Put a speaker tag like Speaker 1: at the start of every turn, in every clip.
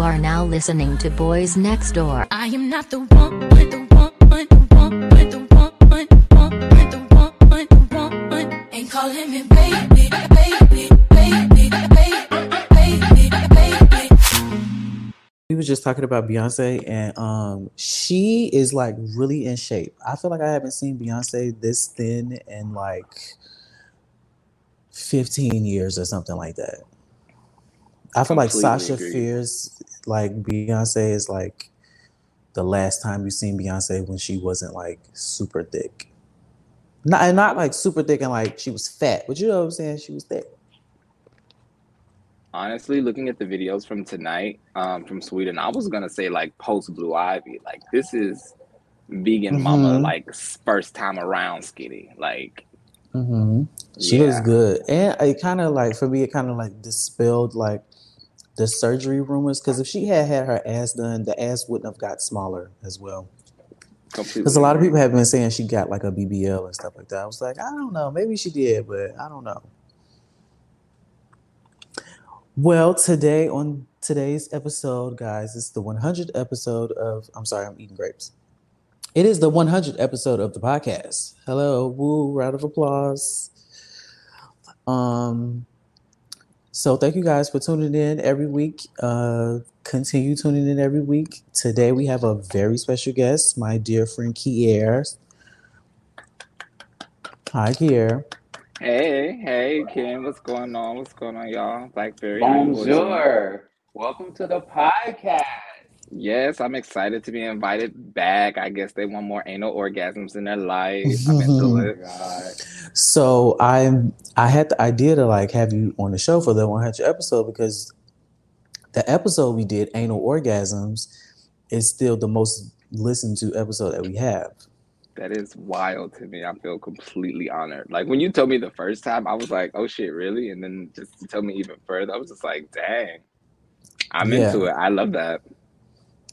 Speaker 1: You are now listening to Boyz Next Door.
Speaker 2: I am not the one, the one, the one, the one, the one, the one, the one. Ain't calling me baby, baby, baby, baby, baby, baby.
Speaker 3: We was just talking about Beyonce, and um, she is like really in shape. I feel like I haven't seen Beyonce this thin in like 15 years or something like that. I feel like Sasha
Speaker 4: agree.
Speaker 3: fears like Beyonce is like the last time you seen Beyonce when she wasn't like super thick. Not and not like super thick and like she was fat, but you know what I'm saying? She was thick.
Speaker 4: Honestly, looking at the videos from tonight, um, from Sweden, I was gonna say like post Blue Ivy. Like this is vegan mama,
Speaker 3: Mhm.
Speaker 4: like first time around skinny. Like
Speaker 3: hmm She
Speaker 4: yeah,
Speaker 3: good, and it kind of like for me, it kind of like dispelled like the surgery rumors. Because if she had had her ass done, the ass wouldn't have got smaller as well. Because a lot of people have been saying she got like a BBL and stuff like that. I was like, I don't know, maybe she did, but I don't know. Well, today on today's episode, guys, it's the 100th episode of. I'm sorry, I'm eating grapes. It is the 100th episode of the podcast. Hello, woo, round of applause. Um, so thank you guys for tuning in every week. Uh, continue tuning in every week. Today we have a very special guest, my dear friend Kyere. Hi, Kyere.
Speaker 4: Hey, hey, Ken, what's going on? What's going on, y'all? Blackberry. how you boys?
Speaker 5: Bonjour. Welcome to the podcast.
Speaker 4: Yes, I'm excited to be invited back. I guess they want more anal orgasms in their life. I'm into it.
Speaker 3: So I'm I had the idea to like have you on the show for the 100 episode because the episode we did anal orgasms is still the most listened to episode that we have.
Speaker 4: That is wild to me. I feel completely honored. Like when you told me the first time, I was like, "Oh shit, really?" And then just to tell me even further, I was just like, "Dang, I'm
Speaker 3: Yeah.
Speaker 4: into it. I love that."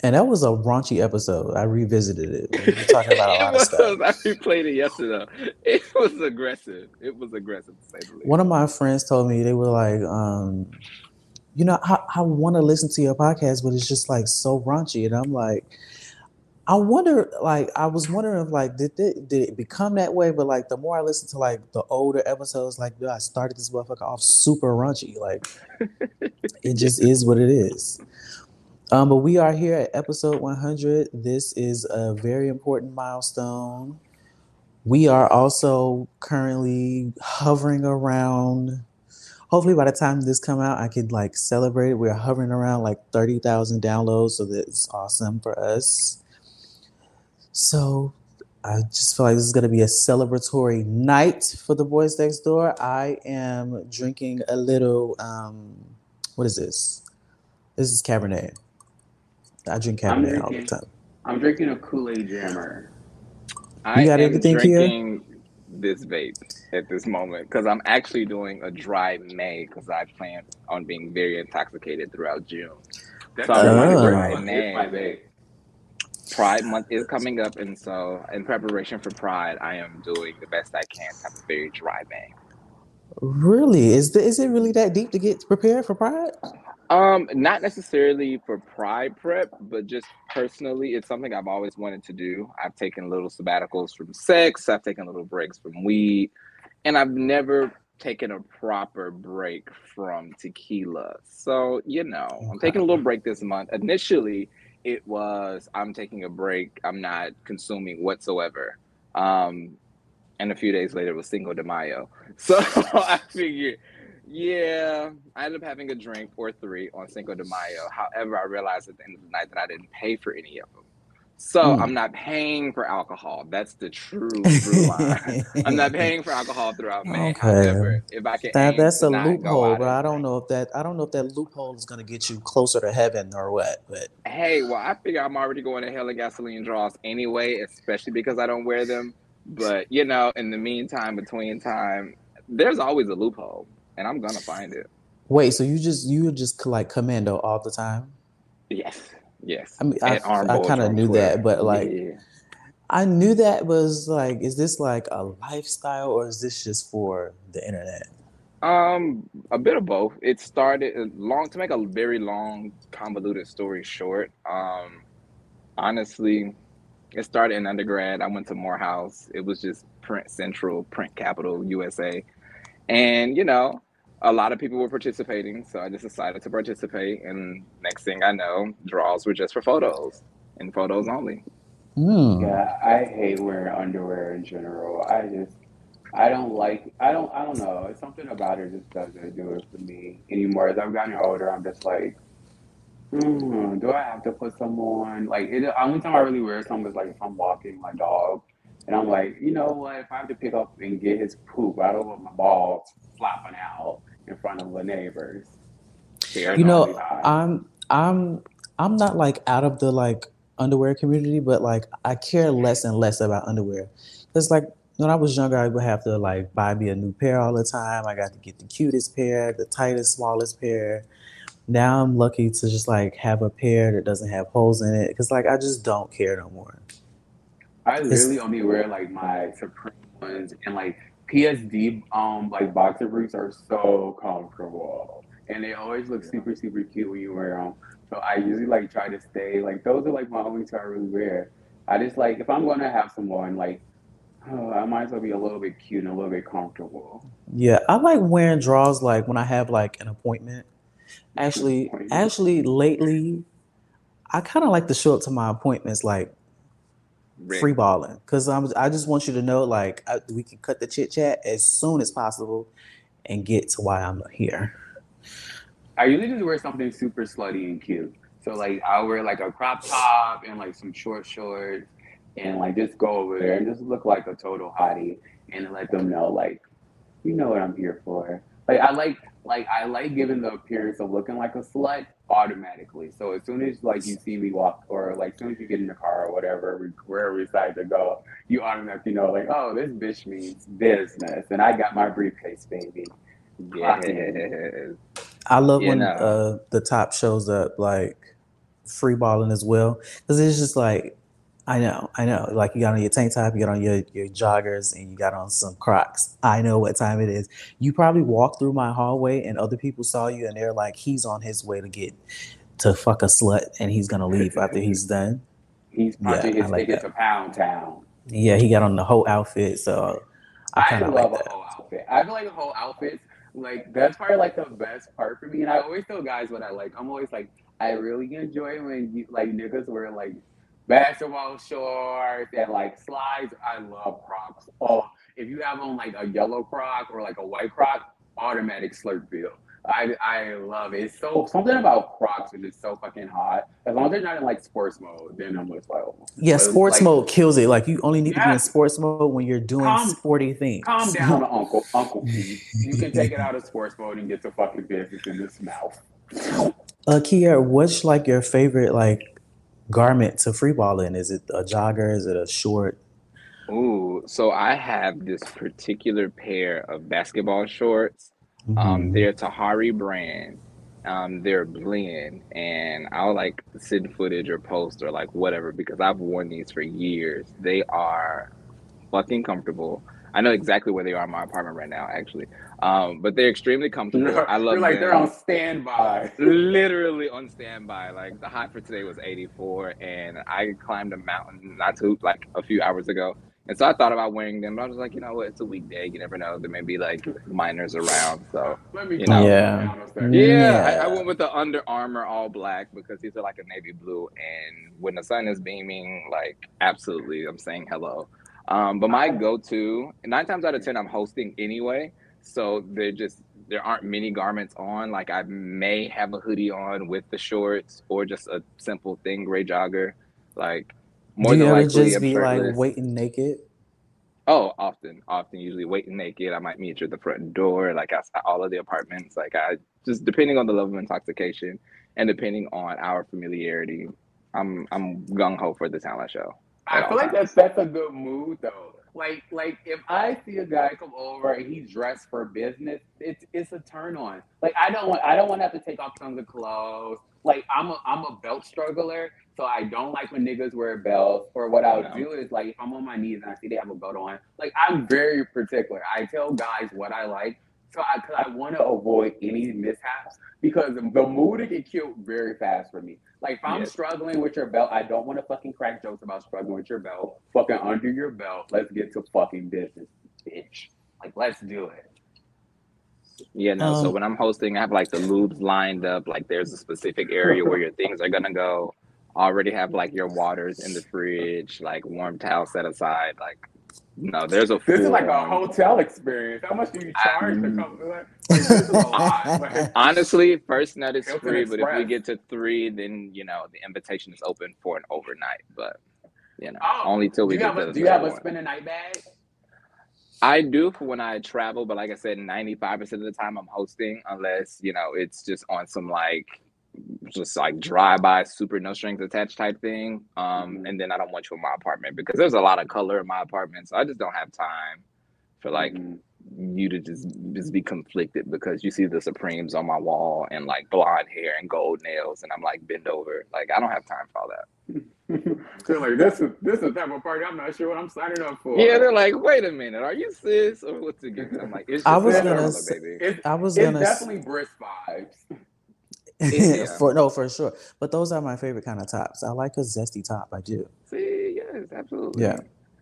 Speaker 3: And that was a raunchy episode. I revisited it. We were talking about a lot of stuff.
Speaker 4: I replayed it yesterday. It was aggressive. It was aggressive to say the least.
Speaker 3: One of my friends told me they were like, um, you know, I, I want to listen to your podcast, but it's just like so raunchy. And I'm like, I wonder, like, I was wondering if like did it, did it become that way? But like the more I listen to like the older episodes, like dude, I started this motherfucker off super raunchy. Like it just is what it is. Um, but we are here at episode 100. This is a very important milestone. We are also currently hovering around. Hopefully, by the time this come out, I could like celebrate it. We're hovering around like thirty thousand downloads, so that's awesome for us. So, I just feel like this is going to be a celebratory night for the boys next door. I am drinking a little. Um, what is this? This is Cabernet. I drink
Speaker 5: I'm
Speaker 3: Cabernet all the time.
Speaker 5: I'm drinking a Kool-Aid jammer.
Speaker 4: I
Speaker 3: got
Speaker 4: am
Speaker 3: anything, Kyere?
Speaker 4: drinking this vape at this moment because I'm actually doing a dry May because I plan on being very intoxicated throughout June.
Speaker 5: That's
Speaker 4: So I'm
Speaker 3: Oh.
Speaker 4: doing a dry
Speaker 5: ah.
Speaker 4: May.
Speaker 5: my vape.
Speaker 4: Pride month is coming up, and so in preparation for Pride, I am doing the best I can to have a very dry May.
Speaker 3: Really? Is the, is it really that deep to get prepared for Pride?
Speaker 4: Um, not necessarily for Pride prep, but just personally, it's something I've always wanted to do. I've taken little sabbaticals from sex, I've taken little breaks from weed, and I've never taken a proper break from tequila. So, you know, I'm taking a little break this month. Initially, it was I'm taking a break, I'm not consuming whatsoever. Um, and a few days later it was Cinco de Mayo. So I figured, yeah, I ended up having a drink or three on Cinco de Mayo. However, I realized at the end of the night that I didn't pay for any of them. So
Speaker 3: Mm.
Speaker 4: I'm not paying for alcohol. That's the true, true line. I'm not paying for alcohol throughout May.
Speaker 3: Okay.
Speaker 4: However, if I can
Speaker 3: That that's a loophole, but I don't know if that I don't know if that loophole is gonna get you closer to heaven or what. But
Speaker 4: Hey, well, I figure I'm already going to hell in gasoline draws anyway, especially because I don't wear them. But you know, in the meantime, between time, there's always a loophole, and I'm gonna find it.
Speaker 3: wait, so you just you just like commando all the time?
Speaker 4: Yes, yes.
Speaker 3: I mean, I, I kind of knew
Speaker 4: Twitter.
Speaker 3: that, but like
Speaker 4: Yeah.
Speaker 3: I knew that was like, is this like a lifestyle or is this just for the internet?
Speaker 4: Um, a bit of both. It started uh, long to make a very long, convoluted story short. Um, honestly, it started in undergrad. I went to Morehouse. It was just print central, print capital, USA. And, you know, a lot of people were participating. So I just decided to participate. And next thing I know, draws were just for photos and photos only.
Speaker 3: Hmm.
Speaker 5: Yeah, I hate wearing underwear in general. I just, I don't like, I don't, I don't know. It's something about it just doesn't do it for me anymore. As I've gotten older, I'm just like, hmm, do I have to put some on? Like, it, the only time I really wear something is like if I'm walking my dog, and I'm like, you know what? If I have to pick up and get his poop, I don't want my balls flopping out in front of the neighbors.
Speaker 3: You know, I'm I'm I'm not like out of the like underwear community, but like I care less and less about underwear. It's like when I was younger, I would have to like buy me a new pair all the time. I got to get the cutest pair, the tightest, smallest pair. Now I'm lucky to just like have a pair that doesn't have holes in it because like I just don't care no more.
Speaker 5: I
Speaker 3: It's
Speaker 5: literally only wear like my Supreme ones and like PSD um like boxer briefs are so comfortable and they always look super super cute when you wear them. So I usually like try to stay like those are like my only two I really wear. I just like if I'm gonna have someone like oh, I might as well be a little bit cute and a little bit comfortable.
Speaker 3: yeah, I like wearing drawers like when I have like an appointment. Actually, actually lately, I kind of like to show up to my appointments like
Speaker 4: Rick.
Speaker 3: free balling because I'm I just want you to know like I, we can cut the chit chat as soon as possible and get to why I'm here.
Speaker 5: I usually just wear something super slutty and cute. So like I'll wear like a crop top and like some short shorts and like just go over there and just look like a total hottie and let them know like you know what I'm here for. Like I like like I like giving the appearance of looking like a slut automatically. So as soon as like you see me walk or like as soon as you get in the car or whatever, we- wherever we decide to go, you automatically know like, oh, this bitch means business and I got my briefcase, baby.
Speaker 4: Yeah.
Speaker 3: I love
Speaker 4: You
Speaker 3: when
Speaker 4: know.
Speaker 3: uh, the top shows up like free balling as well because it's just like I know, I know. Like you got on your tank top, you got on your your joggers, and you got on some Crocs. I know what time it is. You probably walked through my hallway, and other people saw you, and they're like, "He's on his way to get to fuck a slut, and he's gonna leave after he's done."
Speaker 5: He's punching
Speaker 3: Yeah,
Speaker 5: his
Speaker 3: like
Speaker 5: ticket to Pound Town.
Speaker 3: Yeah, he got on the whole outfit, so I
Speaker 5: I
Speaker 3: kind of
Speaker 5: love
Speaker 3: like
Speaker 5: a
Speaker 3: that.
Speaker 5: whole outfit. I feel like the whole outfits, like that's probably like the best part for me. And I always tell guys what I like. I'm always like, I really enjoy when you like niggas wear like basketball shorts and like slides. I love Crocs. Oh, if you have on like a yellow Croc or like a white Croc, automatic slurp feel. I I love it. It's so something about Crocs is just so fucking hot. As long as they're not in like sports mode, then I'm like, oh.
Speaker 3: Yeah,
Speaker 5: But,
Speaker 3: sports
Speaker 5: like,
Speaker 3: mode kills it. Like you only need to be in sports mode when you're doing
Speaker 5: Calm-
Speaker 3: sporty things.
Speaker 5: Calm down, Uncle Uncle Pete. You can take it out of sports mode and get to fucking business in this mouth.
Speaker 3: Uh, Kyere, what's like your favorite like garment to free ball in? Is it a jogger? Is it a short?
Speaker 4: Ooh, so I have this particular pair of basketball shorts. Um,
Speaker 3: Mhm.
Speaker 4: they're Tahari brand. Um, they're blend, and I'll like send footage or post or like whatever because I've worn these for years. They are fucking comfortable. I know exactly where they are in my apartment right now, actually. Um, but they're extremely comfortable. I love
Speaker 5: You're like
Speaker 4: them.
Speaker 5: they're on standby.
Speaker 4: literally on standby. Like the high for today was 84, and I climbed a mountain not too like a few hours ago. And so I thought about wearing them, but I was like, you know what? It's a weekday. You never know. There may be like minors around. So You know.
Speaker 3: Yeah.
Speaker 5: down a second.
Speaker 4: yeah,
Speaker 3: Yeah.
Speaker 4: I, I went with the Under Armour all black because these are like a navy blue, and when the sun is beaming, like absolutely, I'm saying hello. Um, but my go-to nine times out of ten, I'm hosting anyway, so they're just there aren't many garments on. Like I may have a hoodie on with the shorts, or just a simple thing gray jogger. Like more
Speaker 3: Do you
Speaker 4: than
Speaker 3: ever
Speaker 4: likely,
Speaker 3: just
Speaker 4: I'm
Speaker 3: be like waiting naked?
Speaker 4: Oh, often, often, usually waiting naked. I might meet you at the front door, like outside all of the apartments. Like I just depending on the level of intoxication and depending on our familiarity, I'm I'm gung ho for the talent show. At
Speaker 5: I feel like that's that's a good move though. Like like if I see a guy come over and he's dressed for business, it's it's a turn on. Like I don't want I don't want to have to take off tons of clothes. Like I'm a I'm a belt struggler, so I don't like when niggas wear belts. Or what I'll do is like if I'm on my knees and I see they have a belt on, like I'm very particular. I tell guys what I like. So I, cause I want to avoid any mishaps because the mood it get killed very fast for me. Like if I'm
Speaker 4: Yeah.
Speaker 5: struggling with your belt, I don't want to fucking crack jokes about struggling with your belt. Fucking under your belt. Let's get to fucking business, bitch. Like let's do it.
Speaker 4: Yeah, no. so
Speaker 3: Um,
Speaker 4: when I'm hosting, I have like the lubes lined up. Like there's a specific area where your things are gonna go. Already have like your waters in the fridge, like warm towel set aside. Like, no, there's a
Speaker 5: This is like a hotel experience. How much do you charge to
Speaker 4: Um,
Speaker 5: come? Like, like, this is a lot. Like,
Speaker 4: Honestly, first night is
Speaker 5: Hilton
Speaker 4: free, but if we get to three, then you know the invitation is open for an overnight. But you know,
Speaker 5: Oh,
Speaker 4: only till we get
Speaker 5: have
Speaker 4: to
Speaker 5: do you have a spend a night bag?
Speaker 4: I do for when I travel, but like I said, ninety five percent of the time I'm hosting, unless you know it's just on some like just like drive by, super no strings attached type thing. Um,
Speaker 5: Mhm.
Speaker 4: and then I don't want you in my apartment because there's a lot of color in my apartment, so I just don't have time for like
Speaker 5: Mhm.
Speaker 4: you to just just be conflicted because you see the Supremes on my wall and like blonde hair and gold nails, and I'm like bend over. Like I don't have time for all that.
Speaker 5: They're like, this is this is the type of party I'm not sure what I'm signing up for.
Speaker 4: Yeah, they're like, wait a minute, are you sis or what's it? again? I'm like, it's just
Speaker 3: I was gonna
Speaker 4: color,
Speaker 3: say-
Speaker 4: baby.
Speaker 5: it's,
Speaker 3: I was
Speaker 5: it's
Speaker 3: gonna s-
Speaker 5: definitely brisk vibes.
Speaker 4: Yeah.
Speaker 3: for no for sure. But those are my favorite kind of tops. I like a zesty top. I do.
Speaker 4: See, yes, absolutely.
Speaker 3: Yeah.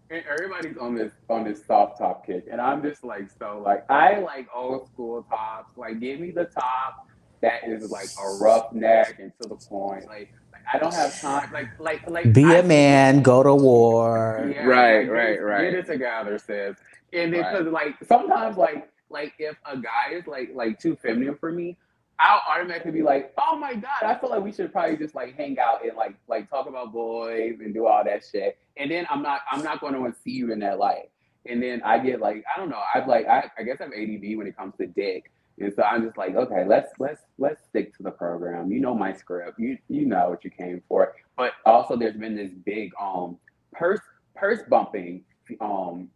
Speaker 5: And everybody's on this on this soft top kick, and I'm just like so like I like old school tops. Like give me the top that is like a rough neck and to the point. Like, like I don't have time. Like like like
Speaker 3: Be
Speaker 5: a
Speaker 3: a man, go to war.
Speaker 5: Yeah,
Speaker 4: Right, right, right.
Speaker 5: Get it together, sis. And then
Speaker 4: Right.
Speaker 5: because like sometimes like like if a guy is like like too feminine for me, I'll automatically be like, oh my god, I feel like we should probably just like hang out and like like talk about boys and do all that shit. And then I'm not I'm not going to see you in that light. And then I get like I don't know I've like I, I guess I'm ADD when it comes to dick. And so I'm just like, okay, let's let's let's stick to the program. You know my script. You you know what you came for. But also there's been this big um purse purse bumping um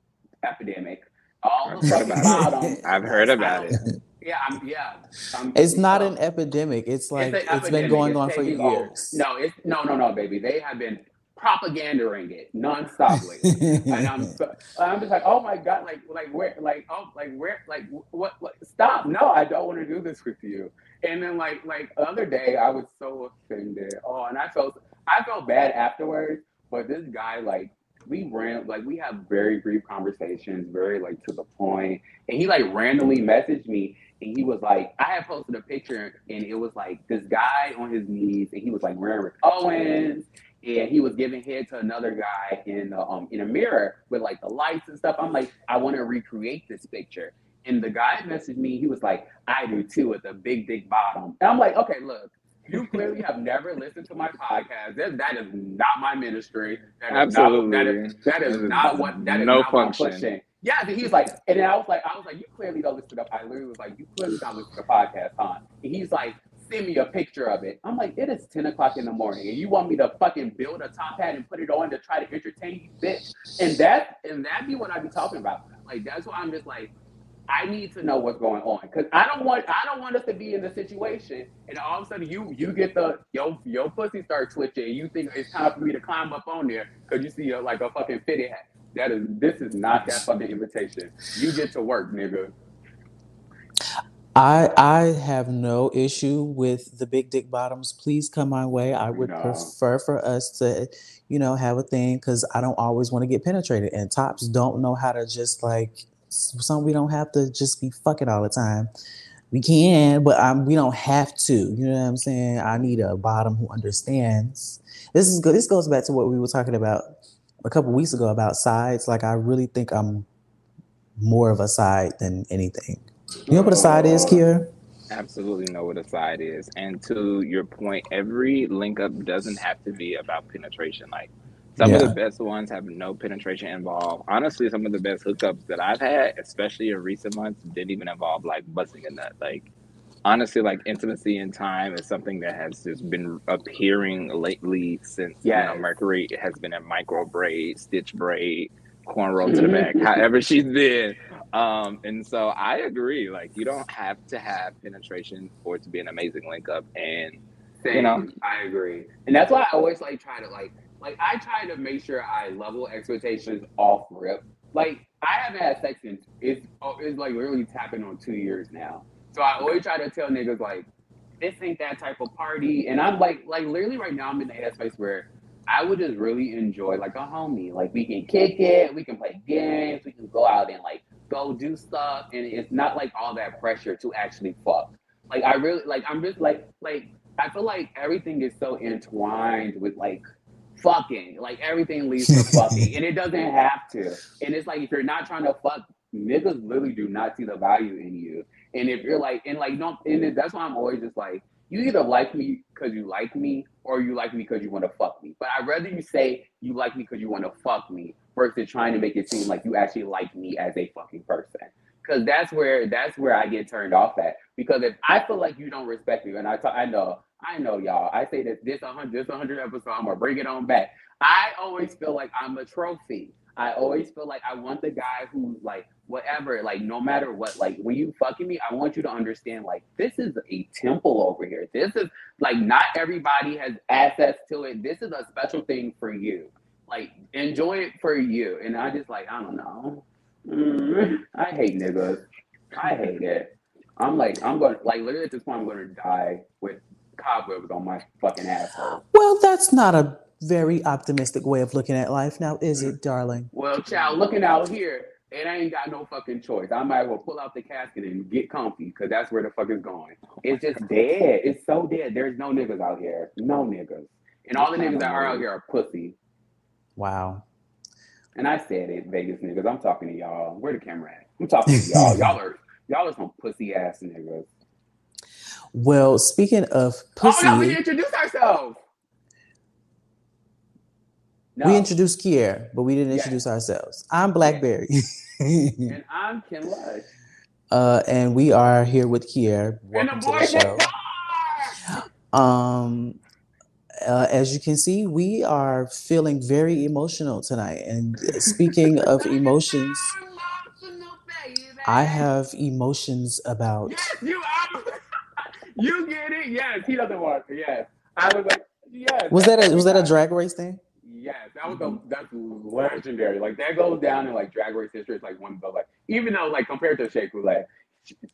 Speaker 5: epidemic. All the bottom.
Speaker 4: I've heard about it.
Speaker 5: Yeah, I'm yeah. I'm,
Speaker 3: It's not an epidemic. It's like
Speaker 5: an
Speaker 3: it's been going
Speaker 5: It's
Speaker 3: on for years.
Speaker 5: No, it's no, no, no, baby. They have been propagandering it nonstoply. and I'm, I'm just like, oh my god, like, like where, like, oh, like where, like, what, what? Stop! No, I don't want to do this with you. And then, like, like the other day, I was so offended. Oh, and I felt, I felt bad afterwards. But this guy, like, we ran, like, we have very brief conversations, very like to the point. And he like randomly messaged me, and he was like, I had posted a picture, and it was like this guy on his knees, and he was like wearing Rick Owens and he was giving head to another guy in the, um in a mirror with like the lights and stuff. I'm like, I want to recreate this picture. And the guy messaged me. He was like, I do too, with a big dick bottom. And I'm like, okay, look, you clearly have never listened to my podcast. That, that is not my ministry. That is
Speaker 4: Absolutely.
Speaker 5: Not, that is, that is not what that is
Speaker 4: no
Speaker 5: not what I'm
Speaker 4: function.
Speaker 5: Yeah, and he's like, and then I was like, I was like, you clearly don't listen to. I literally was like, you clearly don't listen to the podcast, huh? And he's like, send me a picture of it. I'm like, it is 10 o'clock in the morning, and you want me to fucking build a top hat and put it on to try to entertain you, bitch? And that and that'd be what I'd be talking about. Like that's why I'm just like, I need to know what's going on because I don't want I don't want us to be in the situation and all of a sudden you you get the your your pussy start twitching and you think it's time for me to climb up on there because you see a, like a fucking fitted hat. That is this is not that fucking invitation. You get to work, nigga.
Speaker 3: I I have no issue with the big dick bottoms. Please come my way. I would
Speaker 5: No.
Speaker 3: prefer for us to, you know, have a thing because I don't always want to get penetrated, and tops don't know how to just like some. We don't have to just be fucking all the time. We can, but um, we don't have to. You know what I'm saying? I need a bottom who understands. This is good. This goes back to what we were talking about a couple weeks ago about sides. Like I really think I'm more of a side than anything. You know what a side is, Kyere?
Speaker 4: Absolutely know what a side is. And to your point, every link up doesn't have to be about penetration. Like some of the best ones have no penetration involved. Honestly, some of the best hookups that I've had, especially in recent months, didn't even involve like busting a nut. Like honestly, like intimacy and time is something that has just been appearing lately since you know Mercury has been in micro braid, stitch braid, cornrow to the back, however she's been. Um, and so I agree. Like you don't have to have penetration for it to be an amazing link up. And
Speaker 5: Same.
Speaker 4: You know?
Speaker 5: I agree, and that's why I always like try to like like I try to make sure I level expectations off rip. Like I haven't had sex in it's oh, it's like literally tapping on two years now. So I always try to tell niggas like this ain't that type of party. And I'm like like literally right now I'm in the headspace where I would just really enjoy like a homie. Like we can kick it, we can play games, we can go out and like go do stuff, and it's not like all that pressure to actually fuck. Like I really like I'm just like like I feel like everything is so entwined with like fucking. Like everything leads to fucking. And it doesn't have to. And it's like if you're not trying to fuck, niggas literally do not see the value in you. And if you're like and like no and that's why I'm always just like you either like me because you like me or you like me because you want to fuck me. But I'd rather you say you like me because you want to fuck me versus trying to make it seem like you actually like me as a fucking person. Cause that's where that's where I get turned off at. Because if I feel like you don't respect me, and I ta- I know I know y'all, I say that this hundred this hundred episode, I'm gonna bring it on back. I always feel like I'm a trophy. I always feel like I want the guy who's like whatever, like no matter what, like when you fucking me, I want you to understand like this is a temple over here. This is like not everybody has access to it. This is a special thing for you. Like enjoy it for you. And I just like I don't know. Mm, I hate niggas. I hate it. I'm like I'm going to like literally at this point I'm going to die with cobwebs on my fucking asshole.
Speaker 3: Well, that's not a very optimistic way of looking at life, now is it, darling?
Speaker 5: Well, child, looking out here, it ain't got no fucking choice. I might as well pull out the casket and get comfy because that's where the fuck is going. It's just dead. It's so dead. There's no niggas out here. No niggas. And all the niggas that are out here are pussy.
Speaker 3: Wow.
Speaker 5: And I said it, Vegas niggas. I'm talking to y'all. Where the camera at? I'm talking to y'all. Y'all are y'all are some pussy ass niggas.
Speaker 3: Well, speaking of pussy,
Speaker 5: Oh no, we introduce ourselves. No.
Speaker 3: we introduced Kyere, but we didn't introduce ourselves. I'm Blackberry.
Speaker 5: and I'm Ken Lush.
Speaker 3: uh, and we are here with
Speaker 5: Kyere.
Speaker 3: Welcome to the show. Um, uh, as you can see, we are feeling very emotional tonight. And speaking of emotions, I have emotions about.
Speaker 5: Yes, you are. you get it. Yes, he doesn't want. it. Yes, I was like, yes.
Speaker 3: Was that a was that a drag race thing?
Speaker 5: Yes, that was a mm-hmm. that's legendary. Like that goes down in like drag race history. It's like one of the like even though like compared to Shea Coulee,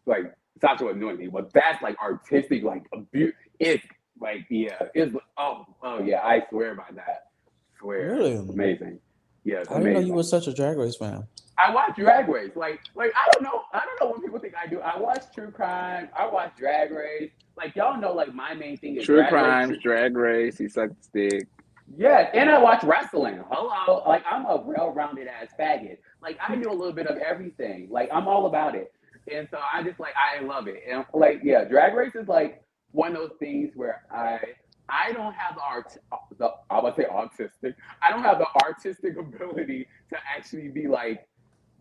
Speaker 5: like Sasha was doing it, but that's like artistic, like a beaut. It's like yeah, it's oh oh yeah, I swear by that. Swear,
Speaker 3: Really?
Speaker 5: amazing. Yes,
Speaker 3: I didn't know you were such a drag race fan.
Speaker 5: I watch Drag Race. Like, like I don't know. I don't know what people think I do. I watch true crime. I watch Drag Race. Like y'all know, like my main thing is
Speaker 4: True
Speaker 5: Drag
Speaker 4: crimes,
Speaker 5: Race.
Speaker 4: drag race. He sucked stick.
Speaker 5: Yes, and I watch wrestling. Hello, like I'm a well-rounded ass faggot. Like I do a little bit of everything. Like I'm all about it, and so I just like I love it. And like yeah, Drag Race is like one of those things where I I don't have the art. The I would say autistic. I don't have the artistic ability to actually be like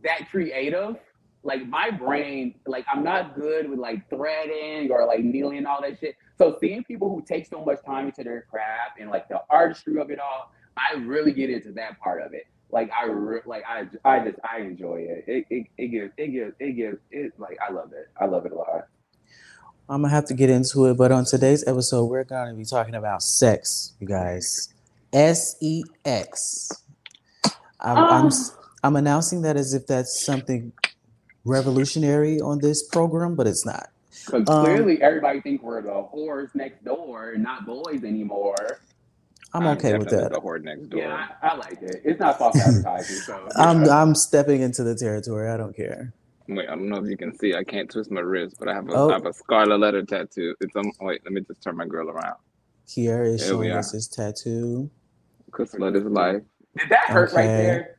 Speaker 5: that creative. Like my brain, like I'm not good with like threading or like needling and all that shit. So seeing people who take so much time into their craft and like the artistry of it all, I really get into that part of it. Like I re- like I I just I enjoy it. It it, it gives it gives it gives it like I love it. I love it a lot.
Speaker 3: I'm gonna have to get into it, but on today's episode, we're gonna be talking about sex, you guys. S E X. I'm, oh. I'm s- I'm announcing that as if that's something revolutionary on this program, but it's not.
Speaker 5: Because
Speaker 3: Um,
Speaker 5: clearly everybody think we're the whores next door and not boys anymore.
Speaker 3: I'm okay with that.
Speaker 4: The horde next door.
Speaker 5: Yeah, I, I like it. It's not false advertising. So
Speaker 3: I'm I'm stepping into the territory. I don't care.
Speaker 4: Wait, I don't know if you can see. I can't twist my wrist, but I have a,
Speaker 3: Oh.
Speaker 4: I have a scarlet letter tattoo. It's um. Wait, let me just turn my girl around.
Speaker 3: Kyere is
Speaker 4: There we
Speaker 3: showing
Speaker 4: are.
Speaker 3: us his tattoo.
Speaker 4: Cause blood is life.
Speaker 5: did that hurt right there?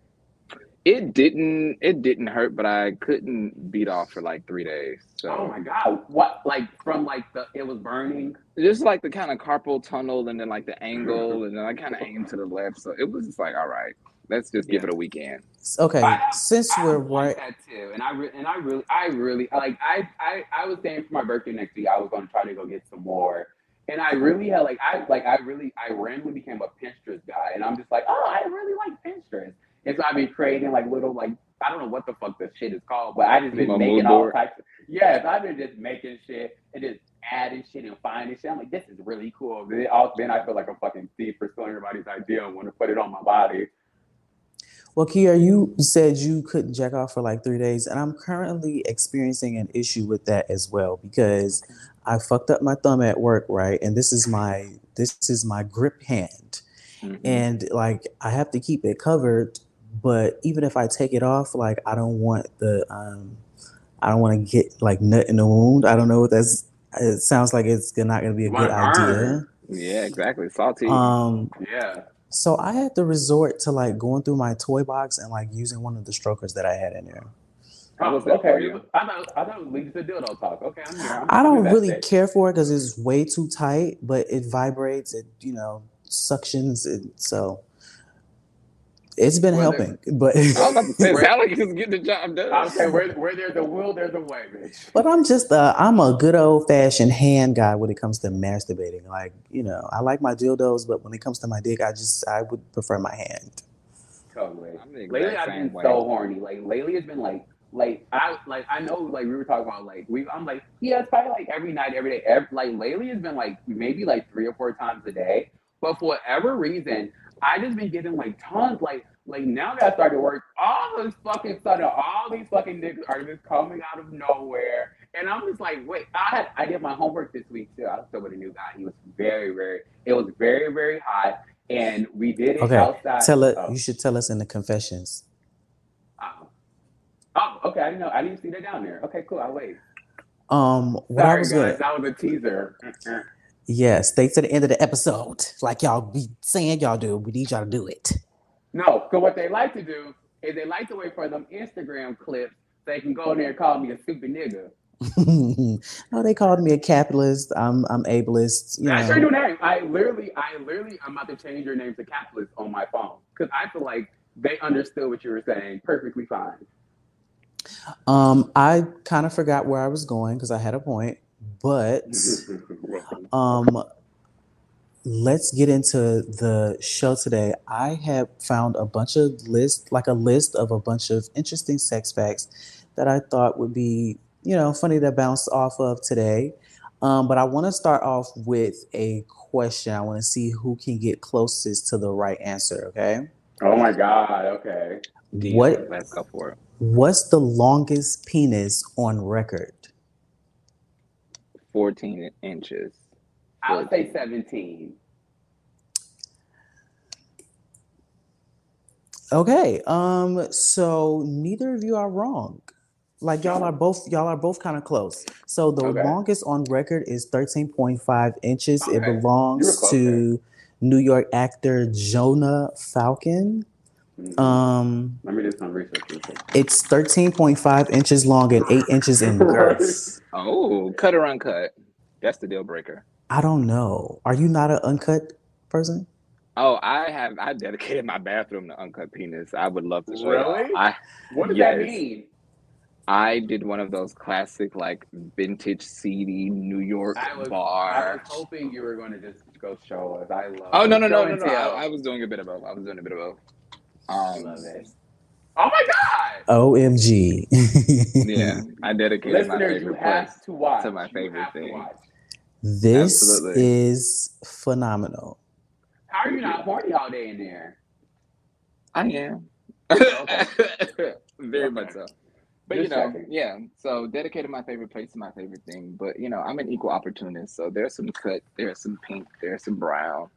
Speaker 4: It didn't. It didn't hurt, but I couldn't beat off for like three days. So
Speaker 5: Oh my god! What like from like the it was burning?
Speaker 4: just like the kind of carpal tunnel, and then like the angle, and then I kind of aimed to the left. So it was just like, all right, let's just give
Speaker 5: Yeah.
Speaker 4: it a weekend.
Speaker 3: Okay,
Speaker 5: I
Speaker 3: since
Speaker 5: I
Speaker 3: we're
Speaker 5: want
Speaker 3: right,
Speaker 5: that too, and I re- and I really I really like I I I was saying for my birthday next week I was going to try to go get some more, and I really had like I like I really I randomly became a Pinterest guy, and I'm just like oh I really like Pinterest, and so I've been creating like little like I don't know what the fuck this shit is called, but I just been
Speaker 4: A
Speaker 5: making all types. Of, yes, I've been just making shit and just adding shit and finding shit. I'm like this is really cool. Then, all, then I feel like a fucking thief for stealing everybody's idea and want to put it on my body.
Speaker 3: Well, Kyere, you said you couldn't jack off for like three days, and I'm currently experiencing an issue with that as well because I fucked up my thumb at work, right? And this is my this is my grip hand,
Speaker 4: Mhm.
Speaker 3: and like I have to keep it covered. But even if I take it off, like I don't want the um, I don't want to get like nut in the wound. I don't know what that's. It sounds like it's not going to be a
Speaker 5: You
Speaker 3: good
Speaker 5: wanna
Speaker 3: idea.
Speaker 4: Yeah, exactly. Salty.
Speaker 3: Um,
Speaker 5: Yeah.
Speaker 3: so I had to resort to like going through my toy box and like using one of the strokers that I had in there.
Speaker 4: How
Speaker 5: Oh,
Speaker 4: was that for
Speaker 5: okay.
Speaker 4: you?
Speaker 5: I thought I thought it was leading to dildo talk. Okay, I'm here. I'm,
Speaker 3: I don't really
Speaker 5: invested.
Speaker 3: care for it because it's way too tight, but it vibrates. It you know suctions. It, so it's been
Speaker 5: Well,
Speaker 3: helping, but
Speaker 4: I was about to say, it
Speaker 5: Where-
Speaker 4: sounded like you was getting the job done.
Speaker 5: I'm saying where, where there's a will, there's a way, bitch.
Speaker 3: but I'm just uh, I'm a good old fashioned hand guy when it comes to masturbating. Like you know, I like my dildos, but when it comes to my dick, I just I would prefer my hand.
Speaker 5: Totally.
Speaker 4: I'm
Speaker 5: Lately, I've been
Speaker 4: way.
Speaker 5: so horny. Like lately, it's been like, like I like I know like we were talking about like we. I'm like yeah, it's probably like every night, every day. Every, like lately, it's been like maybe like three or four times a day. But for whatever reason, I just been getting like tons. Like like now that I started work, all this fucking sudden, all these fucking niggas are just coming out of nowhere. And I'm just like, wait, I had I did my homework this week too. I was still with a new guy. He was very, very. It was very, very hot, and we did it
Speaker 3: Okay,
Speaker 5: outside.
Speaker 3: Tell it.
Speaker 5: Oh.
Speaker 3: You should tell us in the confessions.
Speaker 5: Oh. Oh, okay. I didn't know. I didn't see that down there. Okay, cool. I'll wait.
Speaker 3: Um, what I
Speaker 5: Sorry,
Speaker 3: was
Speaker 5: guys.
Speaker 3: gonna
Speaker 5: That was a teaser.
Speaker 3: Yeah, stay to the end of the episode, like y'all be saying y'all do. We need y'all to do it.
Speaker 5: no, so what they like to do is they like to wait for them Instagram clips so they can go in there and call me a stupid nigga.
Speaker 3: no, they called me a capitalist. I'm I'm ableist. You
Speaker 5: That's your new name. I literally, I literally, I'm about to change your name to capitalist on my phone because I feel like they understood what you were saying perfectly fine.
Speaker 3: Um, I kind of forgot where I was going because I had a point, but um, let's get into the show today. I have found a bunch of list, like a list of a bunch of interesting sex facts that I thought would be, you know, funny to bounce off of today. Um, but I want to start off with a question. I want to see who can get closest to the right answer. Okay.
Speaker 5: oh my god. Okay.
Speaker 3: What
Speaker 4: Let's go for it.
Speaker 3: What's the longest penis on record?
Speaker 4: 14 inches.
Speaker 5: I would say 17.
Speaker 3: Okay. Um. So neither of you are wrong. Like y'all are both y'all are both kind of close. So the
Speaker 5: Okay.
Speaker 3: longest on record is 13.5 inches. It
Speaker 5: Okay. You were
Speaker 3: belongs
Speaker 5: close
Speaker 3: to New York actor Jonah Falcon.
Speaker 5: Mhm.
Speaker 3: Um,
Speaker 5: Let me do some research.
Speaker 3: it's 13.5 inches long and 8 inches in girth.
Speaker 4: Oh, cut or uncut. That's the deal breaker.
Speaker 3: I don't know. Are you not an uncut person?
Speaker 4: Oh, I have I dedicated my bathroom to uncut penis. I would love to show you.
Speaker 5: Really?
Speaker 4: I
Speaker 5: What does that mean?
Speaker 4: I did one of those classic like vintage CD New York
Speaker 5: I was, I was hoping you were going to just go show us. I love.
Speaker 4: Oh no no no
Speaker 5: show
Speaker 4: no no! I, I was doing a bit of both. I was doing a bit of both.
Speaker 5: I
Speaker 4: Um,
Speaker 5: love it. Oh my god!
Speaker 3: OMG.
Speaker 4: yeah, I dedicated my
Speaker 5: Listeners, you
Speaker 4: favorite place.
Speaker 5: have to watch.
Speaker 4: to my
Speaker 5: You
Speaker 4: favorite
Speaker 5: have to
Speaker 4: thing.
Speaker 5: watch.
Speaker 3: This
Speaker 4: Absolutely.
Speaker 3: is phenomenal.
Speaker 5: How are you not horny all day in there?
Speaker 4: I am.
Speaker 5: Okay.
Speaker 4: Very
Speaker 5: Okay.
Speaker 4: much so. But you know,
Speaker 5: checking.
Speaker 4: yeah. So dedicated my favorite place to my favorite thing. But you know, I'm an equal opportunist. So there's some cut, there's some pink, there's some brown.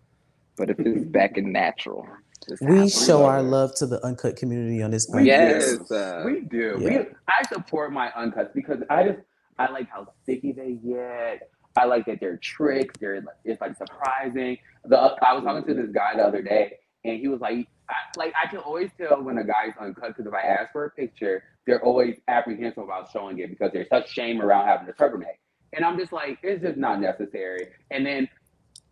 Speaker 4: But if it's back and natural, just
Speaker 3: We show our love to the uncut community on this
Speaker 5: We
Speaker 3: podcast.
Speaker 4: Yes, uh,
Speaker 5: we do.
Speaker 3: yeah.
Speaker 5: We, I support my uncuts because I just I like how sticky they get. I like that they're tricks. They're it's like surprising. The I was talking to this guy the other day, and he was like, I, like I can always tell when a guy's uncut because if I ask for a picture, they're always apprehensive about showing it because there's such shame around having a turtleneck. And I'm just like, it's just not necessary. And then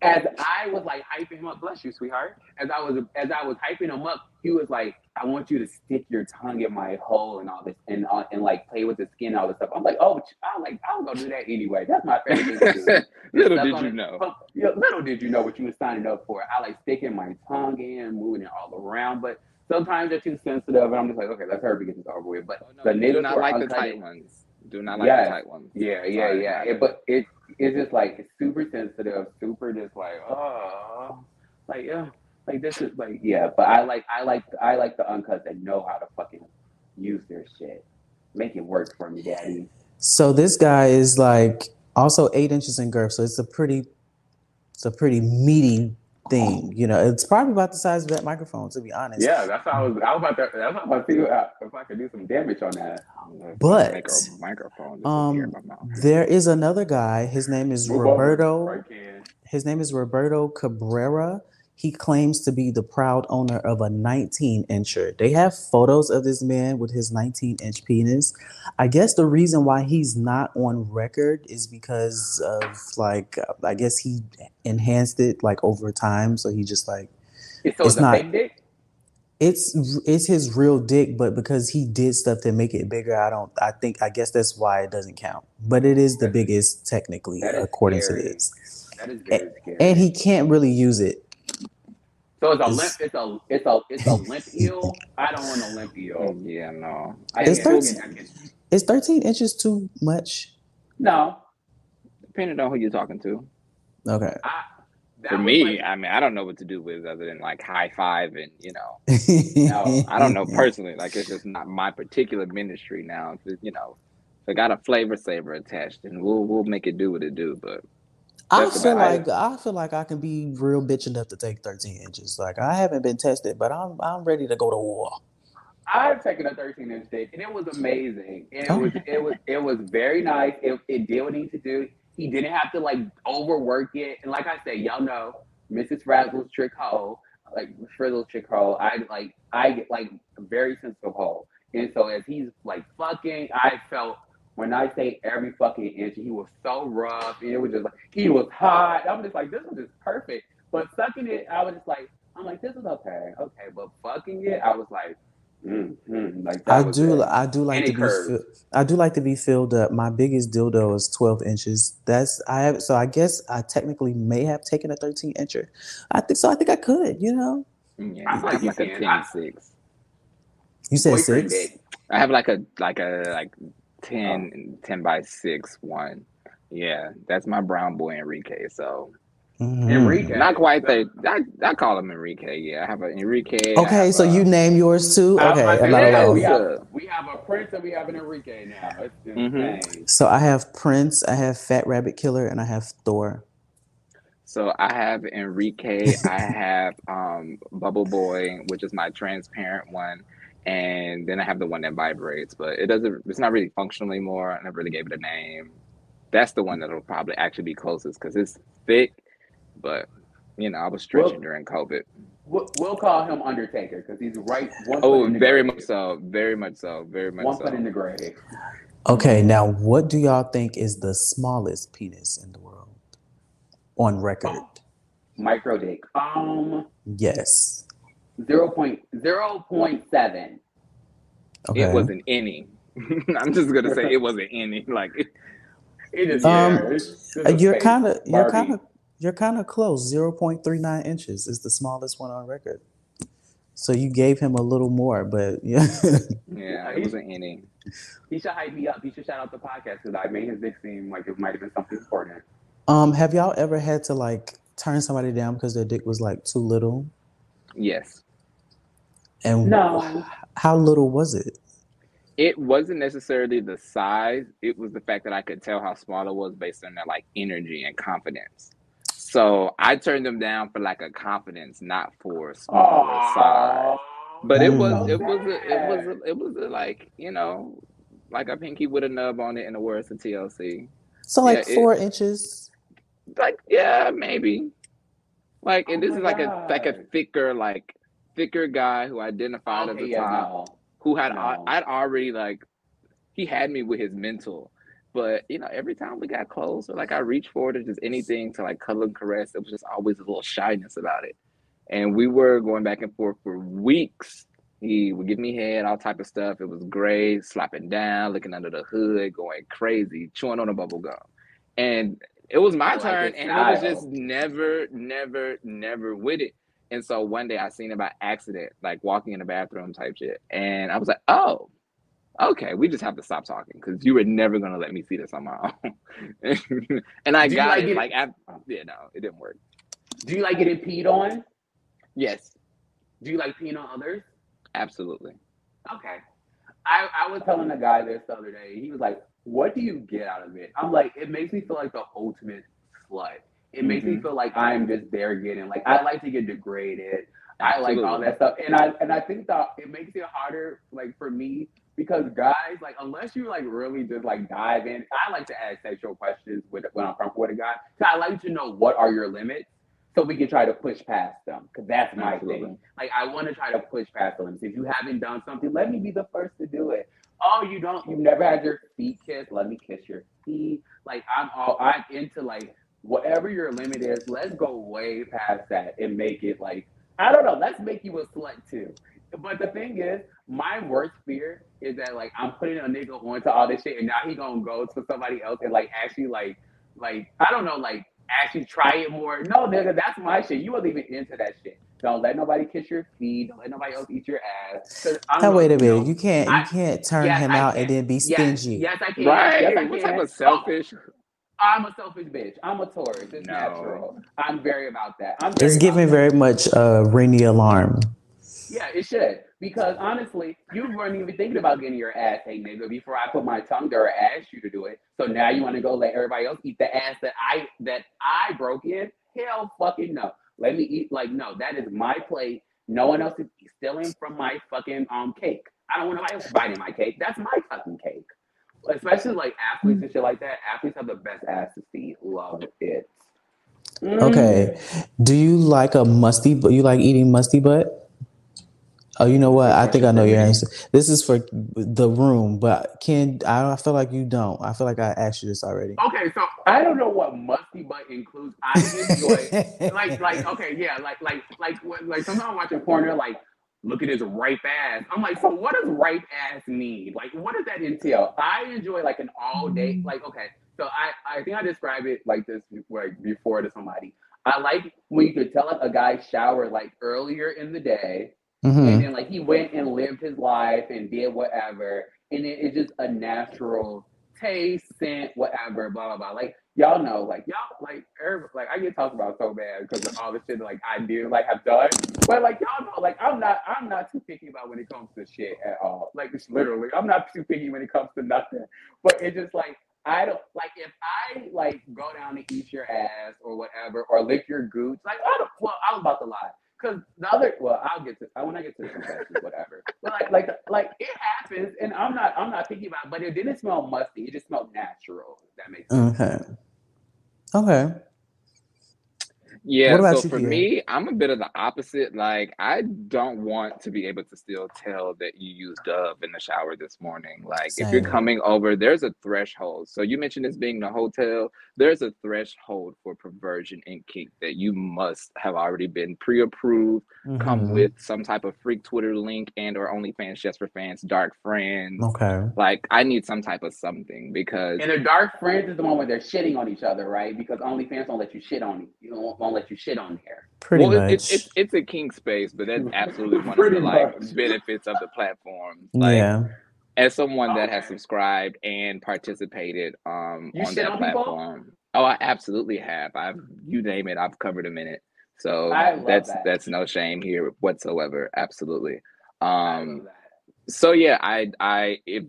Speaker 5: as I was like hyping him up, bless you, sweetheart. As I was as I was hyping him up, he was like, "I want you to stick your tongue in my hole and all this, and uh, and like play with the skin, and all this stuff." I'm like, "Oh, I'm like, I'm gonna do that anyway. That's my favorite thing to do."
Speaker 4: Little did you know.
Speaker 5: But, yeah, little did you know what you were signing up for. I like sticking my tongue in, moving it all around, but sometimes they're too sensitive, and I'm just like, okay, let's hurry to get this over with. But
Speaker 4: Oh, no,
Speaker 5: the
Speaker 4: do
Speaker 5: niggas
Speaker 4: not like the tight ones. Do not like the tight ones.
Speaker 5: yeah, yeah,
Speaker 4: Sorry
Speaker 5: yeah. It. but it it's just like it's super sensitive, super just like oh, like yeah. Like this is like yeah, but I like I like I like the uncuts that know how to fucking use their shit. Make it work for me, daddy.
Speaker 3: So this guy is like also eight inches in girth, so it's a pretty, it's a pretty meaty thing. You know, it's probably about the size of that microphone, to be honest.
Speaker 5: Yeah, that's how I was. I was about to. That's how I was about to see if I could do some damage on that.
Speaker 3: But,
Speaker 4: microphone.
Speaker 3: Um,
Speaker 4: here in my mouth.
Speaker 3: there is another guy. His name is Roberto. His name is Roberto Cabrera. He claims to be the proud owner of a 19 incher. They have photos of this man with his 19 inch penis. I guess the reason why he's not on record is because of like, I guess he enhanced it like over time. So he just like,
Speaker 5: It's,
Speaker 3: It's not-
Speaker 5: dick.
Speaker 3: it's it's his real dick, but because he did stuff to make it bigger, I don't. I think I guess that's why it doesn't count. But it is the biggest technically, according
Speaker 5: scary.
Speaker 3: to this,
Speaker 5: That is very scary.
Speaker 3: and he can't really use it.
Speaker 5: So it's a
Speaker 3: is-
Speaker 5: limp. It's a it's a it's a oh. limp eel. I don't want a limp eel.
Speaker 4: Oh, yeah, no.
Speaker 5: I
Speaker 3: It's thirteen-
Speaker 5: I can't-
Speaker 3: Is 13 inches too much?
Speaker 5: No,
Speaker 4: Depending on who you're talking to.
Speaker 3: Okay.
Speaker 5: I.
Speaker 4: For me,
Speaker 5: like-
Speaker 4: I mean, I don't know what to do with other than like high five and you know,
Speaker 5: No,
Speaker 4: I don't know personally. Like it's just not my particular ministry now. If it, you know, if it got a flavor saver attached, and we'll we'll make it do what it do. But
Speaker 3: I feel
Speaker 4: about
Speaker 3: like I feel like I can be real bitch enough to take 13 inches. Like I haven't been tested, but I'm I'm ready to go to war.
Speaker 5: I've taken a 13 inch dick and it was amazing. And it
Speaker 3: Oh.
Speaker 5: was it was it was very nice. It, it did what it needed to do. He didn't have to like overwork it. And like I said, y'all know Mrs. Razzle's trick hole, like Frizzle's trick hole. I like I get like very sensitive hole. And so as he's like fucking, I felt when I say every fucking inch, he was so rough. And it was just like he was hot. I'm just like, this was just perfect. But sucking it, I was just like, I'm like, this is okay, okay. But fucking it, I was like, mm, mm, like
Speaker 3: I do
Speaker 5: it.
Speaker 3: I do like
Speaker 5: Any
Speaker 3: to be
Speaker 5: curves.
Speaker 3: fill, I do like to be filled up. My biggest dildo is 12 inches. That's I have so I guess I technically may have taken a 13 incher. I think so I think I could, you know.
Speaker 4: yeah,
Speaker 5: I
Speaker 4: I
Speaker 5: feel like
Speaker 4: have
Speaker 5: you
Speaker 4: like a 10
Speaker 5: I-
Speaker 4: 6.
Speaker 3: You said
Speaker 5: Boyfriend
Speaker 3: 6?
Speaker 5: dick.
Speaker 4: I have like a like a like 10 10 by 6 one. Yeah, that's my brown boy Enrique. So
Speaker 3: Mhm.
Speaker 5: Enrique.
Speaker 4: not quite the I, I call him Enrique. Yeah, I have an Enrique.
Speaker 3: Okay, so
Speaker 4: a-
Speaker 3: you name yours too? Okay,
Speaker 5: about
Speaker 3: I'm not
Speaker 5: yeah,
Speaker 3: alone.
Speaker 5: we have, we have a Prince and we have an Enrique now. It's
Speaker 4: Mhm.
Speaker 3: So I have Prince, I have Fat Rabbit Killer, and I have Thor.
Speaker 4: So I have Enrique, I have um Bubble Boy, which is my transparent one, and then I have the one that vibrates, but it doesn't it's not really functional anymore. I never really gave it a name. That's the one that'll probably actually be closest because it's thick, but you know, I was stretching
Speaker 5: Well-
Speaker 4: during COVID.
Speaker 5: We'll, we'll call him Undertaker because he's right. One
Speaker 4: Oh,
Speaker 5: foot in the
Speaker 4: very much so, very much so, very much so.
Speaker 5: One
Speaker 4: so.
Speaker 5: foot in the grave.
Speaker 3: Okay, now what do y'all think is the smallest penis in the world? On record.
Speaker 5: Micro dick. Um,
Speaker 3: Yes.
Speaker 5: Zero point zero point seven.
Speaker 3: Okay.
Speaker 4: It wasn't any. I'm just gonna say it wasn't any. Like
Speaker 5: It is.
Speaker 3: Um,
Speaker 5: yeah, it's just
Speaker 3: Uh, you're kind of you're kind of you're kind of close. 0.39 inches is the smallest one on record. So you gave him a little more, but yeah.
Speaker 4: yeah, it wasn't any.
Speaker 5: He should hype me up. He should shout out the podcast because I made his dick seem like it might have been something important.
Speaker 3: um, have y'all ever had to like turn somebody down because their dick was like too little?
Speaker 4: Yes.
Speaker 3: And
Speaker 5: No.
Speaker 3: how little was it?
Speaker 4: It wasn't necessarily the size. It was the fact that I could tell how small it was based on their like energy and confidence. So I turned them down for like a confidence, not for small or size. But it was it was a, it was a, it was a, like you know like a pinky with a nub on it in the words of TLC.
Speaker 3: So like
Speaker 4: Yeah, it-
Speaker 3: four inches.
Speaker 4: Like yeah, maybe. Like and
Speaker 5: Oh
Speaker 4: this
Speaker 5: my
Speaker 4: is like a like a thicker like thicker guy who identified at
Speaker 5: Okay,
Speaker 4: the
Speaker 5: yeah,
Speaker 4: top.
Speaker 5: no.
Speaker 4: who had
Speaker 5: No.
Speaker 4: I'd already like he had me with his mental. But you know, every time we got close or like I reached for it or just anything to like cuddle and caress, it was just always a little shyness about it. And we were going back and forth for weeks. He would give me head, all type of stuff. It was great, slapping down, looking under the hood, going crazy, chewing on a bubble gum. And it was my
Speaker 5: I
Speaker 4: turn, and it was just never, never, never with it. And so one day I seen it by accident, like walking in the bathroom type shit. And I was like, oh, okay, we just have to stop talking because you were never gonna let me see this on my own. and I
Speaker 5: Do
Speaker 4: got
Speaker 5: like
Speaker 4: it.
Speaker 5: it-
Speaker 4: Like, after, yeah, no, it didn't work.
Speaker 5: Do you like getting peed on?
Speaker 4: Yes,
Speaker 5: Do you like peeing on others?
Speaker 4: absolutely.
Speaker 5: Okay. I, I was telling a guy this the other day. He was like, "What do you get out of it?" I'm like, "It makes me feel like the ultimate slut. It makes me
Speaker 4: Mhm.
Speaker 5: feel like I'm just there getting like I like to get degraded. I like all that stuff, and I and I think that it makes it harder like for me because guys like unless you like really just like dive in. I like to ask sexual questions with when I'm comfortable with a guy. So I like to know what are your limits. So we can try to push past them, because that's my
Speaker 4: Absolutely.
Speaker 5: thing. Like I want to try to push past the limits. If you haven't done something, let me be the first to do it. Oh, you don't? You've never had your feet kissed? Let me kiss your feet. Like I'm all I'm into like whatever your limit is. Let's go way past that and make it like I don't know. Let's make you a slut too. But the thing is, my worst fear is that like I'm putting a nigga onto all this shit, and now he gonna go to somebody else and like actually like like I don't know like actually try it more. No, nigga, that's my shit. You wasn't even into that shit. Don't let nobody kiss your feet. Don't let nobody else eat your ass. I don't
Speaker 3: Now wait a minute. You can't
Speaker 5: I-
Speaker 3: you can't turn
Speaker 5: yes,
Speaker 3: him
Speaker 5: I
Speaker 3: out
Speaker 5: can.
Speaker 3: and then be stingy.
Speaker 5: yes, I can.
Speaker 4: Right?
Speaker 5: Yes, I
Speaker 4: what
Speaker 5: can.
Speaker 4: type of oh. selfish?
Speaker 5: I'm a selfish bitch. I'm a Taurus. It's
Speaker 4: No.
Speaker 5: natural. I'm very about that. I'm
Speaker 3: It's giving
Speaker 5: that.
Speaker 3: very much uh ring the alarm.
Speaker 5: Yeah, it should. Because honestly, you weren't even thinking about getting your ass ate, nigga, before I put my tongue there or asked you to do it. So now you want to go let everybody else eat the ass that I that I broke in? Hell fucking no. Let me eat like no, that is my plate. No one else is stealing from my fucking um cake. I don't want nobody else biting my cake. That's my fucking cake. Especially like athletes and shit like that. Athletes have the best ass to see. Love it. Mm.
Speaker 3: Okay. Do you like a musty but you like eating musty butt? Oh, you know what? I think I know your answer. This is for the room, but can I I feel like you don't. I feel like I asked you this already.
Speaker 5: Okay, so I don't know what musty butt includes. I enjoy like like okay yeah like like like like sometimes I'm watching porn they're like look at his ripe ass. I'm like so what does ripe ass mean? Like what does that entail? I enjoy like an all day like okay so i i think i described it like this like before to somebody. I like when you could tell like a guy showered like earlier in the day
Speaker 3: hmm
Speaker 5: and then like he went and lived his life and did whatever, and it, it's just a natural taste, scent, whatever, blah blah blah. Like y'all know, like y'all like every- like I get talked about so bad because of all the shit like I do, like have done. But like y'all know, like I'm not I'm not too picky about when it comes to shit at all. Like it's literally, I'm not too picky when it comes to nothing. But it's just like I don't like if I like go down to eat your ass or whatever or lick your gooch. Like I don't. Well, I was about to lie. Cause the other, well, I'll get to I when I get to the confessions, whatever. But like, like, like it happens, and I'm not, I'm not thinking about. It, but it didn't smell musty. It just smelled natural. That makes sense.
Speaker 3: Okay. Okay.
Speaker 4: Yeah,
Speaker 3: What about
Speaker 4: so for me, I'm a bit of the opposite. Like, I don't want to be able to still tell that you used Dove in the shower this morning. Like, if you're coming over, there's a threshold. So you mentioned this being the hotel. There's a threshold for perversion and kink that you must have already been pre-approved, come
Speaker 3: Mhm.
Speaker 4: with some type of freak Twitter link and or OnlyFans just for fans, dark friends.
Speaker 3: Okay.
Speaker 4: Like, I need some type of something because
Speaker 5: And the dark friends is the one where they're shitting on each other, right? Because OnlyFans don't let you shit on you. Don't, won't let you shit on there.
Speaker 3: Pretty
Speaker 4: well,
Speaker 3: much.
Speaker 4: it- it's it's it's a king space, but that's absolutely one of the like
Speaker 5: much.
Speaker 4: benefits of the platform. Like
Speaker 3: yeah.
Speaker 4: as someone that has subscribed and participated um
Speaker 5: You
Speaker 4: on
Speaker 5: shit
Speaker 4: that
Speaker 5: on people?
Speaker 4: platform. Oh, I absolutely have. I've you name it, I've covered a minute. So that's
Speaker 5: that.
Speaker 4: that's no shame here whatsoever. Absolutely. Um so yeah, I I if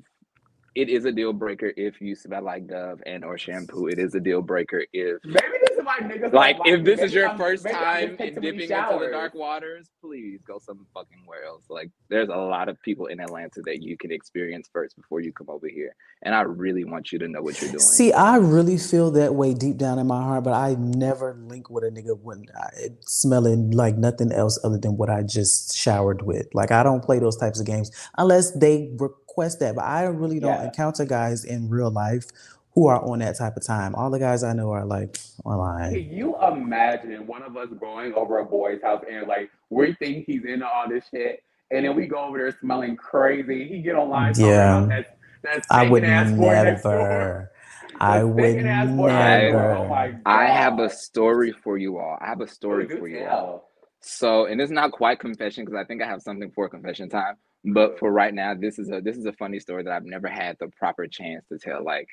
Speaker 4: it is a deal breaker if you smell like Dove and or shampoo. It is a deal breaker if
Speaker 5: Maybe this is why niggas
Speaker 4: like
Speaker 5: don't
Speaker 4: if this is your
Speaker 5: I'm-
Speaker 4: first time in dipping into the dark waters, please go some fucking where else. Like there's a lot of people in Atlanta that you can experience first before you come over here. And I really want you to know what you're doing.
Speaker 3: See, I really feel that way deep down in my heart, but I never link with a nigga when I, it smelling like nothing else other than what I just showered with. Like I don't play those types of games unless they request that. But I really don't
Speaker 5: Yeah.
Speaker 3: encounter guys in real life who are on that type of time. All the guys I know are like, online.
Speaker 5: Can you imagine one of us going over a boy's house and like we think he's into all this shit, and then we go over there smelling crazy. He get online
Speaker 3: Yeah.
Speaker 5: about that that
Speaker 3: I would
Speaker 5: ass boy next door.
Speaker 3: never. I would
Speaker 5: stinking-ass boy next door. Oh
Speaker 3: never.
Speaker 4: I have a story for you all. I have a story for you all. So, and it's not quite confession because I think I have something for confession time. But for right now, this is a this is a funny story that I've never had the proper chance to tell. Like,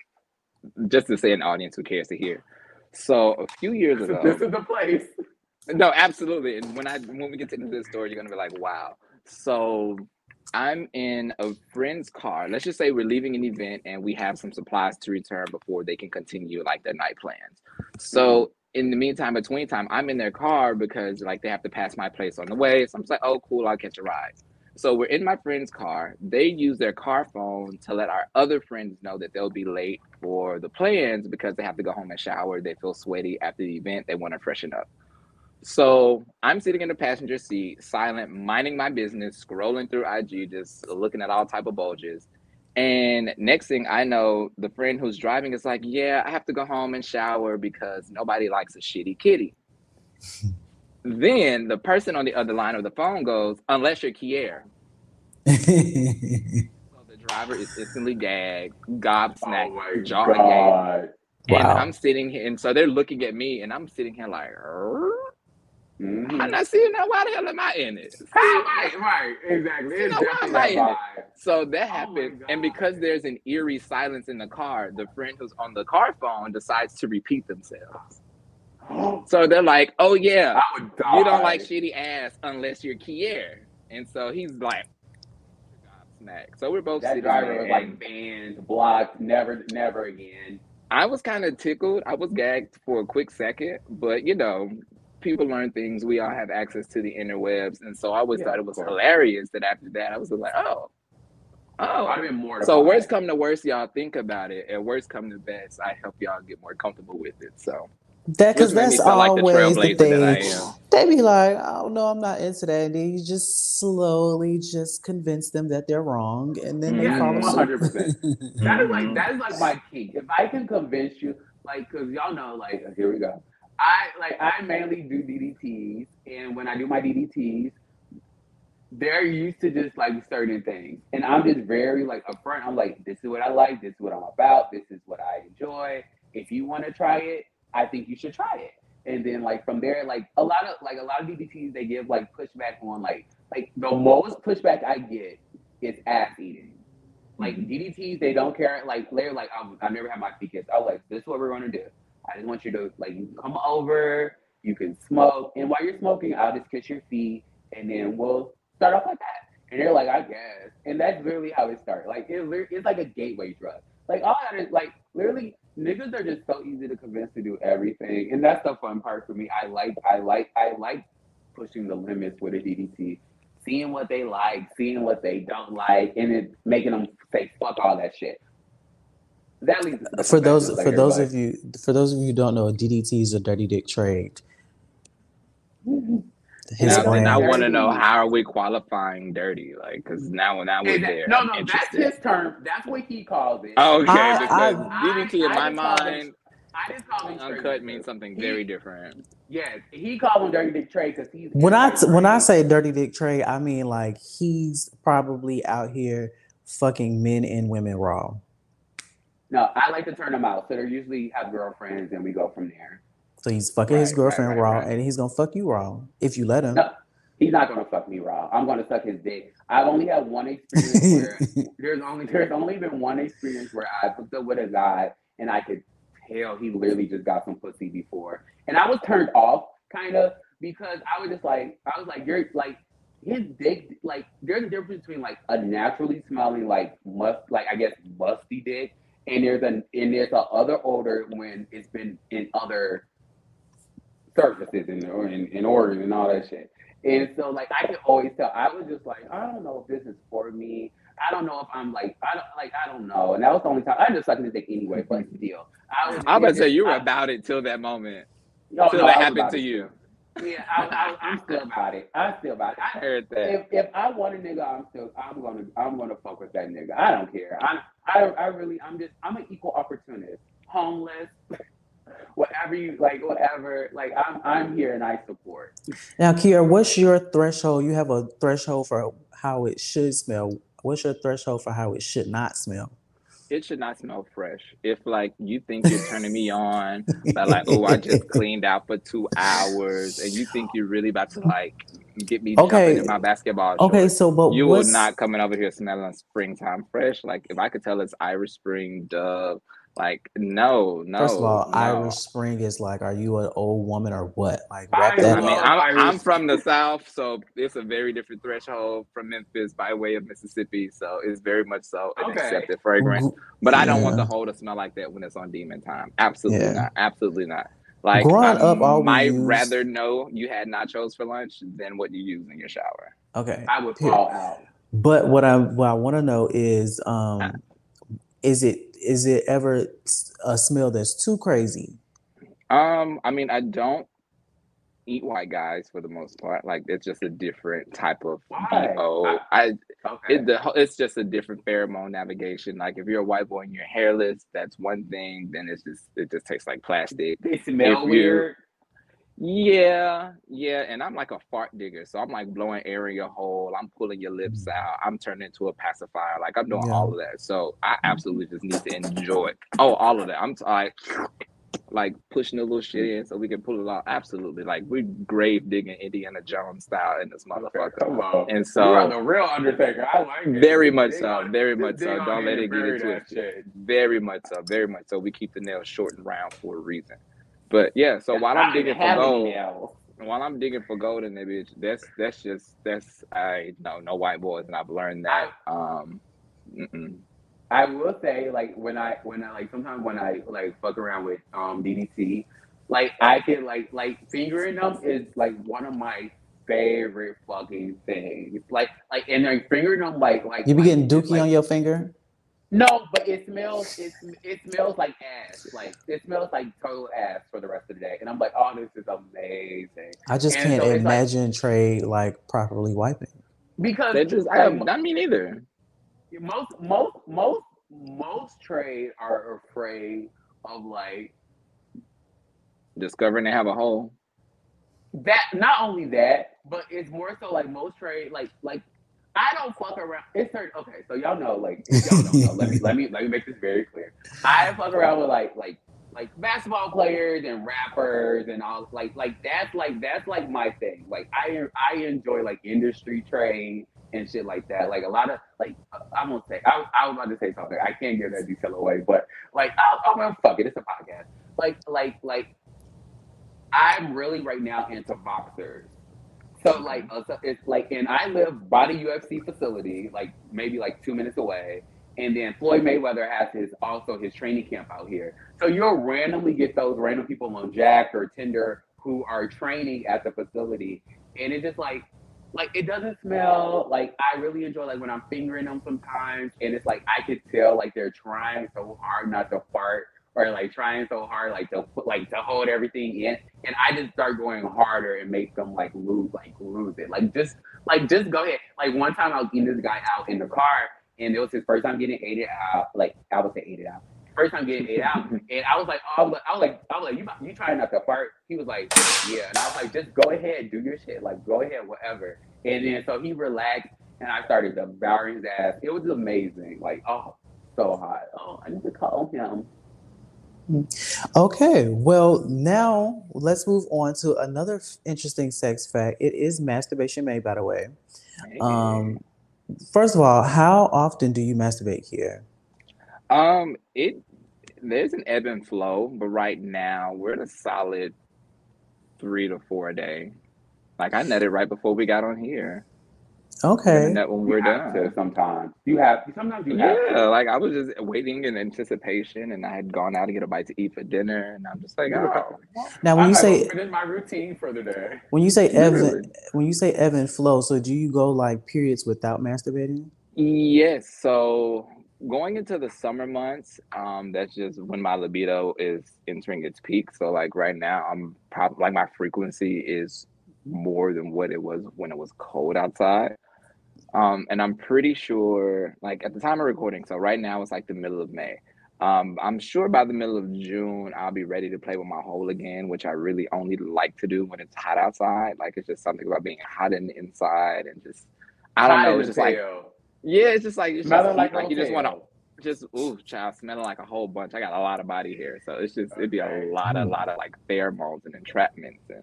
Speaker 4: just to say an audience who cares to hear. So a few years ago,
Speaker 5: this is the place.
Speaker 4: No, absolutely. And when I when we get to this story, you're gonna be like, wow. So I'm in a friend's car. Let's just say we're leaving an event and we have some supplies to return before they can continue like their night plans. So mm-hmm. in the meantime, between time, I'm in their car because like they have to pass my place on the way. So I'm just like, oh cool, I'll catch a ride. So we're in my friend's car. They use their car phone to let our other friends know that they'll be late for the plans because they have to go home and shower. They feel sweaty after the event. They want to freshen up. So I'm sitting in the passenger seat, silent, minding my business, scrolling through IG, just looking at all type of bulges. And next thing I know, the friend who's driving is like, "Yeah, I have to go home and shower because nobody likes a shitty kitty." then the person on the other line of the phone goes, "Unless you're Kyere." So the driver is instantly gagged, gobsmacked,
Speaker 5: Oh my
Speaker 4: jaw agape.
Speaker 5: god.
Speaker 4: And
Speaker 3: Wow.
Speaker 4: I'm sitting here, and so they're looking at me, and I'm sitting here like, "Er?
Speaker 5: Mhm.
Speaker 4: I'm not seeing that. Why the hell am I in it?
Speaker 5: right, right, exactly. It's
Speaker 4: You why am I
Speaker 5: that
Speaker 4: in it? So that
Speaker 5: Oh
Speaker 4: and because there's an eerie silence in the car, the friend who's on the car phone decides to repeat themselves. So they're like, "Oh yeah,
Speaker 5: I would die.
Speaker 4: you don't like shitty ass unless you're Kyere," and so he's like, "Smack." So we're both
Speaker 5: That
Speaker 4: sitting
Speaker 5: driver was like banned, blocked, never, never again.
Speaker 4: I was kind of tickled. I was gagged for a quick second, but you know, people learn things. We all have access to the interwebs, and so I always
Speaker 5: Yeah,
Speaker 4: thought it was hilarious that after that I was like, "Oh, oh."
Speaker 5: have been more.
Speaker 4: So worst come to worst, y'all think about it, and worst come to best, I help y'all get more comfortable with it. So
Speaker 3: That because
Speaker 4: Which made me
Speaker 3: that's
Speaker 4: feel like the
Speaker 3: always the thing.
Speaker 4: that I.
Speaker 3: They be like, "Oh no, I'm not into that," and then you just slowly just convince them that they're wrong, and then they
Speaker 5: Yeah,
Speaker 3: follow
Speaker 5: 100%. That is like that is like my key. If I can convince you, like, cause y'all know, like, uh, here we go. I like I mainly do DDTs, and when I do my DDTs, they're used to just like certain things, and I'm just very like upfront. I'm like, this is what I like, this is what I'm about, this is what I enjoy. If you want to try it, I think you should try it. And then like from there, like a lot of like a lot of DDTs, they give like pushback on like like the most pushback I get is ass eating. Like mm-hmm. DDTs, they don't care. Like they're like, I'm, I never had my feet kissed. I was like, this is what we're gonna do. I just want you to like you come over, you can smoke, and while you're smoking, I'll just kiss your feet, and then we'll start off like that. And they're like, I guess, and that's literally how it started. Like it, it's like a gateway drug. Like all that is like literally niggas are just so easy to convince to do everything, and that's the fun part for me. I like, I like, I like pushing the limits with a DDT seeing what they like, seeing what they don't like, and it making them say fuck all that shit. That leads
Speaker 3: For those
Speaker 5: professionals
Speaker 3: for
Speaker 5: like
Speaker 3: those of you for those of you who don't know, DDT is a dirty dick trade. His
Speaker 4: now, then. I want to know how are we qualifying dirty? Like, because now now we're
Speaker 5: that-
Speaker 4: there.
Speaker 5: no, no, that's his term. That's what he calls it.
Speaker 4: Okay,
Speaker 3: I-
Speaker 4: because
Speaker 3: I-
Speaker 4: DDT in
Speaker 5: I
Speaker 4: my
Speaker 5: just
Speaker 4: mind,
Speaker 5: I just call him
Speaker 4: uncut
Speaker 5: nigga.
Speaker 4: means something
Speaker 5: He-
Speaker 4: very different.
Speaker 5: Yes, he called him dirty dick trade because he's
Speaker 3: When I when I say dirty dick trade, I mean like he's probably out here fucking men and women raw.
Speaker 5: no, I like to turn them out. So they usually have girlfriends, and we go from there.
Speaker 3: So he's fucking his
Speaker 5: Right, right,
Speaker 3: girlfriend
Speaker 5: right,
Speaker 3: raw,
Speaker 5: right.
Speaker 3: and he's gonna fuck you raw if you let him.
Speaker 5: No, he's not gonna fuck me raw. I'm gonna suck his dick. I've only had one experience where there's only there's only been one experience where I hooked up with a guy and I could tell he literally just got some pussy before, and I was turned off kind of because I was just like I was like you're like his dick like there's a difference between like a naturally smelling like must like I guess musty dick and there's an and there's a other odor when it's been in other surfaces in, or in, in organs and all that shit. And so like I could always tell I was just like, I don't know if this is for me. I don't know if I'm like I don't like I don't know. And that was the only time I just sucking his dick anyway, but mm-hmm. still. I was
Speaker 4: I was say you were
Speaker 5: I-
Speaker 4: about it till that moment, oh,
Speaker 5: no,
Speaker 4: till
Speaker 5: no,
Speaker 4: that happened to
Speaker 5: it.
Speaker 4: you.
Speaker 5: Yeah, I, I, I'm still about it. I'm still about it.
Speaker 4: I
Speaker 5: I,
Speaker 4: heard that.
Speaker 5: if, if I want a nigga, I'm still I'm gonna I'm gonna fuck with that nigga. I don't care. I I, I really I'm just I'm an equal opportunist. Homeless, whatever you like, whatever. Like I'm I'm here and I support.
Speaker 3: Now, Kyere, what's your threshold? You have a threshold for how it should smell. What's your threshold for how it should not smell?
Speaker 4: It should not smell fresh. If like you think you're turning me on, but like, oh, I just cleaned out for two hours, and you think you're really about to like get me
Speaker 3: Okay.
Speaker 4: jumping in my basketball
Speaker 3: Okay, so but
Speaker 4: you will
Speaker 3: what's
Speaker 4: not coming over here smelling springtime fresh. Like if I could tell it's Irish Spring, Dove, Like no, no.
Speaker 3: First of all,
Speaker 4: no.
Speaker 3: Irish Spring is like, are you an old woman or what? Like,
Speaker 5: I
Speaker 3: wrap
Speaker 4: I
Speaker 3: that
Speaker 4: mean,
Speaker 5: love
Speaker 3: up.
Speaker 4: I'm, I'm from the South, so it's a very different threshold from Memphis by way of Mississippi. So it's very much so an
Speaker 5: Okay.
Speaker 4: accepted fragrance. But I don't want the whole to smell like that when it's on demon time. Absolutely
Speaker 3: Yeah.
Speaker 4: not. Absolutely not. Like
Speaker 3: Growing
Speaker 4: I
Speaker 3: up, all
Speaker 4: might
Speaker 3: used-
Speaker 4: rather know you had nachos for lunch than what you use in your shower.
Speaker 3: Okay.
Speaker 5: I would
Speaker 3: Here.
Speaker 5: fall out.
Speaker 3: But what I what I want to know is,
Speaker 4: Uh.
Speaker 3: um, is it is it ever a smell that's too crazy?
Speaker 4: Um, I mean, I don't eat white guys for the most part. Like it's just a different type of
Speaker 5: Why?
Speaker 4: BO. I
Speaker 5: Okay.
Speaker 4: it, the, it's just a different pheromone navigation. Like if you're a white boy and you're hairless, that's one thing. Then it's just it just tastes like plastic.
Speaker 5: they smell
Speaker 4: if
Speaker 5: weird.
Speaker 4: Yeah, yeah. And I'm like a fart digger, so I'm like blowing air in your hole. I'm pulling your lips mm. out. I'm turning into a pacifier. Like I'm doing
Speaker 3: Yeah.
Speaker 4: all of that. So I mm. absolutely just need to enjoy. it. Oh, all of that. I'm t- like. Like pushing a little shit mm. in so we can pull it off. Absolutely, like we grave digging Indiana Jones style in this motherfucker.
Speaker 5: come on.
Speaker 4: And so,
Speaker 5: the real Undertaker. I like it.
Speaker 4: very much
Speaker 5: Dig
Speaker 4: so,
Speaker 5: on-
Speaker 4: very much so. Don't let it get into it. Very much so, very much so. We keep the nails short and round for a reason. But yeah, so while I'm
Speaker 5: I
Speaker 4: digging for gold,
Speaker 5: nails.
Speaker 4: while I'm digging for gold in that bitch, that's that's just that's I know no white boys, and I've learned that. Um, mm-mm.
Speaker 5: I will say, like when I when I like sometimes when I like fuck around with um DDT, like I can like like fingering them is like one of my favorite fucking things. Like like and like fingering them like like
Speaker 3: You be
Speaker 5: like,
Speaker 3: getting dookie
Speaker 5: like,
Speaker 3: on your finger?
Speaker 5: No, but it smells it it smells like ass. Like it smells like total ass for the rest of the day. And I'm like, oh, this is amazing
Speaker 3: I just
Speaker 5: And
Speaker 3: can't
Speaker 5: so it's like-
Speaker 3: imagine Trey like properly wiping.
Speaker 5: because
Speaker 4: They just I,
Speaker 5: like,
Speaker 4: not me neither.
Speaker 5: most most most most trade are afraid of like
Speaker 4: Discovering they have a hole.
Speaker 5: that not only that, but it's more so like most trade like like I don't fuck around. It's certain okay, so y'all know like y'all don't know, let me let me let me make this very clear. I fuck around with like like like basketball players and rappers and all like like that's like that's like my thing. Like I I enjoy like industry trade and shit like that. Like a lot of like I'm gonna say I, I was about to say something. I can't give that detail away, but like I, I'm gonna fuck it. It's a podcast. Like like like I'm really right now into boxers. So like uh, so it's like and I live by the UFC facility, like maybe like two minutes away. And then Floyd Mayweather has his also his training camp out here. So you'll randomly get those random people on Jack'd or Tinder who are training at the facility. And it's just like like it doesn't smell like I really enjoy like when I'm fingering them sometimes and it's like I could tell like they're trying so hard not to fart or like trying so hard like to put like to hold everything in and I just start going harder and make them like lose like lose it. Like just like just go ahead. Like one time I was eating this guy out in the car and it was his first time getting ate it out. Like I would say ate it out. First time getting ate out, and I was like, oh, I was like, I was like, I was like, you, you trying not to fart? He was like, yeah, and I was like, just go ahead, do your shit, like go ahead, whatever. And then so he relaxed, and I started devouring his ass. It was amazing, like oh, so hot. Oh, I need to call him.
Speaker 3: Okay, well now let's move on to another f- interesting sex fact. It is masturbation May, by the way. Um, first of all, how often do you masturbate here?
Speaker 4: Um, it there's an ebb and flow, but right now we're at a solid three to four a day. Like I netted right before we got on here.
Speaker 3: Okay,
Speaker 4: And that when we're
Speaker 5: have
Speaker 4: done.
Speaker 5: to sometimes. You have sometimes you have.
Speaker 4: Yeah,
Speaker 5: To.
Speaker 4: like I was just waiting in anticipation, and I had gone out to get a bite to eat for dinner, and I'm just like, oh,
Speaker 3: now when
Speaker 5: I'm
Speaker 3: you
Speaker 5: like,
Speaker 3: say
Speaker 5: "Oh, finish my routine for the day.
Speaker 3: when you say ebb and, when you say ebb and flow, so do you go like periods without masturbating?
Speaker 4: Yes. So going into the summer months, um, that's just when my libido is entering its peak. So like right now, I'm probably like my frequency is more than what it was when it was cold outside. Um, and I'm pretty sure, like at the time of recording, so right now it's like the middle of May. Um, I'm sure by the middle of June I'll be ready to play with my hole again, which I really only like to do when it's hot outside. Like it's just something about being hot in the inside and just I don't
Speaker 5: Hot
Speaker 4: know, it's just like yeah, it's just like it's just
Speaker 5: like,
Speaker 4: like, you just want to just ooh, child, smelling like a whole bunch. I got a lot of body here, so it's just it'd be a lot, a lot of like pheromones and entrapments, and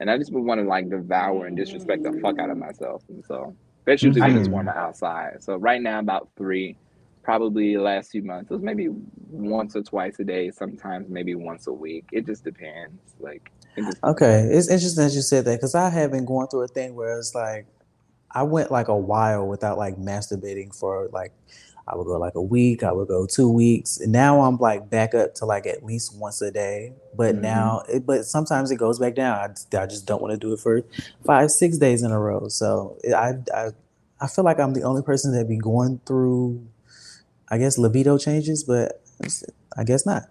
Speaker 4: and I just would want to like devour and disrespect the fuck out of myself, and so that's usually when it's
Speaker 3: Mhm.
Speaker 4: warmer outside. So right now about three, probably the last few months. It was maybe once or twice a day, sometimes maybe once a week. It just depends. Like it just
Speaker 3: Okay, it's interesting that you said that because I have been going through a thing where it's like I went like a while without like masturbating for like I would go like a week, I would go two weeks, and now I'm like back up to like at least once a day. But
Speaker 5: Mhm.
Speaker 3: now, it, but sometimes it goes back down. I, just- I just don't want to do it for five, six days in a row. So I, I, I feel like I'm the only person that be going through, I guess libido changes, but I guess not.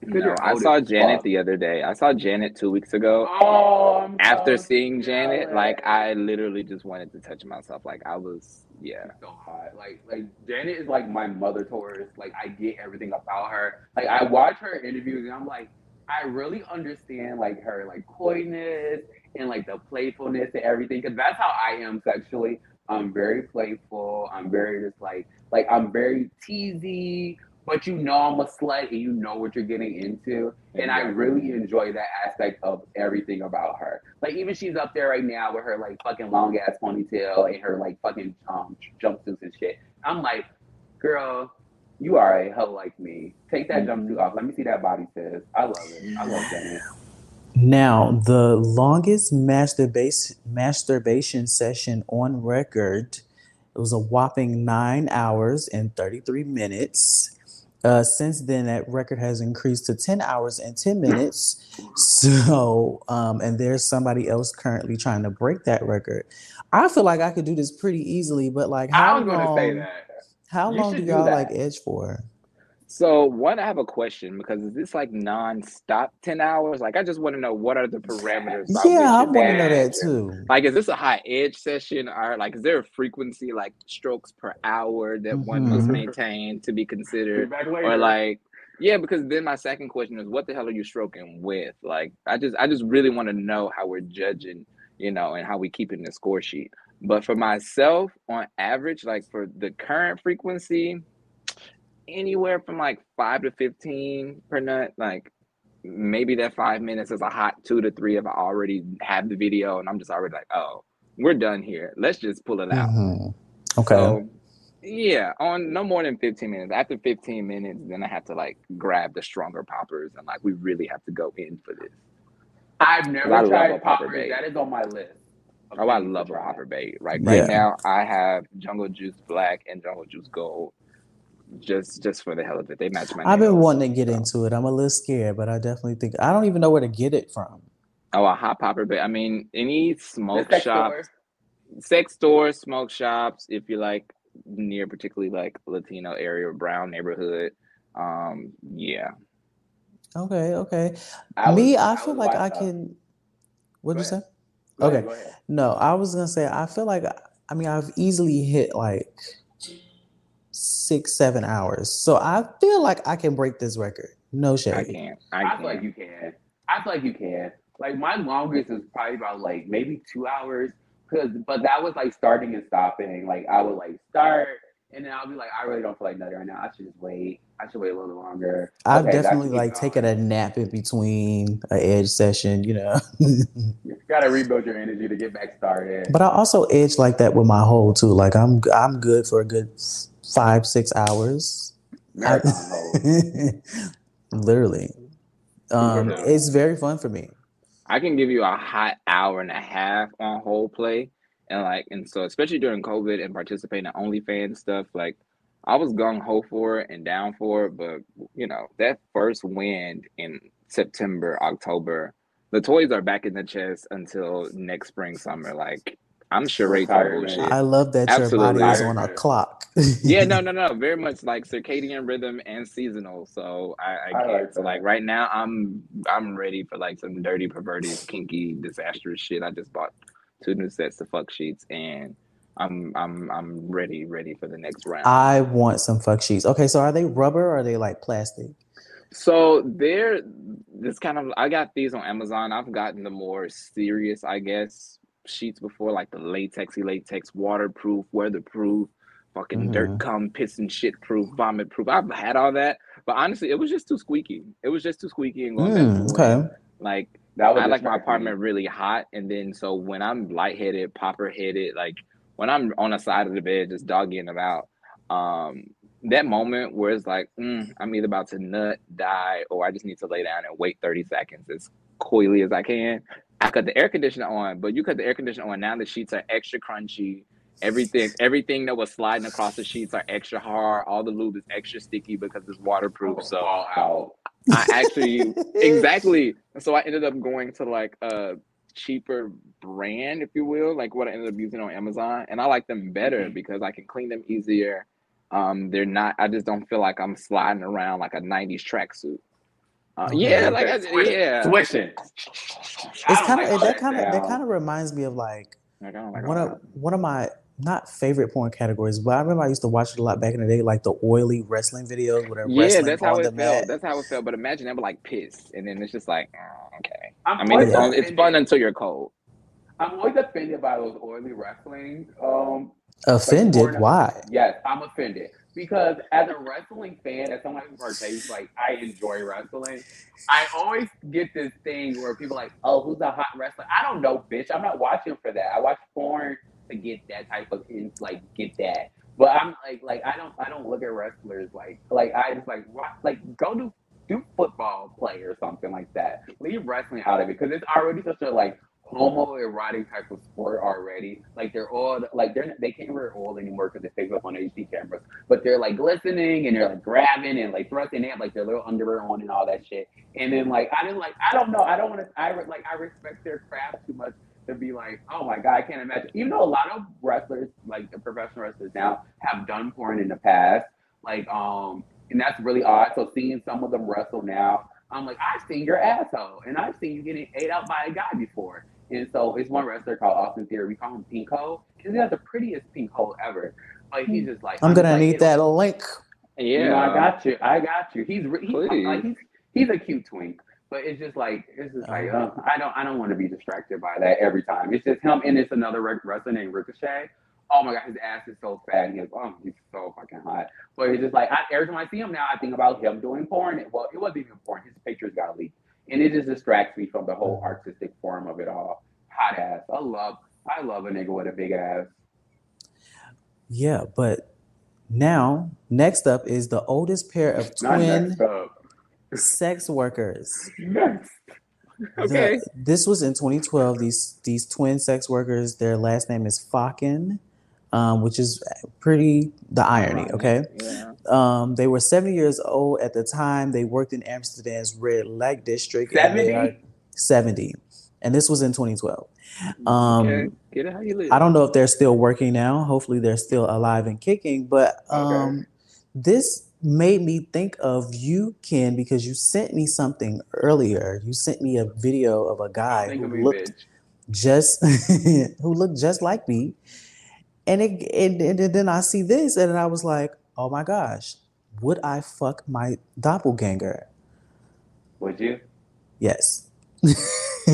Speaker 5: Because
Speaker 4: No, I saw Janet
Speaker 5: fuck.
Speaker 4: the other day. I saw Janet two weeks ago.
Speaker 5: Oh,
Speaker 4: After seeing Janet,
Speaker 5: jealous.
Speaker 4: like I literally just wanted to touch myself. Like I was, yeah.
Speaker 5: so hot. Like like Janet is like my mother Taurus. Like I get everything about her. Like I watch her interviews and I'm like, I really understand like her like coyness and like the playfulness and everything. Cause that's how I am sexually. I'm very playful. I'm very just like like I'm very teasy, but you know I'm a slut and you know what you're getting into. And I really enjoy that aspect of everything about her. Like even she's up there right now with her like fucking long ass ponytail and her like fucking um jumpsuits and shit. I'm like, girl, you are a hoe like me. Take that jumpsuit off. Let me see that body, sis. I love it. I love that.
Speaker 3: Now, the longest masturbation masturbation session on record it was a whopping nine hours and 33 minutes. Uh, since then, that record has increased to 10 hours and 10 minutes. So, um, and there's somebody else currently trying to break that record. I feel like I could do this pretty easily, but like,
Speaker 5: I
Speaker 3: how
Speaker 5: was gonna say
Speaker 3: long?
Speaker 5: that.
Speaker 3: How
Speaker 5: You
Speaker 3: long do y'all like edge for?
Speaker 4: So one, I have a question because is this like non-stop ten hours? Like I just want to know what are the parameters?
Speaker 3: Yeah, I want to know that too.
Speaker 4: Like, is this a high edge session, or like, is there a frequency like strokes per hour that one must
Speaker 3: Mhm.
Speaker 4: maintain to be considered?
Speaker 5: Back
Speaker 4: or like yeah because then my second question is what the hell are you stroking with like i just i just really want to know how we're judging you know and how we keeping the score sheet but for myself on average like for the current frequency anywhere from like 5 to 15 per nut like maybe that five minutes is a hot two to three if i already have the video and i'm just already like oh we're done here let's just pull it out
Speaker 3: Mhm. Okay.
Speaker 4: so yeah, on no more than 15 minutes. After 15 minutes, then I have to like grab the stronger poppers and like we really have to go in for this.
Speaker 5: I've never
Speaker 4: love a
Speaker 5: tried
Speaker 4: popper
Speaker 5: poppers.
Speaker 4: bait.
Speaker 5: That is on my list.
Speaker 4: Oh, I love a
Speaker 5: try.
Speaker 4: popper bait. Right
Speaker 3: Yeah.
Speaker 4: right now I have Jungle Juice Black and Jungle Juice Gold. Just just for the hell of it. They match my
Speaker 3: I've been
Speaker 4: nails,
Speaker 3: wanting to get
Speaker 4: so.
Speaker 3: into it. I'm a little scared, but I definitely think I don't even know where to get it from.
Speaker 4: Oh, a hot popper but I mean, any smoke
Speaker 5: sex
Speaker 4: shop,
Speaker 5: store.
Speaker 4: sex stores, smoke shops, if you're like near particularly like Latino area or brown neighborhood. Um, yeah.
Speaker 3: Okay, okay.
Speaker 5: I
Speaker 3: Me,
Speaker 5: was-
Speaker 3: I
Speaker 5: I
Speaker 3: feel like I
Speaker 5: watching-
Speaker 3: can. What'd you
Speaker 5: Go
Speaker 3: say?
Speaker 5: ahead. Go ahead,
Speaker 3: Okay.
Speaker 5: go ahead.
Speaker 3: No, I was gonna say I feel like I mean I've easily hit like six, seven hours. So I feel like I can break this record. No shade.
Speaker 4: I can't. I
Speaker 5: I
Speaker 4: can't.
Speaker 5: feel like you can. I feel like you can. Like my longest is probably about like maybe two hours. Cause but that was like starting and stopping. Like I would like start and then I'll be like, I really don't feel like nutting right now. I should just wait. I should wait a little longer.
Speaker 3: I've
Speaker 5: Okay,
Speaker 3: definitely
Speaker 5: should keep
Speaker 3: like taken a nap in between a edge session, you know.
Speaker 5: You gotta rebuild your energy to get back started.
Speaker 3: but I also edge like that with my hole too. Like I'm I'm good for a good five, six hours. Literally. Um,
Speaker 5: Yeah.
Speaker 3: it's very fun for me.
Speaker 4: I can give you a hot hour and a half on whole play. And like and so especially during COVID and participating in OnlyFans stuff, like I was gung ho for it and down for it, but you know, that first wind in September, October, the toys are back in the chest until next spring, summer. Like I'm charade for bullshit.
Speaker 3: I love that your
Speaker 4: Absolutely.
Speaker 3: body is on a clock.
Speaker 4: yeah, no, no, no. Very much like circadian rhythm and seasonal. So I, I
Speaker 5: I
Speaker 4: can't.
Speaker 5: like
Speaker 4: so like right now, I'm I'm ready for like some dirty, perverted, kinky, disastrous shit. I just bought two new sets of fuck sheets, and I'm I'm I'm ready, ready for the next round.
Speaker 3: I want some fuck sheets. Okay, so are they rubber or are they like plastic?
Speaker 4: So they're this kind of I got these on Amazon. I've gotten the more serious, I guess, sheets before, like the latexy latex, waterproof, weatherproof, fucking dirt
Speaker 3: Mhm.
Speaker 4: cum, piss and shit proof, vomit proof. I've had all that, but honestly, it was just too squeaky. It was just too squeaky and going
Speaker 3: Mm,
Speaker 4: back
Speaker 3: okay.
Speaker 4: like
Speaker 5: That was
Speaker 4: I like my
Speaker 5: distracting.
Speaker 4: apartment really hot, and then so when I'm lightheaded, popper headed, like when I'm on the side of the bed just dogging about, um, that moment where it's like, mm, I'm either about to nut, die, or I just need to lay down and wait 30 seconds as coyly as I can. I cut the air conditioner on, but you cut the air conditioner on. Now the sheets are extra crunchy. Everything, everything that was sliding across the sheets are extra hard. All the lube is extra sticky because it's waterproof. So
Speaker 5: all out.
Speaker 4: I actually exactly. So I ended up going to like a cheaper brand, if you will, like what I ended up using on Amazon, and I like them better
Speaker 5: Mhm.
Speaker 4: because I can clean them easier. Um, they're not. I just don't feel like I'm sliding around like a '90s tracksuit. Uh, yeah, like I,
Speaker 5: Swish-
Speaker 4: yeah.
Speaker 5: Swishing.
Speaker 3: It's kind of that kind of that kind of reminds me of like
Speaker 4: Like, I like
Speaker 3: one of one of my not favorite porn categories, but I remember I used to watch it a lot back in the day, like the oily wrestling videos where they're
Speaker 4: Yeah,
Speaker 3: wrestling
Speaker 4: that's how it felt.
Speaker 3: mat.
Speaker 4: That's how it felt. But imagine that, but like piss, and then it's just like, oh, okay.
Speaker 5: I'm
Speaker 4: I mean, it's fun. It's fun until you're cold.
Speaker 5: I'm always offended by those oily wrestling. Um,
Speaker 3: Offended?
Speaker 5: porn-
Speaker 3: Why?
Speaker 5: yes, I'm offended because as a wrestling fan, as someone who partakes, like I enjoy wrestling. I always get this thing where people are like, "Oh, who's a hot wrestler?" I don't know, bitch. I'm not watching for that. I watch porn to get that type of like get that. But I'm like, like I don't, I don't look at wrestlers like, like I just like, what, like go do do football play or something like that. Leave wrestling out of it because it's already such a like homoerotic type of sport already. Like they're all like they're they can't wear old anymore because they pick up on HD cameras. But they're like glistening and they're like grabbing and like thrusting. They like their little underwear on and all that shit. And then like I didn't like I don't know. I don't want to. I like I respect their craft too much to be like, oh my god, I can't imagine. Even though a lot of wrestlers, like the professional wrestlers now, have done porn in the past. Like um, and that's really odd. So seeing some of them wrestle now. I'm like, I've seen your asshole, and I've seen you getting ate out by a guy before. And so it's one wrestler called Austin Theory. We call him Pink Hole because he has the prettiest pink hole ever. Like he's just like
Speaker 3: I'm gonna
Speaker 5: like,
Speaker 3: need
Speaker 5: it-
Speaker 3: that link.
Speaker 4: Yeah,
Speaker 5: You know, I got you. I got you. He's re- he's like he's he's a cute twink, but it's just like it's just like uh, I don't I don't want to be distracted by that every time. It's just him and it's another rec- wrestler named Ricochet. Oh my god, his ass is so fat. And he's oh he's so fucking hot. But it's just like I, every time I see him now, I think about him doing porn. Well, it wasn't even porn. His pictures got leaked, and it just distracts me from the whole artistic form of it all. Hot ass. I love I love a nigga with a big ass.
Speaker 3: Yeah, but now next up is the oldest pair of twin sex workers.
Speaker 4: Okay.
Speaker 3: The- this was in 2012. These these twin sex workers, their last name is Fokkens, um, which is pretty the irony. Okay,
Speaker 4: Yeah.
Speaker 3: um, they were 70 years old at the time. They worked in Amsterdam's red light district.
Speaker 5: 70?
Speaker 3: 70, and this was in 2012. Um,
Speaker 4: okay. Get it how you live.
Speaker 3: I don't know if they're still working now. Hopefully, they're still alive and kicking. But
Speaker 5: Okay.
Speaker 3: um, this made me think of you, Ken, because you sent me something earlier. You sent me a video of a guy who looked
Speaker 5: bitch.
Speaker 3: just who looked just like me, and it and, and then I see this, and I was like, oh my gosh, would I fuck my doppelganger?
Speaker 5: Would you?
Speaker 3: Yes,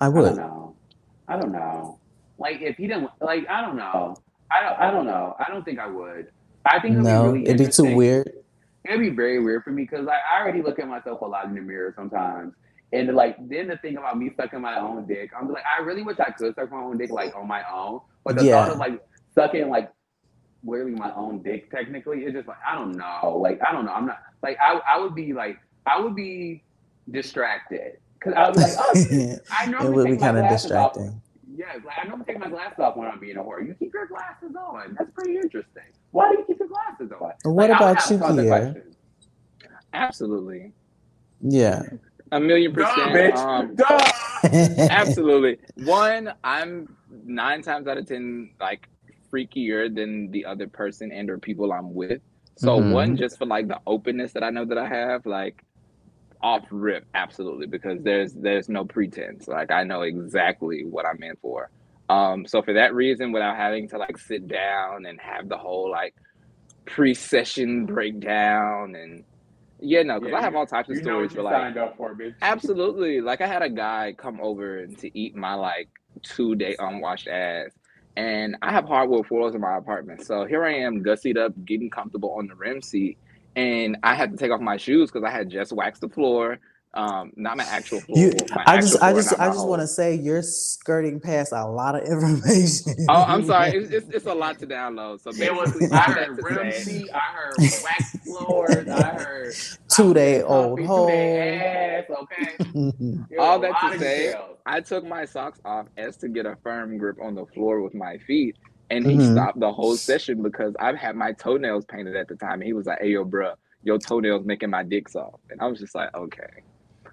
Speaker 3: I
Speaker 5: I don't
Speaker 3: would.
Speaker 5: know. I don't know. Like if he didn't like I don't know. I don't I don't know. I don't think I would. I think it'd
Speaker 3: No,
Speaker 5: be really
Speaker 3: it'd be too weird.
Speaker 5: It'd be very weird for me because like, I already look at myself a lot in the mirror sometimes. And like then the thing about me sucking my own dick, I'm like, I really wish I could suck my own dick like on my own. But the
Speaker 3: Yeah.
Speaker 5: thought of like sucking like wearing my own dick technically, it's just like I don't know. Like I don't know. I'm not like I I would be like I would be distracted. Cause I be like, oh I
Speaker 3: it would be kind of
Speaker 5: glasses off.
Speaker 3: distracting.
Speaker 5: Yes, like I normally take my glasses off when I'm being a whore. You keep your glasses on. That's pretty interesting. Why do you keep your glasses on?
Speaker 3: What
Speaker 5: Like,
Speaker 3: about you,
Speaker 5: tons of
Speaker 3: Kyere?
Speaker 5: questions.
Speaker 4: Absolutely.
Speaker 3: Yeah.
Speaker 4: A million
Speaker 5: Duh,
Speaker 4: percent.
Speaker 5: bitch.
Speaker 4: Um,
Speaker 5: Duh.
Speaker 4: absolutely. One, I'm nine times out of ten like freakier than the other person and or people I'm with. So
Speaker 3: Mhm.
Speaker 4: one, just for like the openness that I know that I have, like off rip, absolutely, because there's there's no pretense. Like I know exactly what I'm in for. Um, so for that reason, without having to like sit down and have the whole like pre-session breakdown and yeah, no, because
Speaker 5: Yeah,
Speaker 4: I have all types of
Speaker 5: You know
Speaker 4: stories
Speaker 5: you
Speaker 4: like
Speaker 5: for, bitch.
Speaker 4: Absolutely. Like I had a guy come over to eat my like two day unwashed ass. And I have hardwood floors in my apartment. So here I am gussied up, getting comfortable on the rim seat. And I had to take off my shoes because I had just waxed the floor. Um, not my actual floor.
Speaker 3: You,
Speaker 4: my
Speaker 3: I just, I just,
Speaker 4: not my
Speaker 3: I just want to say you're skirting past a lot of information.
Speaker 4: Oh, I'm sorry. It's, it's, it's a lot to download. So
Speaker 5: It was.
Speaker 4: basically,
Speaker 5: I heard
Speaker 4: that to
Speaker 5: rim seat. I heard wax floors. I heard
Speaker 3: Two day old
Speaker 5: Two
Speaker 3: hole.
Speaker 5: ass. Okay.
Speaker 4: All that to say. I took my socks off as to get a firm grip on the floor with my feet. And he
Speaker 3: Mhm.
Speaker 4: stopped the whole session because I've had my toenails painted at the time. And he was like, hey, yo, bruh, your toenails making my dick soft. And I was just like, okay.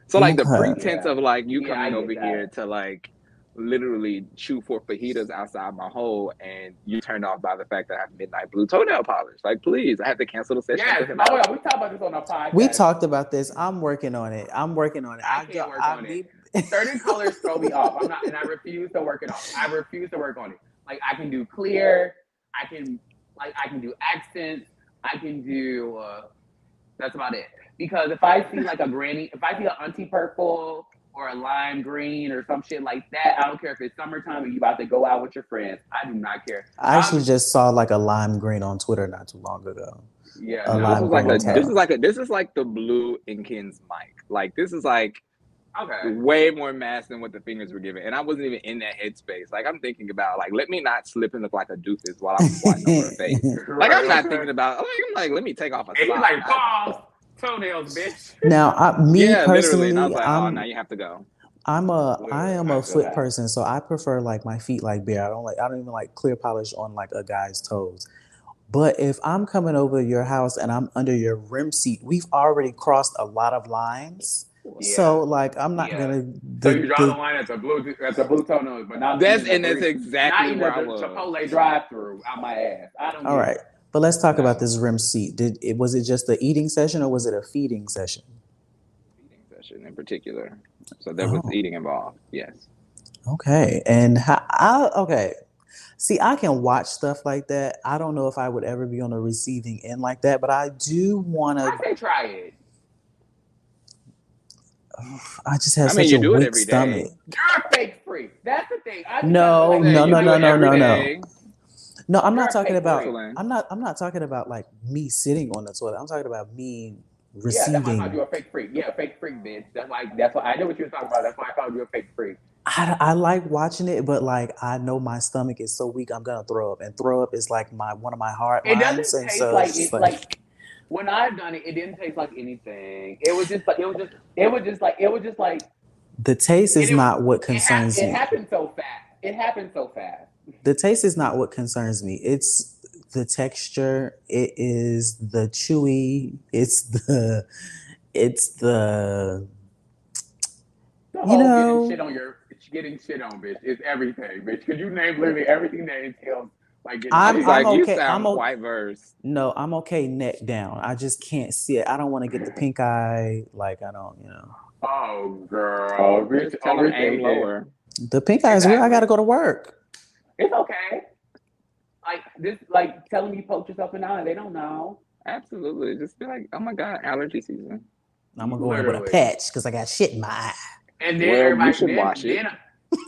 Speaker 4: So, like, the pretense
Speaker 5: Yeah.
Speaker 4: of, like, you
Speaker 5: Yeah,
Speaker 4: coming
Speaker 5: get
Speaker 4: over
Speaker 5: that.
Speaker 4: here to, like, literally chew for fajitas outside my hole and you turned off by the fact that I have midnight blue toenail polish. Like, please, I have to cancel the session.
Speaker 5: Yes. Oh, yeah, we talked about this on our podcast.
Speaker 3: we talked about this. I'm working on it. I'm working on it.
Speaker 5: I
Speaker 3: I
Speaker 5: can't
Speaker 3: go-
Speaker 5: work
Speaker 3: I
Speaker 5: on it. certain colors throw me off. I'm not, and I refuse to work it off. I refuse to work on it. Like I can do clear. I can like I can do accents. I can do. Uh, that's about it. Because if I see like a granny, if I see an auntie purple or a lime green or some shit like that, I don't care if it's summertime and you about to go out with your friends. I do not care.
Speaker 3: I actually just saw like a lime green on Twitter not too long ago.
Speaker 5: Yeah,
Speaker 3: A
Speaker 5: no,
Speaker 4: This
Speaker 3: lime
Speaker 4: is like a, this is like a this is like the blue in Ken's mic. Like this is like
Speaker 5: okay.
Speaker 4: way more mass than what the fingers were giving. And I wasn't even in that headspace. Like I'm thinking about like let me not slip and look like a doofus while I'm swatting over her face. Like I'm not thinking about like I'm like let me take off a
Speaker 5: And he's like, pause, toenails, bitch.
Speaker 3: now, I, me
Speaker 4: yeah,
Speaker 3: personally.
Speaker 4: And I was like, oh,
Speaker 3: I'm,
Speaker 4: now you have to go.
Speaker 3: I'm a
Speaker 5: Wait,
Speaker 3: I am
Speaker 5: I
Speaker 3: a
Speaker 5: feel
Speaker 3: foot
Speaker 5: that.
Speaker 3: person, so I prefer like my feet like bare. I don't like I don't even like clear polish on like a guy's toes. But if I'm coming over your house and I'm under your rim seat, we've already crossed a lot of lines. So like I'm not
Speaker 5: Yeah.
Speaker 3: gonna
Speaker 5: So
Speaker 3: the-
Speaker 5: you draw
Speaker 3: the-
Speaker 5: the line at the blue at the blue toenails, but not
Speaker 4: That's and that's exactly
Speaker 5: not eating
Speaker 4: where I
Speaker 5: the
Speaker 4: was.
Speaker 5: Chipotle drive-through out my ass. I don't.
Speaker 3: all
Speaker 5: get
Speaker 3: right.
Speaker 5: it.
Speaker 3: But let's talk about this rim seat. Did it was it just the eating session or was it a feeding session?
Speaker 4: Eating session in particular. So there was
Speaker 3: Oh.
Speaker 4: eating involved. Yes.
Speaker 3: Okay. And how I okay. See, I can watch stuff like that. I don't know if I would ever be on the receiving end like that, but I do want
Speaker 5: I
Speaker 3: to.
Speaker 5: say try it.
Speaker 3: I just have
Speaker 4: I mean,
Speaker 3: such a weak
Speaker 4: every day.
Speaker 3: stomach.
Speaker 5: You're a fake freak. That's the thing. I
Speaker 3: No, no, no, no,
Speaker 4: it
Speaker 3: no, no, no. No, I'm not talking about. I'm not. I'm not talking about like me sitting on the toilet. I'm talking about me receiving.
Speaker 5: Yeah, that's why I called you a fake freak. Yeah, a fake freak, bitch. That's why. That's why I know what you were talking about. That's why I called you a fake freak.
Speaker 3: I, I like watching it, but like I know my stomach is so weak, I'm gonna throw up, and throw up is like my one of my hard
Speaker 5: It
Speaker 3: lines.
Speaker 5: doesn't
Speaker 3: And
Speaker 5: taste
Speaker 3: so
Speaker 5: like
Speaker 3: it's just
Speaker 5: like, when I've done it, it didn't taste like anything. It was just like it was just it was just like it was just like
Speaker 3: the taste is
Speaker 5: it-
Speaker 3: not what
Speaker 5: it, hap-
Speaker 3: concerns
Speaker 5: it
Speaker 3: me.
Speaker 5: happened so fast. It happened so fast.
Speaker 3: The taste is not what concerns me. It's the texture. It is the chewy. It's the. It's the.
Speaker 5: The
Speaker 3: You know-
Speaker 5: getting shit on your getting shit on, bitch. It's everything, bitch. Could you name literally everything that entails like getting
Speaker 3: I'm-
Speaker 4: He's
Speaker 5: shit?
Speaker 4: like, you
Speaker 3: okay,
Speaker 4: sound
Speaker 3: I'm o-
Speaker 4: quite versed.
Speaker 3: No, I'm okay neck down. I just can't see it. I don't want to get the pink eye. Like I don't, you know.
Speaker 5: Oh, girl, oh, bitch.
Speaker 4: Just tell him aim lower.
Speaker 3: The pink eye is real. I got to go to work.
Speaker 5: It's okay. Like this, like telling me poke yourself in the eye. They don't know.
Speaker 4: Absolutely. Just be like, oh my God, allergy season.
Speaker 3: I'm gonna go in with a patch because I got shit in my eye.
Speaker 5: And then
Speaker 4: Well, you
Speaker 5: everybody,
Speaker 4: should
Speaker 5: then,
Speaker 4: wash it.
Speaker 5: then,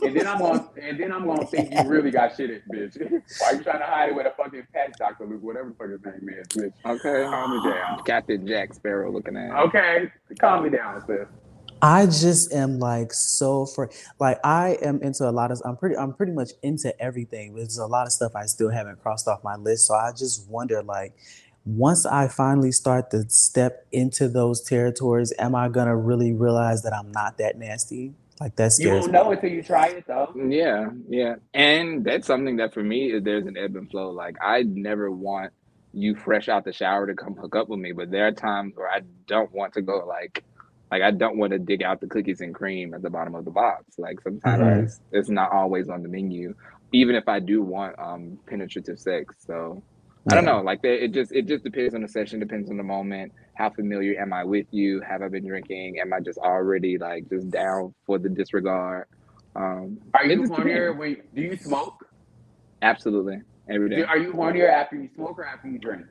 Speaker 5: and then I'm gonna, and then I'm gonna think you really got shit in, bitch. Why you trying to hide it with a fucking patch, Doctor Luke, whatever the fuck his name is, bitch?
Speaker 4: Okay.
Speaker 5: Calm me down.
Speaker 4: Captain Jack Sparrow looking at.
Speaker 5: Okay, calm me down, sis.
Speaker 3: I just am like so for like I am into a lot of I'm pretty I'm pretty much into everything. There's a lot of stuff I still haven't crossed off my list. So I just wonder like once I finally start to step into those territories, am I gonna really realize that I'm not that nasty? Like that's
Speaker 5: You
Speaker 3: scares
Speaker 5: won't
Speaker 3: me.
Speaker 5: know until you try it, though.
Speaker 4: Mm, yeah, yeah. And that's something that for me is there's an ebb and flow. Like I never want you fresh out the shower to come hook up with me, but there are times where I don't want to go like like I don't want to dig out the cookies and cream at the bottom of the box. Like sometimes
Speaker 3: Mhm.
Speaker 4: it's, it's not always on the menu, even if I do want um penetrative sex. So I don't know. Like there- it just it just depends on the session, depends on the moment. How familiar am I with you? Have I been drinking? Am I just already like just down for the disregard? Um,
Speaker 5: Are you hornier
Speaker 4: depends.
Speaker 5: when do you smoke?
Speaker 4: Absolutely, every day.
Speaker 5: Are you hornier after you smoke or after you drink?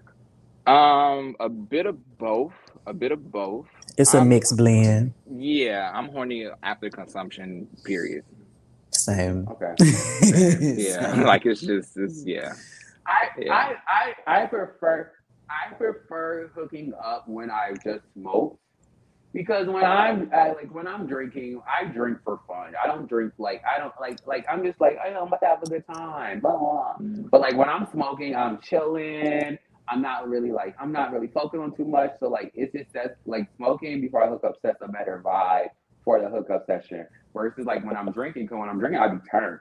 Speaker 4: Um, a bit of both. A bit of both.
Speaker 3: It's a
Speaker 4: I'm-
Speaker 3: mixed blend.
Speaker 4: Yeah, I'm horny after consumption. Period.
Speaker 3: Same.
Speaker 5: Okay.
Speaker 4: Yeah, like it's just, it's yeah.
Speaker 5: I,
Speaker 4: Yeah.
Speaker 5: I I I prefer I prefer hooking up when I just smoke Because when I'm I, like when I'm drinking, I drink for fun. I don't drink like I don't like like I'm just like I I'm about to have a good time. Blah, blah. Mm. But like when I'm smoking, I'm chilling. I'm not really like I'm not really focused on too much. So like it's just that like smoking before I hook up sets a better vibe for the hookup session. Versus like when I'm drinking, because when I'm drinking, I be turned.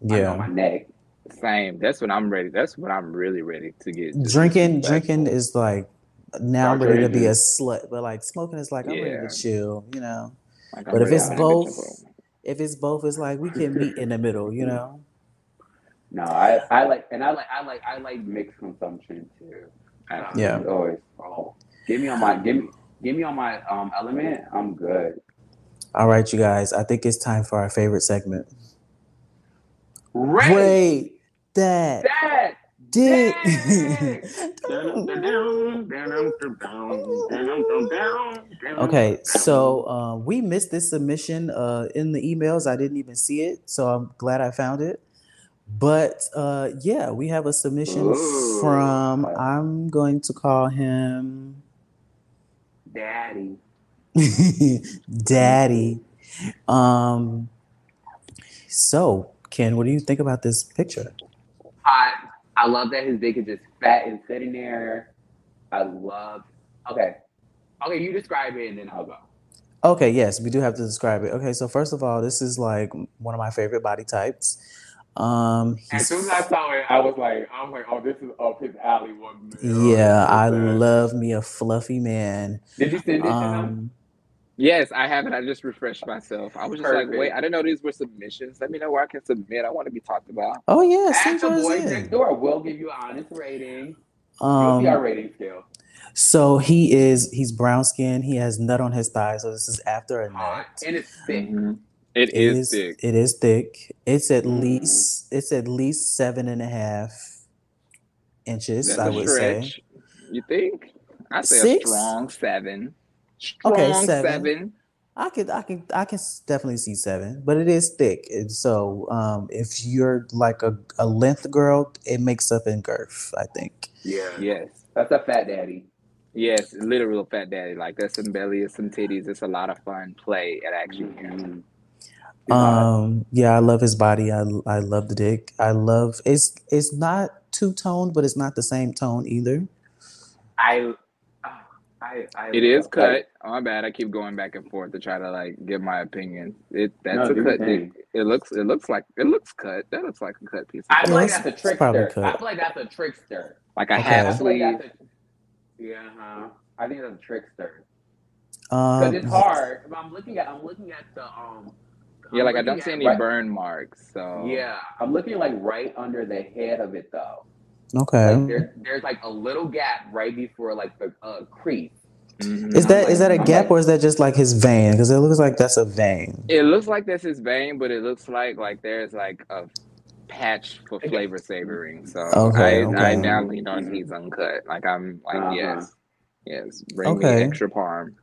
Speaker 5: Know my neck.
Speaker 4: Same. That's when I'm ready. That's when I'm really ready to get
Speaker 3: Drinking drinking is like now I'm
Speaker 5: Start
Speaker 3: ready to be a slut, but like smoking is like I'm ready to chill, you know.
Speaker 4: Like, I'm
Speaker 3: But if it's both, if it's both, it's like we can meet in the middle, you know.
Speaker 5: No, I, I like and I like I like I like mixed consumption too. Um,
Speaker 3: Yeah.
Speaker 5: Always. Oh, give me on my give me give me on my um element. I'm good.
Speaker 3: All right, you guys. I think it's time for our favorite segment.
Speaker 5: Ray,
Speaker 3: Wait, that
Speaker 5: Dad.
Speaker 3: did. okay, so uh, we missed this submission uh, in the emails. I didn't even see it, so I'm glad I found it. But uh, yeah, we have a submission
Speaker 5: Ooh.
Speaker 3: from. I'm going to call him
Speaker 5: Daddy.
Speaker 3: Daddy. Um. So, Ken, what do you think about this picture?
Speaker 5: I I love that his dick is just fat and sitting there. I love. Okay, okay. You describe it and then I'll go.
Speaker 3: Okay, yes, we do have to describe it. Okay, so first of all, this is like one of my favorite body types. Um,
Speaker 5: As soon as I saw it, I was like, I'm like, oh, this is up his alley. One
Speaker 3: yeah, I love me a fluffy man.
Speaker 5: Did you send it to him?
Speaker 3: Um,
Speaker 4: Yes, I have it. I just refreshed myself. I was just like, wait, I didn't know these were submissions. Let me know where I can submit. I want to be talked about.
Speaker 3: oh yeah,
Speaker 5: Ask
Speaker 3: send
Speaker 5: the
Speaker 3: yours
Speaker 5: Boyz Next Door. We'll give you an honest rating. You'll see our
Speaker 3: Um,
Speaker 5: rating scale.
Speaker 3: so he is he's brown skinned. He has nut on his thigh. So this is after a nut.
Speaker 5: And it's thick.
Speaker 4: Mhm. It
Speaker 3: It
Speaker 4: is
Speaker 3: is
Speaker 4: thick.
Speaker 3: it is thick. It's at
Speaker 5: Mhm.
Speaker 3: least it's at least seven and a half inches.
Speaker 4: That's
Speaker 3: I
Speaker 4: a
Speaker 3: would say.
Speaker 4: You think? I say
Speaker 3: Six?
Speaker 4: a strong seven. Strong
Speaker 3: Okay,
Speaker 4: seven.
Speaker 3: seven. I could, I can, I can definitely see seven, but it is thick. And so, um, if you're like a, a length girl, it makes up in girth. I think.
Speaker 5: Yeah.
Speaker 4: Yes.
Speaker 5: That's a fat daddy.
Speaker 4: Yes, literal fat daddy. Like there's some belly, there's some titties. It's a lot of fun play at action here.
Speaker 5: It's hot.
Speaker 3: Um, yeah, I love his body. I, I love the dick. I love it's, it's not two toned, but it's not the same tone either.
Speaker 5: I, I, I.
Speaker 4: It is
Speaker 5: like-
Speaker 4: cut. Oh, my bad. I keep going back and forth to try to like give my opinion. It that's
Speaker 5: No,
Speaker 4: a cut.
Speaker 5: thing.
Speaker 4: dick. It looks it looks like it looks cut. That looks like a cut piece. Of
Speaker 5: I
Speaker 4: cut.
Speaker 5: feel like that's a trickster. I
Speaker 3: cut.
Speaker 5: feel like that's a trickster.
Speaker 4: like a
Speaker 3: Okay.
Speaker 4: half
Speaker 5: I feel
Speaker 4: sleeve.
Speaker 5: like a, yeah, huh? I think that's a trickster. Because
Speaker 3: Um,
Speaker 5: it's hard. But I'm looking at, I'm looking at the um.
Speaker 4: Yeah,
Speaker 5: I'm
Speaker 4: like I don't see any
Speaker 5: right-
Speaker 4: burn marks. So
Speaker 5: Yeah, I'm looking like right under the head of it though.
Speaker 3: okay.
Speaker 5: Like there's there's like a little gap right before like the uh, crease.
Speaker 4: Mhm.
Speaker 3: Is that
Speaker 5: I'm
Speaker 3: is that a
Speaker 5: like-
Speaker 3: gap or is that just like his vein? Because it looks like that's a vein.
Speaker 4: It looks like that's his vein, but it looks like like there's like a patch for flavor savoring. So
Speaker 3: Okay,
Speaker 4: I, I
Speaker 3: okay.
Speaker 4: now lean on he's uncut. Like I'm like
Speaker 5: Uh-huh.
Speaker 4: yes, yes. Bring
Speaker 3: Okay.
Speaker 4: me extra parm.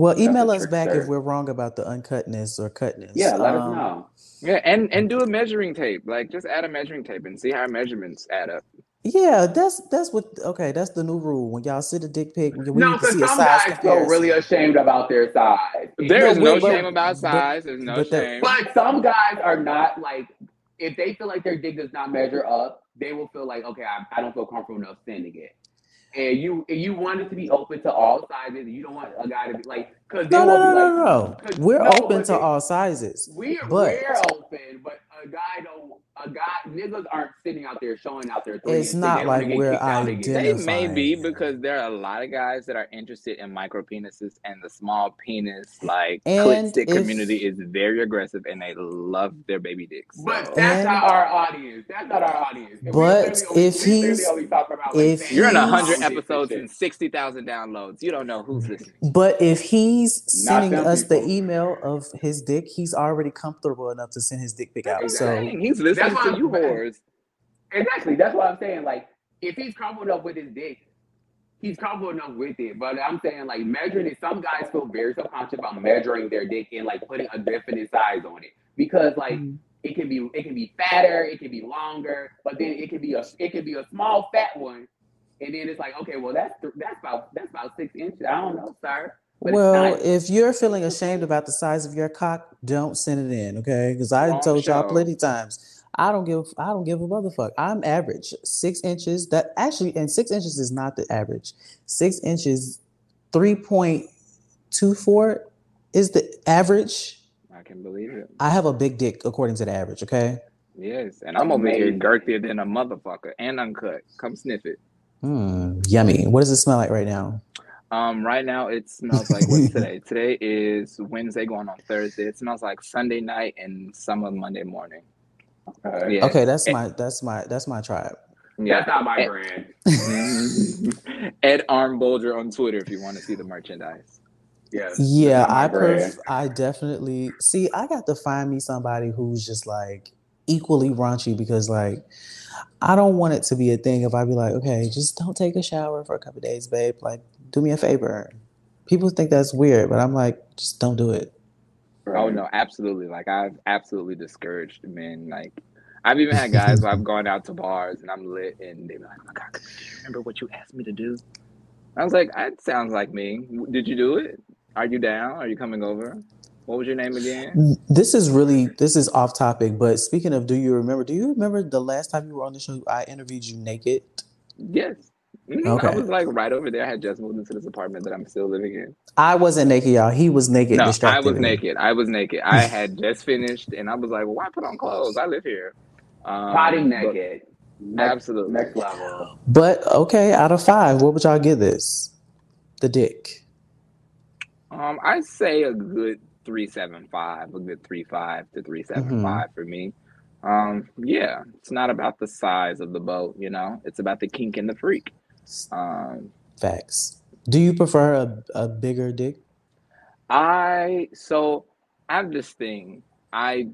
Speaker 3: Well, email us back
Speaker 5: trickster.
Speaker 3: if we're wrong about the uncutness or cutness.
Speaker 5: Yeah, let us
Speaker 3: Um,
Speaker 5: know.
Speaker 4: Yeah, and and do a measuring tape. Like just add a measuring tape and see how measurements add up.
Speaker 3: Yeah, that's that's what. Okay, that's the new rule. When y'all see the dick pic, we
Speaker 5: No,
Speaker 3: need to
Speaker 5: because
Speaker 3: see a
Speaker 5: some
Speaker 3: size
Speaker 5: guys feel really ashamed about their size.
Speaker 4: There is no
Speaker 3: but-
Speaker 4: shame about
Speaker 3: but-
Speaker 4: size. There's no
Speaker 3: but the-
Speaker 4: shame.
Speaker 5: But some guys are not like if they feel like their dick does not measure up, they will feel like okay, I, I don't feel comfortable enough sending it. And you and you want it to be open to all sizes. You don't want a guy to be like because they
Speaker 3: No, no, no,
Speaker 5: be
Speaker 3: no,
Speaker 5: like
Speaker 3: We're
Speaker 5: no,
Speaker 3: open to all sizes.
Speaker 5: We're
Speaker 3: But-
Speaker 5: we're open, but a guy don't. A guy niggas aren't sitting out there showing out their. Three
Speaker 3: It's not like we're
Speaker 5: kicked out, they get-
Speaker 4: may be because there are a lot of guys that are interested in micro penises, and the small penis like
Speaker 3: And
Speaker 4: clit community is very aggressive, and they love their baby dicks.
Speaker 5: But that's
Speaker 3: And-
Speaker 5: not our audience. That's not our audience. We
Speaker 3: But
Speaker 5: literally only-
Speaker 3: if he's-
Speaker 5: only about, like,
Speaker 3: if
Speaker 5: fantasy
Speaker 4: You're in a hundred episodes and sixty thousand downloads. You don't know who's listening.
Speaker 3: But if he's sending
Speaker 5: them
Speaker 3: us the email of his dick, he's already comfortable enough to send his dick pic out. So
Speaker 4: Dang, he's listening to
Speaker 5: why-
Speaker 4: you whores.
Speaker 5: Exactly. That's what I'm saying. Like, if he's comfortable enough with his dick, he's comfortable enough with it. But I'm saying, like, measuring it, some guys feel very subconscious about measuring their dick and like putting a definite size on it. Because like
Speaker 3: Mm.
Speaker 5: it can be it can be fatter, it can be longer, but then it can be a it can be a small fat one. And then it's like, okay, well that's th- that's about that's about six inches. I don't know, sir. But
Speaker 3: Well, if you're feeling ashamed about the size of your cock, don't send it in, okay? Because I
Speaker 4: Wrong
Speaker 3: told y'all
Speaker 4: show.
Speaker 3: plenty times. I don't give I don't give a motherfucker. I'm average. Six inches. That actually and six inches is not the average. Six inches, three point two four is the average.
Speaker 4: I can believe it.
Speaker 3: I have a big dick according to the average, okay?
Speaker 4: Yes, and I'm over here girthier than a motherfucker and uncut. Come sniff it.
Speaker 3: Hmm, yummy. What does it smell like right now?
Speaker 4: Um, right now it smells like what's today? Today is Wednesday, going on Thursday. It smells like Sunday night and some of Monday morning.
Speaker 5: Okay.
Speaker 4: Yeah.
Speaker 3: Okay, that's
Speaker 4: Eh,
Speaker 3: my that's my that's my tribe. Yeah.
Speaker 5: That's not my
Speaker 4: Eh,
Speaker 5: brand.
Speaker 4: Ed armedbulger on Twitter if you want to see the merchandise.
Speaker 5: Yes.
Speaker 3: Yeah,
Speaker 5: that's not my
Speaker 3: I
Speaker 5: brand.
Speaker 3: pref- I definitely see. I got to find me somebody who's just like equally raunchy because like I don't want it to be a thing if I be like, okay, just don't take a shower for a couple days, babe. Like, do me a favor. People think that's weird, but I'm like, just don't do it.
Speaker 4: Oh no, absolutely. Like I've absolutely discouraged men. Like I've even had guys where I've gone out to bars and I'm lit and they're like, "Oh my God, do you remember what you asked me to do?" I was like, "That sounds like me. Did you do it? Are you down? Are you coming over? What was your name again?"
Speaker 3: This is really this is off topic, but speaking of, do you remember? Do you remember the last time you were on the show? I interviewed you naked.
Speaker 4: Yes. Mhm. I was like right over there. I had just moved into this apartment that I'm still living in.
Speaker 3: I wasn't naked, y'all. He was naked.
Speaker 4: no, I was naked. I was naked. I had just finished, and I was like, "Well, why put on clothes? I live here." Um,
Speaker 5: Potty
Speaker 4: but-
Speaker 5: naked. Next,
Speaker 4: Absolutely.
Speaker 5: Next level.
Speaker 3: But okay, out of five, what would y'all give this? The dick.
Speaker 4: Um, I'd say a good three seven five, a good three five to three seven five for me. Um, yeah, it's not about the size of the boat, you know. It's about the kink and the freak. Um,
Speaker 3: Facts. Do you prefer a, a bigger dick?
Speaker 4: I so I have this thing. I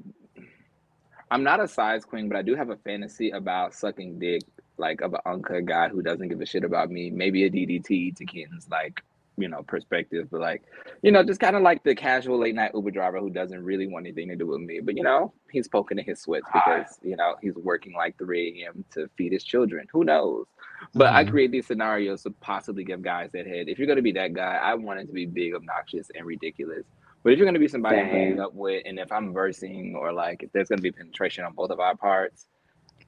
Speaker 4: I'm not a size queen, but I do have a fantasy about sucking dick, like of an uncut guy who doesn't give a shit about me. Maybe a DDT to Ken's like, you know, perspective, but like, you know, just kind of like the casual late night Uber driver who doesn't really want anything to do with me. But you know, he's poking in his sweats because you know he's working like 3 a.m. to feed his children. Who knows? But I
Speaker 3: Mhm.
Speaker 4: create these scenarios to possibly give guys that head. If you're gonna be that guy, I want it to be big, obnoxious, and ridiculous. But if you're gonna be somebody I'm
Speaker 5: Same.
Speaker 4: up with, and if I'm versing or like if there's gonna be penetration on both of our parts,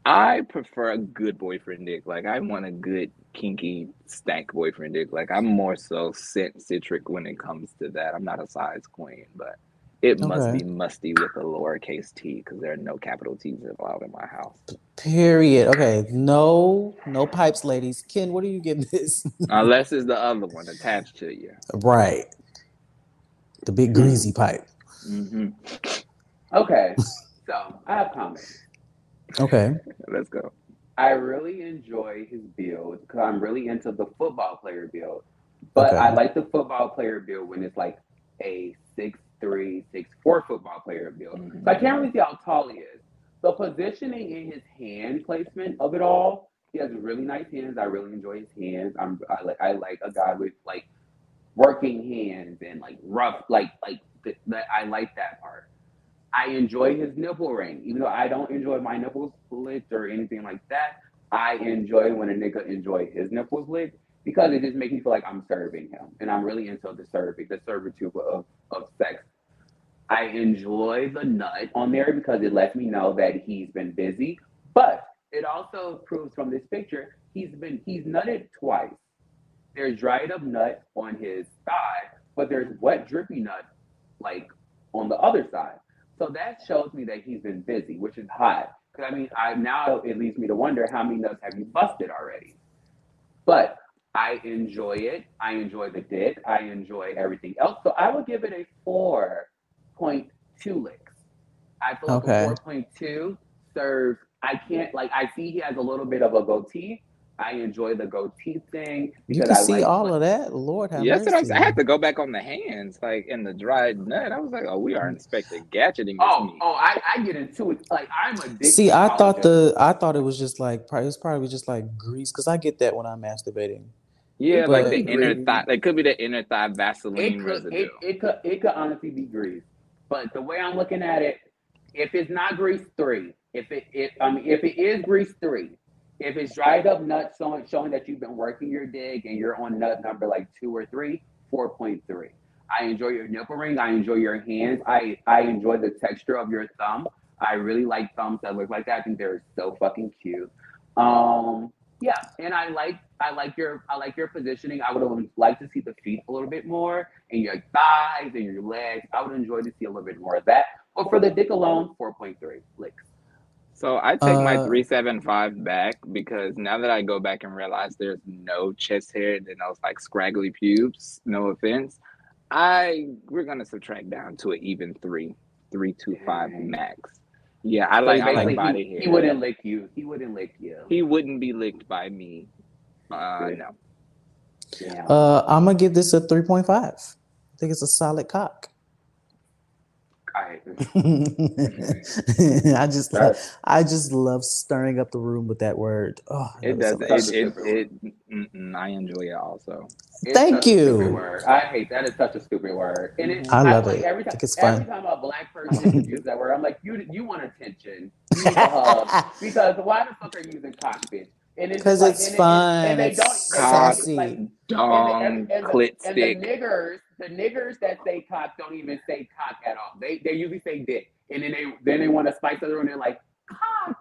Speaker 4: I prefer a good boyfriend dick. Like I want a good kinky stank boyfriend dick. Like I'm more so scent citric when it comes to that. I'm not a size queen, but it must be musty with a lowercase t because there are no capital T's allowed in my house.
Speaker 3: Period. Okay. No, no pipes, ladies. Ken, what are you giving this?
Speaker 4: Unless it's the other one attached to you.
Speaker 3: right. The big greasy pipe.
Speaker 4: hmm
Speaker 5: Okay. so I have comments.
Speaker 3: Okay.
Speaker 4: Let's go.
Speaker 5: I really enjoy his build because I'm really into the football player build. But
Speaker 3: Okay.
Speaker 5: I like the football player build when it's like a six three, six four football player build. So I can't really see how tall he is. The positioning in his hand placement of it all, he has really nice hands. I really enjoy his hands. I'm I like I like a guy with like working hands and like rough like like th- that I like that part. I enjoy his nipple ring, even though I don't enjoy my nipples licked or anything like that. I enjoy when a nigga enjoy his nipples licked because it just makes me feel like I'm serving him, and I'm really into the serving, the servitude of of sex. I enjoy the nut on there because it lets me know that he's been busy, but it also proves from this picture he's been he's nutted twice. There's dried up nut on his thigh, but there's wet drippy nut like on the other side. So that shows me that he's been busy, which is hot. Because I mean, I now it leads me to wonder how many nuts have you busted already? But I enjoy it. I enjoy the dick. I enjoy everything else. So I would give it a four point two licks. I feel like
Speaker 3: Okay.
Speaker 5: a four point two serves. I can't like. I see he has a little bit of a goatee. I enjoy the goatee thing
Speaker 3: You can
Speaker 5: I
Speaker 3: see
Speaker 5: like,
Speaker 3: all of that. Lord have
Speaker 4: Yes, what I'm
Speaker 3: mercy.
Speaker 4: saying. I had to go back on the hands, like in the dried nut. I was like, oh, we are inspecting gadgeting this
Speaker 5: Oh,
Speaker 4: meat.
Speaker 5: oh, I, I get into it. Like I'm addicted.
Speaker 3: See, I thought the I thought it was just like probably it was probably just like grease because I get that when I'm masturbating.
Speaker 4: Yeah,
Speaker 3: But-
Speaker 4: like the inner thigh. Like could be the inner thigh
Speaker 5: it
Speaker 4: Vaseline
Speaker 5: could,
Speaker 4: residue.
Speaker 5: it, it could it could honestly be grease. But the way I'm looking at it, if it's not grease three, if it if I mean if it is grease three, if it's dried up nuts showing showing that you've been working your dig and you're on nut number like two or three, four point three. I enjoy your nipple ring. I enjoy your hands. I I enjoy the texture of your thumb. I really like thumbs that look like that. I think they're so fucking cute. Um, yeah, and I like I like your I like your positioning. I would like to see the feet a little bit more, and your thighs and your legs. I would enjoy to see a little bit more of that. But for the dick alone, four point three licks.
Speaker 4: So I take my
Speaker 3: Uh,
Speaker 4: 375 back because now that I go back and realize there's no chest hair and those like scraggly pubes, no offense, I we're gonna subtract down to an even three, three two five max. Yeah, I
Speaker 5: So
Speaker 4: like I like body
Speaker 5: he,
Speaker 4: hair.
Speaker 5: he wouldn't lick you. He wouldn't lick you.
Speaker 4: He wouldn't be licked by me. Uh
Speaker 5: Good.
Speaker 4: no.
Speaker 5: Yeah.
Speaker 3: Uh, I'm gonna give this a 3.5. I think it's a solid cock.
Speaker 5: I,
Speaker 3: I just like, I just love stirring up the room with that word. Oh, I
Speaker 4: It does
Speaker 3: so
Speaker 4: it it, it mm, mm, I enjoy it also.
Speaker 5: It's
Speaker 3: Thank
Speaker 5: such a stupid
Speaker 3: you.
Speaker 5: I hate that. Is such a stupid word. And it,
Speaker 3: I love
Speaker 5: feel
Speaker 3: it.
Speaker 5: Every
Speaker 3: I
Speaker 5: time,
Speaker 3: think it's
Speaker 5: every time a black person uses that word, I'm like, you you want attention. You need a hug. Because why the fuck are you using cockpit? And it's
Speaker 3: Because
Speaker 5: like-
Speaker 3: it's
Speaker 5: and it-
Speaker 3: fun.
Speaker 5: and they
Speaker 3: It's
Speaker 5: don't- they
Speaker 4: Cock.
Speaker 5: like, and
Speaker 4: Dong,
Speaker 5: and- and the-
Speaker 4: clit
Speaker 5: and
Speaker 4: stick.
Speaker 5: the niggers, the niggers that say cock don't even say cock at all. They they usually say dick, and then they then they want to spice it and they're like cock.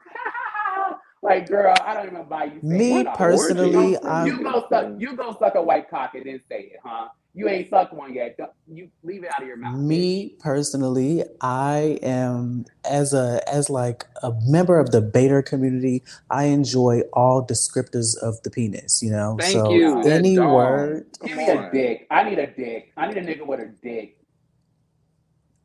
Speaker 5: Like girl, I don't even buy you.
Speaker 3: Me personally,
Speaker 5: orgy. you,
Speaker 3: I'm-
Speaker 5: you go suck you go suck a white cock and then say it, huh? You ain't sucked one yet. Don't- You leave it out of your mouth.
Speaker 3: Me personally, I am as a as like a member of the beta community. I enjoy all descriptors of the penis. You know,
Speaker 4: Thank
Speaker 3: so
Speaker 4: you.
Speaker 3: any word.
Speaker 5: Give
Speaker 4: Come
Speaker 5: me a dick. I need a dick. I need a nigga with a dick.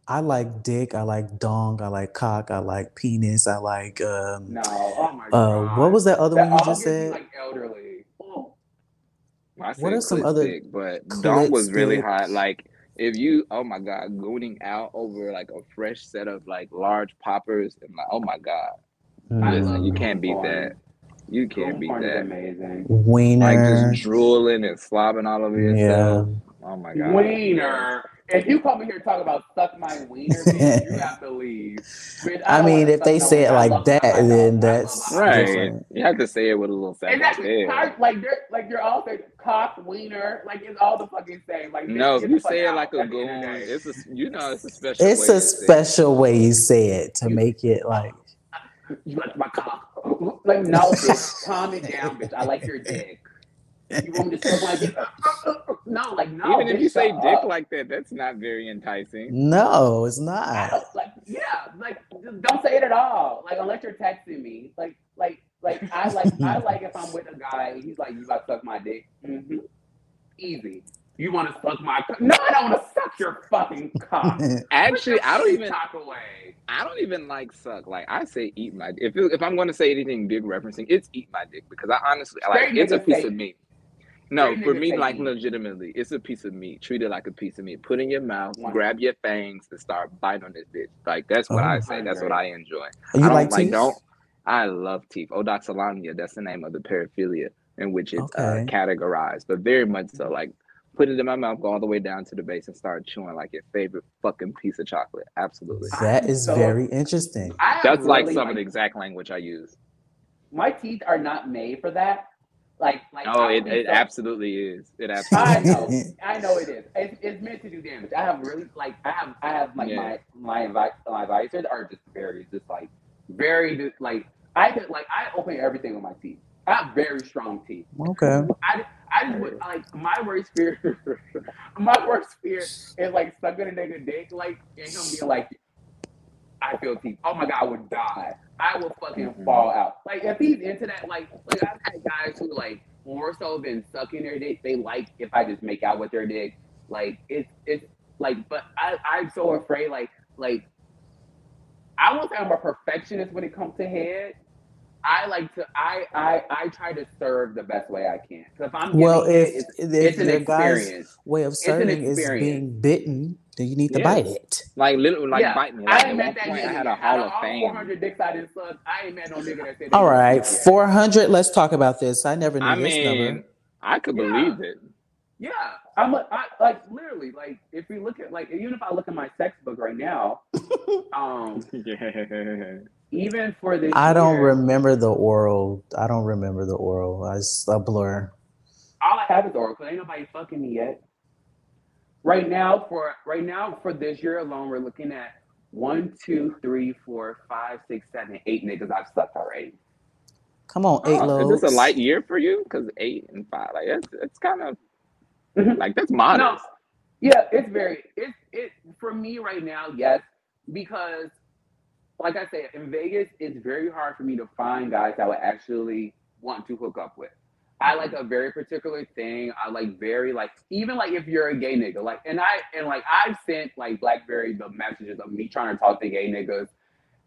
Speaker 3: I like dick. I like dong. I like cock. I like penis. I like um.
Speaker 5: No. Oh my
Speaker 3: Uh,
Speaker 5: god.
Speaker 3: what was that other
Speaker 5: That
Speaker 3: one you just said?
Speaker 5: Like elderly. Oh.
Speaker 4: I
Speaker 3: What are some other
Speaker 4: stick, but
Speaker 3: dong
Speaker 4: Dom was really
Speaker 3: stick?
Speaker 4: hot. Like if you, oh my god, gooning out over like a fresh set of like large poppers, and like, oh my god,
Speaker 3: Mm.
Speaker 4: listen, you can't beat that. You can't beat that.
Speaker 5: amazing.
Speaker 4: Like
Speaker 3: Wiener.
Speaker 4: just drooling and slobbing all over yourself. Yeah. Oh my god.
Speaker 5: Wiener. If you come in here talking about suck my wiener, bitch, you have to leave. Bitch,
Speaker 3: I
Speaker 5: don't
Speaker 3: mean, if they
Speaker 5: no
Speaker 3: say it like
Speaker 5: love
Speaker 3: that,
Speaker 5: my
Speaker 3: then that's
Speaker 4: Right.
Speaker 3: different.
Speaker 4: You have to say it with a little sound.
Speaker 5: Exactly. Cock- Like they're like you're all saying cock wiener, like it's all the fucking same. Like
Speaker 4: No, if you say it like a
Speaker 5: at the end of the
Speaker 4: goon, it's a you know it's a special.
Speaker 3: It's
Speaker 4: way
Speaker 3: a
Speaker 4: to it.
Speaker 3: special way you say it to make it like.
Speaker 5: You like my cock? Like no, bitch. Calm it down, bitch. I like your dick. You want me to suck my dick? No, like no.
Speaker 4: Even if you say dick
Speaker 5: up.
Speaker 4: like that, that's not very enticing.
Speaker 3: No, it's not.
Speaker 5: like yeah, like just don't say it at all. Like unless you're texting me. Like like like I like I like if I'm with a guy, he's like, you about to suck my dick. hmm Easy. You want to suck my cock? No, I don't want to suck your fucking cock.
Speaker 4: Actually, I don't even.
Speaker 5: talk away.
Speaker 4: I don't even like suck. Like I say, eat my. If it, if I'm going to say anything dick referencing, it's eat my dick because I honestly like
Speaker 5: Straight
Speaker 4: it's a piece
Speaker 5: say-
Speaker 4: of meat. No,
Speaker 5: straight
Speaker 4: for me, like
Speaker 5: eat.
Speaker 4: legitimately, it's a piece of meat. Treat it like a piece of meat. Put in your mouth,
Speaker 5: Wow.
Speaker 4: grab your fangs, and start biting on this bitch. Like that's what
Speaker 3: Oh.
Speaker 4: I say. That's what I enjoy.
Speaker 3: You
Speaker 4: I don't
Speaker 3: like
Speaker 4: like
Speaker 3: teeth?
Speaker 4: don't. I love teeth. Odaxelagnia. That's the name of the paraphilia in which it's uh, categorized, but very much so. Like put it in my mouth, go all the way down to the base, and start chewing like your favorite fucking piece of chocolate. Absolutely.
Speaker 3: That is
Speaker 5: so-
Speaker 3: very interesting.
Speaker 5: I have
Speaker 4: That's like
Speaker 5: really,
Speaker 4: some of the exact language I use.
Speaker 5: my teeth are not made for that. Like like
Speaker 4: Oh, it, it absolutely is. It
Speaker 5: I
Speaker 4: absolutely is.
Speaker 5: know, I know it is. It's, it's meant to do damage. I have really like I have I have like
Speaker 4: Yeah.
Speaker 5: my my advi- my advisors are just very just like very just, like I could like I open everything with my teeth. I have very strong teeth.
Speaker 3: Okay.
Speaker 5: I I just would like my worst fear. my worst fear is like sucking a nigga dick like and him being like, I feel teeth. Oh my god, I would die. I would fucking
Speaker 4: Mhm.
Speaker 5: fall out. Like if he's into that, like like I've had guys who like more so than sucking their dick, they like if I just make out with their dick. Like it's it's like, but I I'm so afraid like like I won't say I'm a perfectionist when it comes to head. I like to I I I try to serve the best way I can. Because if I'm
Speaker 3: Well,
Speaker 5: it, it's,
Speaker 3: if
Speaker 5: it's an experience.
Speaker 3: way of serving is being bitten, then you need to
Speaker 5: Yeah.
Speaker 3: bite it.
Speaker 4: Like literally, like
Speaker 5: yeah,
Speaker 4: bite me.
Speaker 5: I
Speaker 4: Like,
Speaker 5: ain't
Speaker 4: at one
Speaker 5: that
Speaker 4: point,
Speaker 5: nigga.
Speaker 4: I had a
Speaker 5: yet.
Speaker 4: Hall
Speaker 5: Out
Speaker 4: of
Speaker 5: all
Speaker 4: Fame.
Speaker 5: 400 dicks I didn't suck. I ain't met no nigga that said.
Speaker 3: All
Speaker 5: they
Speaker 3: right,
Speaker 5: didn't suck yet.
Speaker 3: 400. Let's talk about this. I never knew
Speaker 4: I
Speaker 3: this
Speaker 4: mean,
Speaker 3: number.
Speaker 4: I could
Speaker 5: Yeah.
Speaker 4: believe it.
Speaker 5: Yeah, I'm a, I, like literally like if we look at like even if I look at my sex book right now, um,
Speaker 4: yeah.
Speaker 5: even for this,
Speaker 3: I don't
Speaker 5: year,
Speaker 3: remember the oral. I don't remember the oral. I just a blur.
Speaker 5: All I have is oral because ain't nobody fucking me yet. Right now for right now for this year alone, we're looking at one, two, three, four, five, six, seven, eight niggas I've sucked already.
Speaker 3: Come on, eight
Speaker 4: Oh,
Speaker 3: loads.
Speaker 4: is this a light year for you? Because eight and five, like it's it's kind of
Speaker 5: Mhm.
Speaker 4: like that's
Speaker 5: No,
Speaker 4: modest.
Speaker 5: yeah, it's very it's it for me right now, yes, because like I said, in Vegas, it's very hard for me to find guys that would actually want to hook up with. I like a very particular thing. I like very like even like if you're a gay nigga, like and I and like I've sent like BlackBerry the messages of me trying to talk to gay niggas.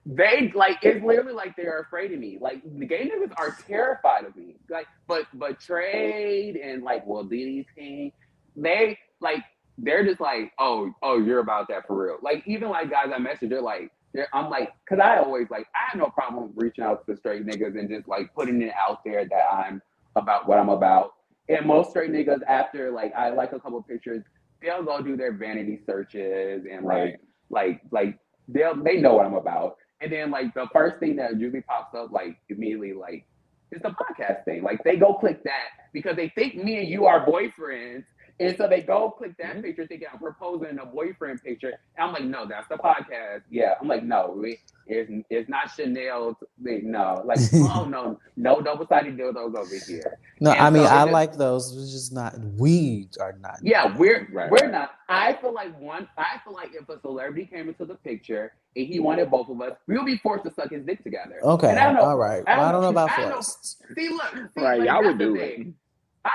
Speaker 5: They like it's literally like they're afraid of me. Like the gay niggas are terrified of me. Like but trade and like well DDT, they like they're just like oh oh you're about that for real. Like even like guys I message, they're like I'm like because I always like I have no problem reaching out to straight niggas and just like putting it out there that I'm about what I'm about. And most straight niggas after like I like a couple pictures, they'll go do their vanity searches and like
Speaker 4: Right.
Speaker 5: like like they'll they know what I'm about. And then like the first thing that usually pops up like immediately like is the podcast thing. Like they go click that because they think me and you are boyfriends. And so they go click that
Speaker 4: Mhm.
Speaker 5: picture thinking I'm proposing a boyfriend picture. And I'm like, no, that's the podcast. Yeah. I'm like, no, we, it's, it's not Chanel. thing. No. Like, oh no, no double sided dildos over here.
Speaker 3: no,
Speaker 5: and
Speaker 3: I mean
Speaker 5: so
Speaker 3: I
Speaker 5: it-
Speaker 3: like those. It's just not. We are not.
Speaker 5: Yeah, we're
Speaker 4: Right,
Speaker 5: we're
Speaker 4: right.
Speaker 5: not. I feel like one. I feel like if a celebrity came into the picture and he wanted both of us, we would be forced to suck his dick together.
Speaker 3: Okay.
Speaker 5: And I don't know-
Speaker 3: All right.
Speaker 5: I
Speaker 3: Well, I
Speaker 5: don't
Speaker 3: don't know
Speaker 5: know-
Speaker 3: about
Speaker 5: I don't know-
Speaker 3: first.
Speaker 5: See, look, see,
Speaker 4: Right,
Speaker 5: like,
Speaker 4: y'all would
Speaker 5: the
Speaker 4: do
Speaker 5: thing.
Speaker 4: it.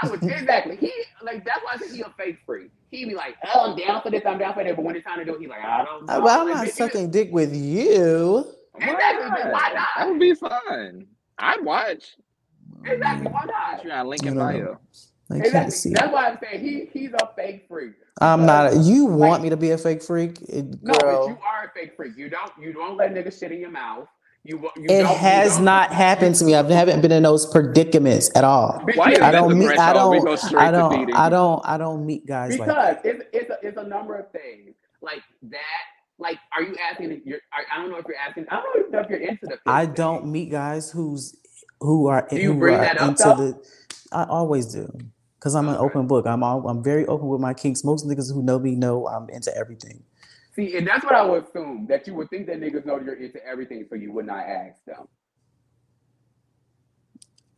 Speaker 5: I would exactly. He like that's why I said he a fake freak. He be like, oh, I'm down for this, I'm down for that, but when it's time to do it, he like, I don't know.
Speaker 3: Uh, Well, I'm
Speaker 5: Like,
Speaker 3: not
Speaker 5: bitch,
Speaker 3: sucking dick with you.
Speaker 5: Exactly, but why not?
Speaker 4: That would be fun. I'd watch.
Speaker 5: Exactly, why not?
Speaker 4: You're on link
Speaker 3: I
Speaker 4: in
Speaker 3: don't
Speaker 4: bio.
Speaker 3: know. I can't
Speaker 5: Exactly.
Speaker 3: see.
Speaker 5: That's why I'm saying he he's a fake freak.
Speaker 3: I'm
Speaker 5: Because-
Speaker 3: not. You want
Speaker 5: like-
Speaker 3: me to be a fake freak, It-
Speaker 5: No, but you are a fake freak. You don't you don't let niggas shit in your mouth. You, you
Speaker 3: It has
Speaker 5: don't-
Speaker 3: happened to me. I haven't been in those predicaments at all.
Speaker 4: Why
Speaker 3: I don't meet. I don't. I don't. I don't. I don't meet guys like.
Speaker 5: because it's it's a, it's a number of things like that. Like, are you asking? If you're, I, don't know if you're asking. I don't know if you're into the.
Speaker 3: I don't
Speaker 5: thing.
Speaker 3: meet guys who's who are
Speaker 5: Do you bring that up,
Speaker 3: into the. I always do because I'm an
Speaker 5: Okay.
Speaker 3: open book. I'm all, I'm very open with my kinks. Most niggas who know me know I'm into everything.
Speaker 5: See, and that's what I would assume that you would think that niggas know you're into everything, so you would not ask them.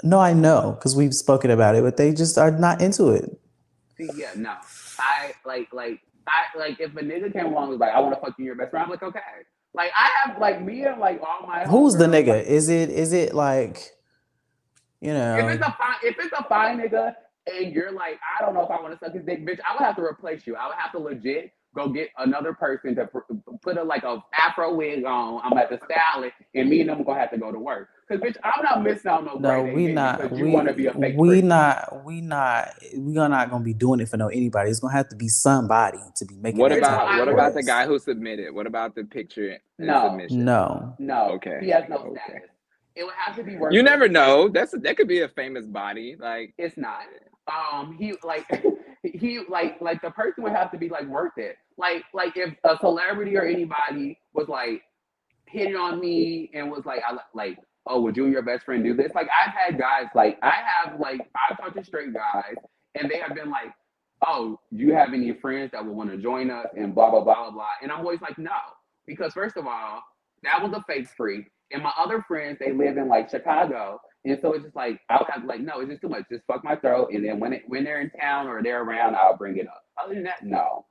Speaker 3: No, I know because we've spoken about it, but they just are not into it.
Speaker 5: See, yeah, no, I like like I like if a nigga came along and was like, I want to fuck you, your best friend. I'm like, okay. Like I have like me and like all my.
Speaker 3: Who's the nigga? Is it is it like, you know?
Speaker 5: If it's a fine, if it's a fine nigga, and you're like, I don't know if I want to suck his dick, bitch, I would have to replace you. I would have to legit go get another person to pr- put a like a afro wig on. I'm at the style it, and me and them gonna have to go to work. Cause bitch, I'm not missing out no.
Speaker 3: No, we not.
Speaker 5: Because you
Speaker 3: We
Speaker 5: want to be a fake
Speaker 3: we
Speaker 5: freak.
Speaker 3: not. We not. We are not gonna be doing it for no anybody. It's gonna have to be somebody to be making.
Speaker 4: What
Speaker 3: that
Speaker 4: about what about the guy who submitted? What about the picture and
Speaker 5: No.
Speaker 4: submission?
Speaker 3: No.
Speaker 5: No.
Speaker 4: Okay,
Speaker 5: He has no
Speaker 4: okay.
Speaker 5: status. It would have to be worth.
Speaker 4: You never know. That's that could be a famous body. Like
Speaker 5: It's not. Um, he like he like like the person would have to be like worth it. Like like if a celebrity or anybody was like hitting on me and was like I like oh would you and your best friend do this? Like I've had guys like I have like I've talked to straight guys and they have been like oh do you have any friends that would want to join us and blah blah blah blah blah and I'm always like no because first of all that was a fake freak and my other friends they live in like Chicago and so it's just like I'll have like, no, it's just too much. Just fuck my throat, and then when it when they're in town or they're around, I'll bring it up. Other than that, no.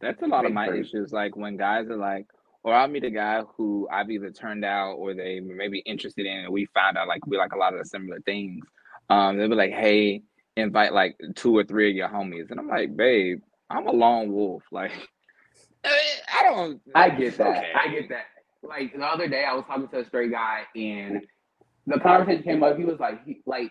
Speaker 4: that's a lot of my
Speaker 5: freak.
Speaker 4: issues. Like when guys are like, or I'll meet a guy who I've either turned out or they may be interested in, and we found out like we like a lot of the similar things. Um, they'll be like, hey, invite like two or three of your homies, and I'm like, babe, I'm a lone wolf. Like, I don't.
Speaker 5: I get that.
Speaker 4: okay.
Speaker 5: I get that. Like the other day, I was talking to a straight guy, and the conversation came up. He was like, he like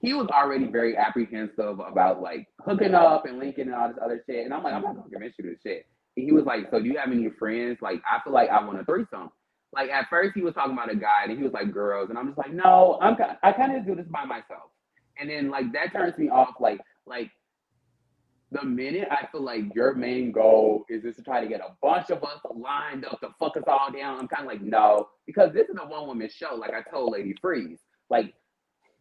Speaker 5: he was already very apprehensive about like hooking up and linking and all this other shit. And I'm like, I'm not gonna convince you to this shit. And he was like, so do you have any friends? Like, I feel like I want a threesome. Like at first he was talking about a guy and he was like girls, and I'm just like, no, I'm I kind of do this by myself. And then like that turns me off. Like like the minute I feel like your main goal is just to try to get a bunch of us lined up to fuck us all down, I'm kind of like, no, because this is a one woman show. Like I told Lady Freeze, like,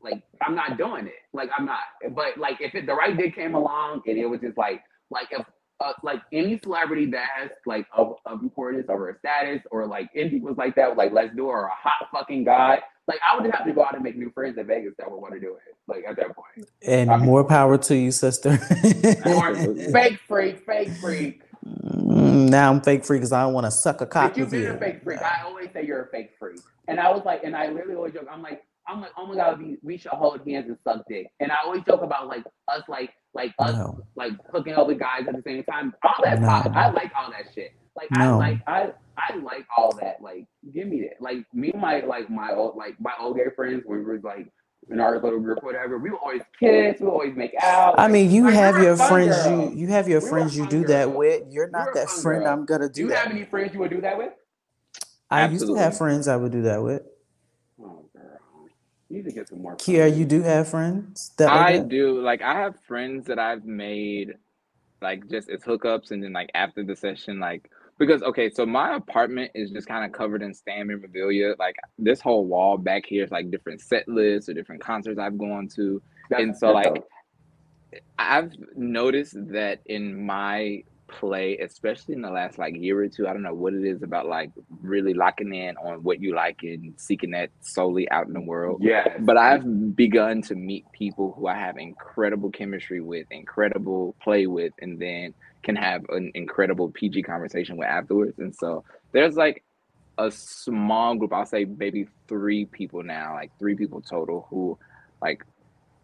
Speaker 5: like I'm not doing it. Like I'm not. But like if it, the right dick came along and it was just like, like if uh, like any celebrity that has like of, of importance over a status or like anything was like that, like let's do it, or a hot fucking guy. Like I would just have to go out and make new friends in Vegas that would want to do it. Like at that point,
Speaker 3: And
Speaker 5: I mean-
Speaker 3: more power to you, sister.
Speaker 5: fake freak, fake freak.
Speaker 3: Mm, now I'm fake freak because I don't want to suck a cock
Speaker 5: If you've been
Speaker 3: you.
Speaker 5: a fake freak, I always say you're a fake freak. And I was like, and I literally always joke, I'm like, I'm like, oh my god, we, we should hold hands and suck dick. And I always joke about like us, like like us,
Speaker 3: No.
Speaker 5: like hooking up with guys at the same time. All that
Speaker 3: No.
Speaker 5: pop, I like all that shit. Like I like I I like all that. Like give me that. Like me and my like my old like my old gay friends, when we were like in our little group, whatever. We would always kiss. We would always make out.
Speaker 3: I mean, you
Speaker 5: Like,
Speaker 3: have your friends.
Speaker 5: girls.
Speaker 3: You you have your
Speaker 5: We were
Speaker 3: friends you
Speaker 5: fun
Speaker 3: do that with. You're
Speaker 5: We
Speaker 3: not that friend.
Speaker 5: girls.
Speaker 3: I'm gonna
Speaker 5: Do
Speaker 3: do
Speaker 5: you
Speaker 3: that.
Speaker 5: have any friends you would do that with?
Speaker 3: I used to have friends I would do that with.
Speaker 5: You need to get some more.
Speaker 3: Kyere,
Speaker 5: friends.
Speaker 3: you do have friends that
Speaker 4: I
Speaker 3: like that?
Speaker 4: do. Like I have friends that I've made like just as hookups and then like after the session, like because okay, so my apartment is just kind of covered in stamp memorabilia. Like this whole wall back here is like different set lists or different concerts I've gone to.
Speaker 5: That's-
Speaker 4: and so like
Speaker 5: dope.
Speaker 4: I've noticed that in my play, especially in the last like year or two, I don't know what it is about like really locking in on what you like and seeking that solely out in the world.
Speaker 5: yeah,
Speaker 4: But I've begun to meet people who I have incredible chemistry with, incredible play with, and then can have an incredible PG conversation with afterwards. And so there's like a small group, I'll say maybe three people now, like three people total who like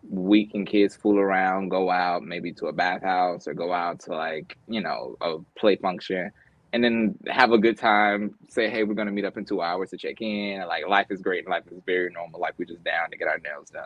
Speaker 4: we can kids fool around, go out maybe to a bathhouse or go out to like, you know, a play function and then have a good time. Say, hey, we're gonna meet up in two hours to check in. Like life is great and life is very normal. Like we're just down to get our nails done.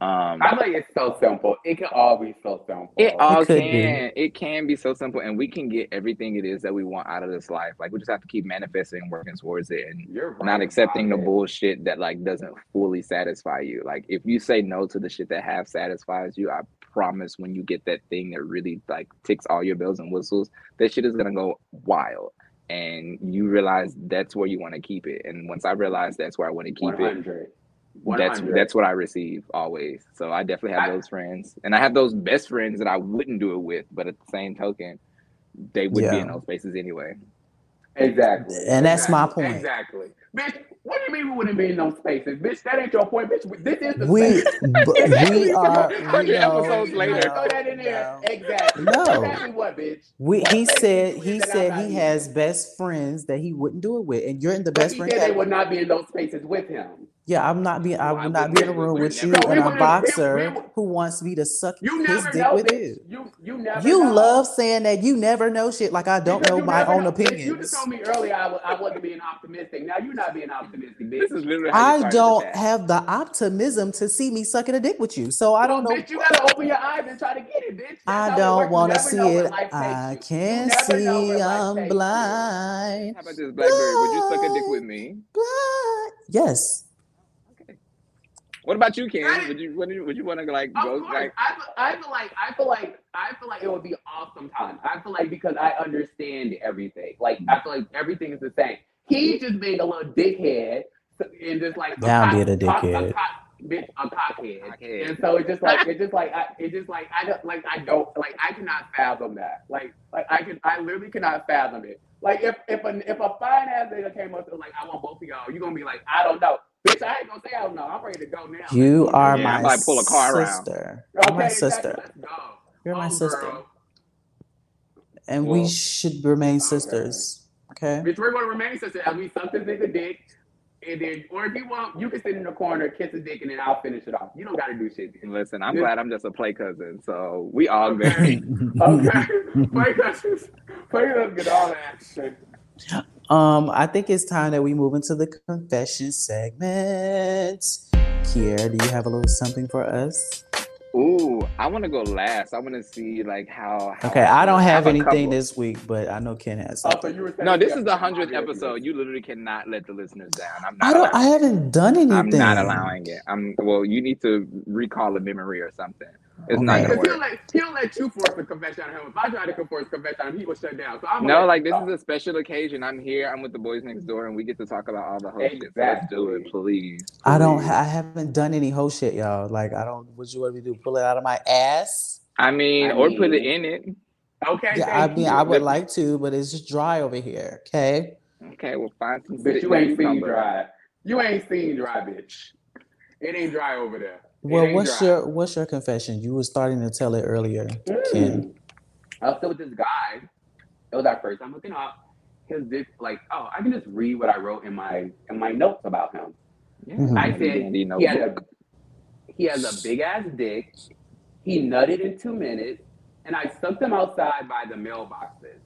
Speaker 4: Um
Speaker 5: I like it's so simple. It can all be so simple.
Speaker 4: it all
Speaker 3: could be.
Speaker 4: can. It can be so simple, and we can get everything it is that we want out of this life. Like we just have to keep manifesting and working towards it, and
Speaker 5: You're right
Speaker 4: not accepting the
Speaker 5: it.
Speaker 4: bullshit that like doesn't fully satisfy you. Like if you say no to the shit that half satisfies you, I promise when you get that thing that really like ticks all your bells and whistles, that shit is gonna go wild. And you realize that's where you want to keep it. And once I realized that's where I want to keep it,
Speaker 5: 100.
Speaker 4: That's
Speaker 5: 100.
Speaker 4: that's what I receive always. So I definitely have
Speaker 5: I-
Speaker 4: those friends, and I have those best friends that I wouldn't do it with, but at the same token, they would be in those spaces anyway.
Speaker 5: Exactly.
Speaker 3: And that's my point.
Speaker 5: Exactly. Bitch, what do you mean we wouldn't be in those spaces? Bitch, that ain't your point, bitch. This is the
Speaker 3: We
Speaker 5: space.
Speaker 3: but we are we
Speaker 4: Hundred
Speaker 3: know,
Speaker 4: episodes later.
Speaker 3: no,
Speaker 5: Throw that in there.
Speaker 3: no.
Speaker 5: Exactly.
Speaker 3: No.
Speaker 5: Exactly what, bitch?
Speaker 3: We, he
Speaker 5: spaces
Speaker 3: said he said he has best friends that he wouldn't do it with, and you're in the
Speaker 5: But
Speaker 3: best
Speaker 5: he
Speaker 3: friend
Speaker 5: said they would not be in those spaces with him.
Speaker 3: Yeah, I'm not being. I
Speaker 5: Well, I
Speaker 3: would not be in a room with you and a
Speaker 5: wouldn't-
Speaker 3: boxer who wants me to suck
Speaker 5: You
Speaker 3: his dick with
Speaker 5: bitch.
Speaker 3: you.
Speaker 5: You you never
Speaker 3: You
Speaker 5: know.
Speaker 3: love saying that you never know shit. Like I don't know my own
Speaker 5: know. Bitch, You just told me earlier I, was, I wasn't being optimistic. Now you're not being optimistic, bitch.
Speaker 4: This is literally
Speaker 3: I don't have the optimism to see me sucking a dick with you, so I don't know.
Speaker 5: Bitch, you gotta open your eyes and try to get it, bitch.
Speaker 3: I don't want to see it. I can't
Speaker 5: You never know
Speaker 3: see. I'm blind.
Speaker 4: How about this, Blackberry? Would you suck a dick with me?
Speaker 3: Blind. Yes.
Speaker 4: What about you, Ken? Would you would you, would you want to like
Speaker 5: Of
Speaker 4: go
Speaker 5: course,
Speaker 4: like?
Speaker 5: I, feel, I feel like I feel like I feel like it would be awesome time. I feel like because I understand everything. Like I feel like everything is the same. He's just being a little dickhead and just like
Speaker 3: Yeah, I'm being a
Speaker 5: cock-
Speaker 3: dickhead.
Speaker 5: cock- bitch, a cockhead.
Speaker 4: Cockhead.
Speaker 5: And so it's just like it's just like I it's just like I don't like I don't like I cannot fathom that. Like like I can I literally cannot fathom it. Like if if a if a fine ass nigga came up to like I want both of y'all, you're gonna be like I don't know. Bitch, I ain't gonna say I don't know. I'm ready to go now.
Speaker 3: You are
Speaker 4: Yeah,
Speaker 3: my
Speaker 4: I'm pull a car around.
Speaker 3: sister. You're my sister.
Speaker 5: Let's.
Speaker 3: You're my
Speaker 5: Oh,
Speaker 3: sister.
Speaker 5: girl.
Speaker 3: And
Speaker 4: Well-
Speaker 3: we should remain sisters. Okay.
Speaker 5: Bitch, we're gonna remain sisters as we suck this nigga dick. And then, or if you want, you can sit in the corner, kiss his dick, and then I'll finish it off. You don't gotta do shit. bitch.
Speaker 4: Listen, I'm
Speaker 5: Yeah.
Speaker 4: glad I'm just a play cousin, so we all
Speaker 5: Okay.
Speaker 4: good.
Speaker 5: Okay. Play cousins. Play cousins get all the action.
Speaker 3: Um, I think it's time that we move into the confession segment. Kyere, do you have a little something for us?
Speaker 4: Ooh, I want to go last. I want to see like how. how
Speaker 3: Okay, I don't have
Speaker 4: a
Speaker 3: anything this week, but I know Ken has
Speaker 5: Oh, so
Speaker 3: something.
Speaker 5: you were saying
Speaker 4: No, this is the hundredth episode. You literally cannot let the listeners down. I'm not.
Speaker 3: I don't. I haven't done anything.
Speaker 4: I'm not allowing it. I'm well. You need to recall a memory or something. It's not
Speaker 3: Okay.
Speaker 4: gonna
Speaker 5: Because he'll
Speaker 4: work.
Speaker 5: let, he'll let you force the confession on him. If I try to force confession on him, he will shut down. So I'm
Speaker 4: No,
Speaker 5: let
Speaker 4: like this is a special occasion. I'm here. I'm with the Boyz Next Door, and we get to talk about all the whole shit. So let's do it, please.
Speaker 3: I don't. I haven't done any whole shit, y'all. Like I don't. What you want me to do? Pull it out of my ass?
Speaker 4: I mean,
Speaker 5: I
Speaker 4: or put it in it.
Speaker 5: Okay.
Speaker 3: Yeah, I mean,
Speaker 5: you.
Speaker 3: I would like to, but it's just dry over here. Okay.
Speaker 4: Okay, we'll find some.
Speaker 5: Bitch, you ain't seen
Speaker 4: somewhere.
Speaker 5: dry. You ain't seen dry, bitch. It ain't dry over there. It
Speaker 3: Well, what's
Speaker 5: dry.
Speaker 3: your what's your confession? You were starting to tell it earlier, Ken.
Speaker 5: Mm. I was still with this guy. It was our first time hooking up. His dick, like, oh, I can just read what I wrote in my in my notes about him.
Speaker 4: Yeah,
Speaker 3: Mhm.
Speaker 5: I said he had a he has a big ass dick. He nutted in two minutes, and I sucked him outside by the mailboxes.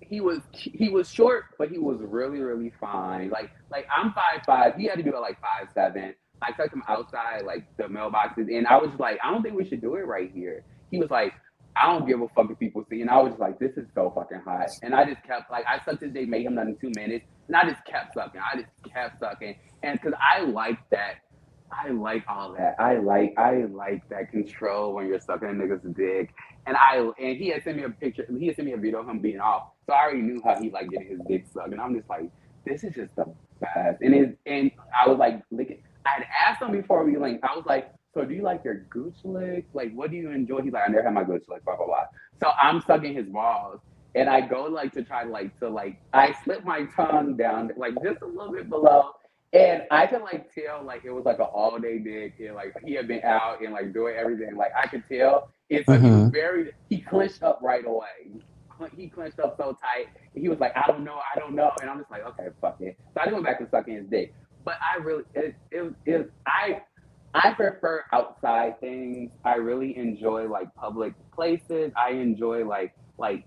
Speaker 5: He was he was short, but he was really really fine. Like like I'm five five. He had to do it like five seven. I sucked him outside like the mailboxes, and I was like, I don't think we should do it right here. He was like, I don't give a fuck if people see. And I was like, this is so fucking hot. And I just kept like I sucked his dick, made him nut in two minutes, and I just kept sucking. I just kept sucking, and because I like that. I like all that. I like I like that control when you're sucking a nigga's dick. And I and he had sent me a picture. He had sent me a video of him being off. So I already knew how he like getting his dick sucked. And I'm just like, this is just the best. And it, and I was like, licking. I had asked him before we linked. I was like, so do you like your gooch lick? Like, what do you enjoy? He's like, I never had my gooch lick. Blah blah blah. So I'm sucking his balls. And I go like to try like to like I slip my tongue down like just a little bit below and I could like tell like it was like an all day dick and like he had been out and like doing everything. Like I could tell. it's so he was
Speaker 3: Mhm.
Speaker 5: very he clenched up right away. He clenched up so tight. He was like, I don't know, I don't know. And I'm just like, okay, fuck it. So I just went back to sucking his dick. But I really it it, it I I prefer outside things. I really enjoy like public places. I enjoy like like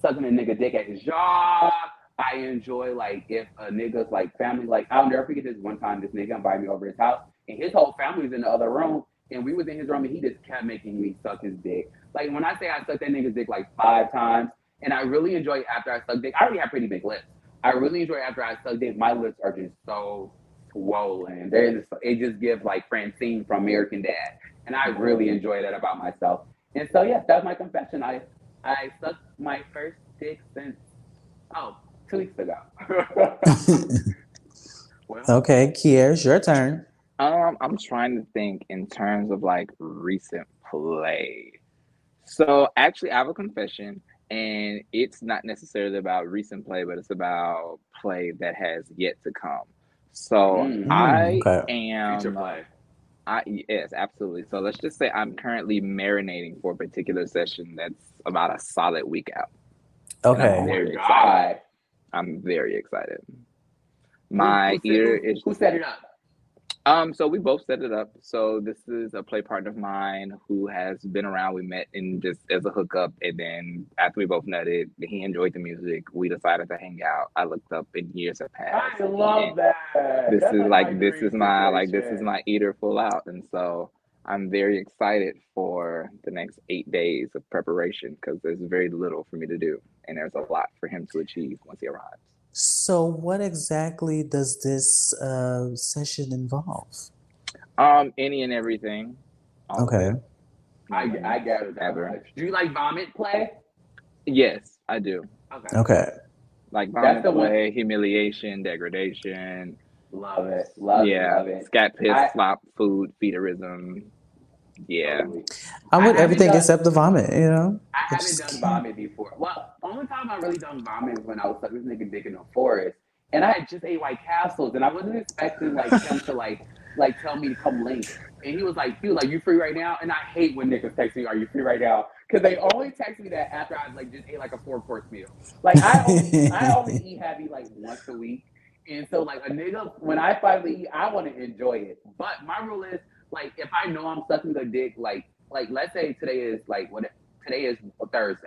Speaker 5: sucking a nigga dick at his job. I enjoy like if a nigga's like family, like I'll never forget this one time this nigga invited me over his house and his whole family was in the other room and we was in his room and he just kept making me suck his dick. Like when I say I sucked that nigga's dick like five times and I really enjoy after I suck dick, I already have pretty big lips. I really enjoy after I suck dick, my lips are just so swollen. They're just, it just gives like Francine from American Dad. And I really enjoy that about myself. And so yeah, that's my confession. I I sucked my first dick since oh, two weeks ago. well,
Speaker 3: okay, Kyere, it's your turn.
Speaker 4: Um, I'm trying to think in terms of like recent play. So actually, I have a confession, and it's not necessarily about recent play, but it's about play that has yet to come. So
Speaker 5: Mm,
Speaker 4: I
Speaker 3: okay.
Speaker 4: am.
Speaker 5: future play.
Speaker 4: I yes, absolutely. So let's just say I'm currently marinating for a particular session that's about a solid week out.
Speaker 3: Okay.
Speaker 5: Oh my
Speaker 4: Very
Speaker 5: god.
Speaker 4: I'm very excited. My
Speaker 5: who, who,
Speaker 4: ear
Speaker 5: who,
Speaker 4: is
Speaker 5: who set it up?
Speaker 4: Um, so we both set it up. So this is a play partner of mine who has been around. We met in just as a hookup, and then after we both nutted, he enjoyed the music. We decided to hang out. I looked up, and years have passed.
Speaker 5: I love that.
Speaker 4: This
Speaker 5: That's
Speaker 4: is like this is my like this is my eater full out, and so I'm very excited for the next eight days of preparation because there's very little for me to do, and there's a lot for him to achieve once he arrives.
Speaker 3: So, what exactly does this uh, session involve?
Speaker 4: Um, any and everything. all
Speaker 3: Okay.
Speaker 5: I, I gathered that.
Speaker 4: Ever.
Speaker 5: Do you like vomit play?
Speaker 4: Yes, I do.
Speaker 5: Okay.
Speaker 3: Okay.
Speaker 4: Like
Speaker 5: That's
Speaker 4: vomit
Speaker 5: the one-
Speaker 4: play, humiliation, degradation.
Speaker 5: Love it. Love
Speaker 4: yeah,
Speaker 5: it. Love it.
Speaker 4: scat piss,
Speaker 5: I-
Speaker 4: slop, food, feederism. Yeah.
Speaker 3: I
Speaker 5: I
Speaker 3: would
Speaker 5: haven't
Speaker 3: everything
Speaker 5: done-
Speaker 3: except the vomit, you know?
Speaker 5: I haven't
Speaker 3: just
Speaker 5: done
Speaker 3: can't.
Speaker 5: vomit before. Well, the only time I really done vomit is when I was like, this nigga dick in the forest. And I had just ate White Castles and I wasn't expecting like him to like like tell me to come link. And he was like, he was like, you free right now? And I hate when niggas text me, are you free right now? Because they only text me that after I like just ate like a four course meal. Like I only, I only eat heavy like once a week. And so like a nigga, when I finally eat, I want to enjoy it. But my rule is like if I know I'm sucking a dick, like like let's say today is like what today is Thursday,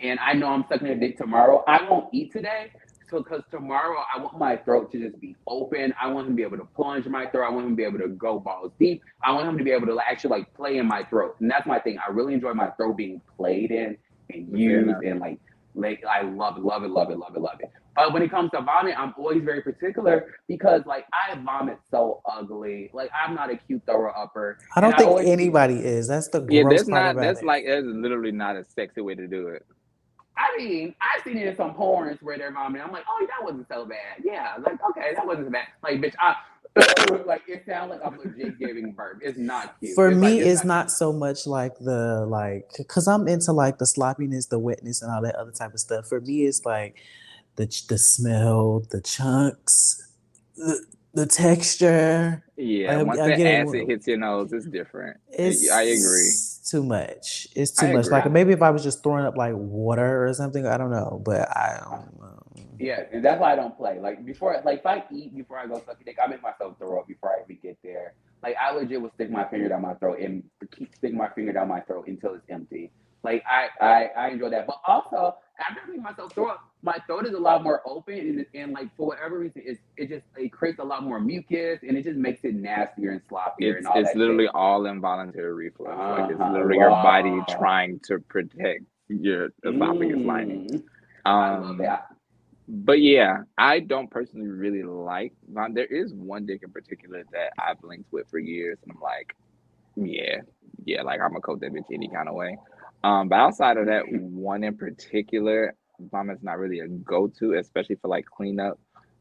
Speaker 5: and I know I'm sucking a dick tomorrow, I won't eat today. So because tomorrow I want my throat to just be open. I want him to be able to plunge my throat. I want him to be able to go balls deep. I want him to be able to actually like play in my throat. And that's my thing. I really enjoy my throat being played in and used and like like I love it, love it, love it, love it, love it. But when it comes to vomit, I'm always very particular because like I vomit so ugly. Like I'm not a cute thrower upper.
Speaker 3: I don't
Speaker 5: And I
Speaker 3: think
Speaker 5: always-
Speaker 3: anybody is. That's the
Speaker 4: Yeah, that's not that's
Speaker 3: it.
Speaker 4: like that's literally not a sexy way to do it.
Speaker 5: I mean, I've seen it in some porns where they're vomiting. I'm like, oh, that wasn't so bad. Yeah, like okay, that wasn't bad. Like, bitch, I like it sounds like I'm legit giving birth. It's not cute.
Speaker 3: For
Speaker 5: It's
Speaker 3: me,
Speaker 5: like,
Speaker 3: it's not so much like the like because I'm into like the sloppiness, the wetness, and all that other type of stuff. For me, it's like the the smell, the chunks, the, the texture.
Speaker 4: Yeah,
Speaker 3: I-
Speaker 4: once
Speaker 3: I
Speaker 4: the
Speaker 3: get it.
Speaker 4: acid hits your nose, it's different.
Speaker 3: It's
Speaker 4: I agree.
Speaker 3: Too much. It's too
Speaker 4: I
Speaker 3: much.
Speaker 4: agree.
Speaker 3: Like maybe if I was just throwing up like water or something, I don't know. But I don't know.
Speaker 5: Yeah, and that's why I don't play. Like before, like if I eat before I go suck a dick, I make myself throw up before I even get there. Like I legit will stick my finger down my throat and keep sticking my finger down my throat until it's empty. Like I, I, I enjoy that. But also I make myself throw up, my throat is a lot more open and, and like for whatever reason, it's, it just it creates a lot more mucus and it just makes it nastier and sloppier
Speaker 4: It's
Speaker 5: and all
Speaker 4: it's literally
Speaker 5: shit.
Speaker 4: all involuntary reflex. Like it's
Speaker 5: Uh-huh.
Speaker 4: literally your body trying to protect your esophagus lining.
Speaker 5: Mm, I love
Speaker 4: Um,
Speaker 5: that.
Speaker 4: but yeah, I don't personally really like. There is one dick in particular that I've linked with for years, and I'm like, yeah, yeah, like I'm gonna coat that bitch any kind of way. Um, but outside of that one in particular, vomit's not really a go-to, especially for like cleanup.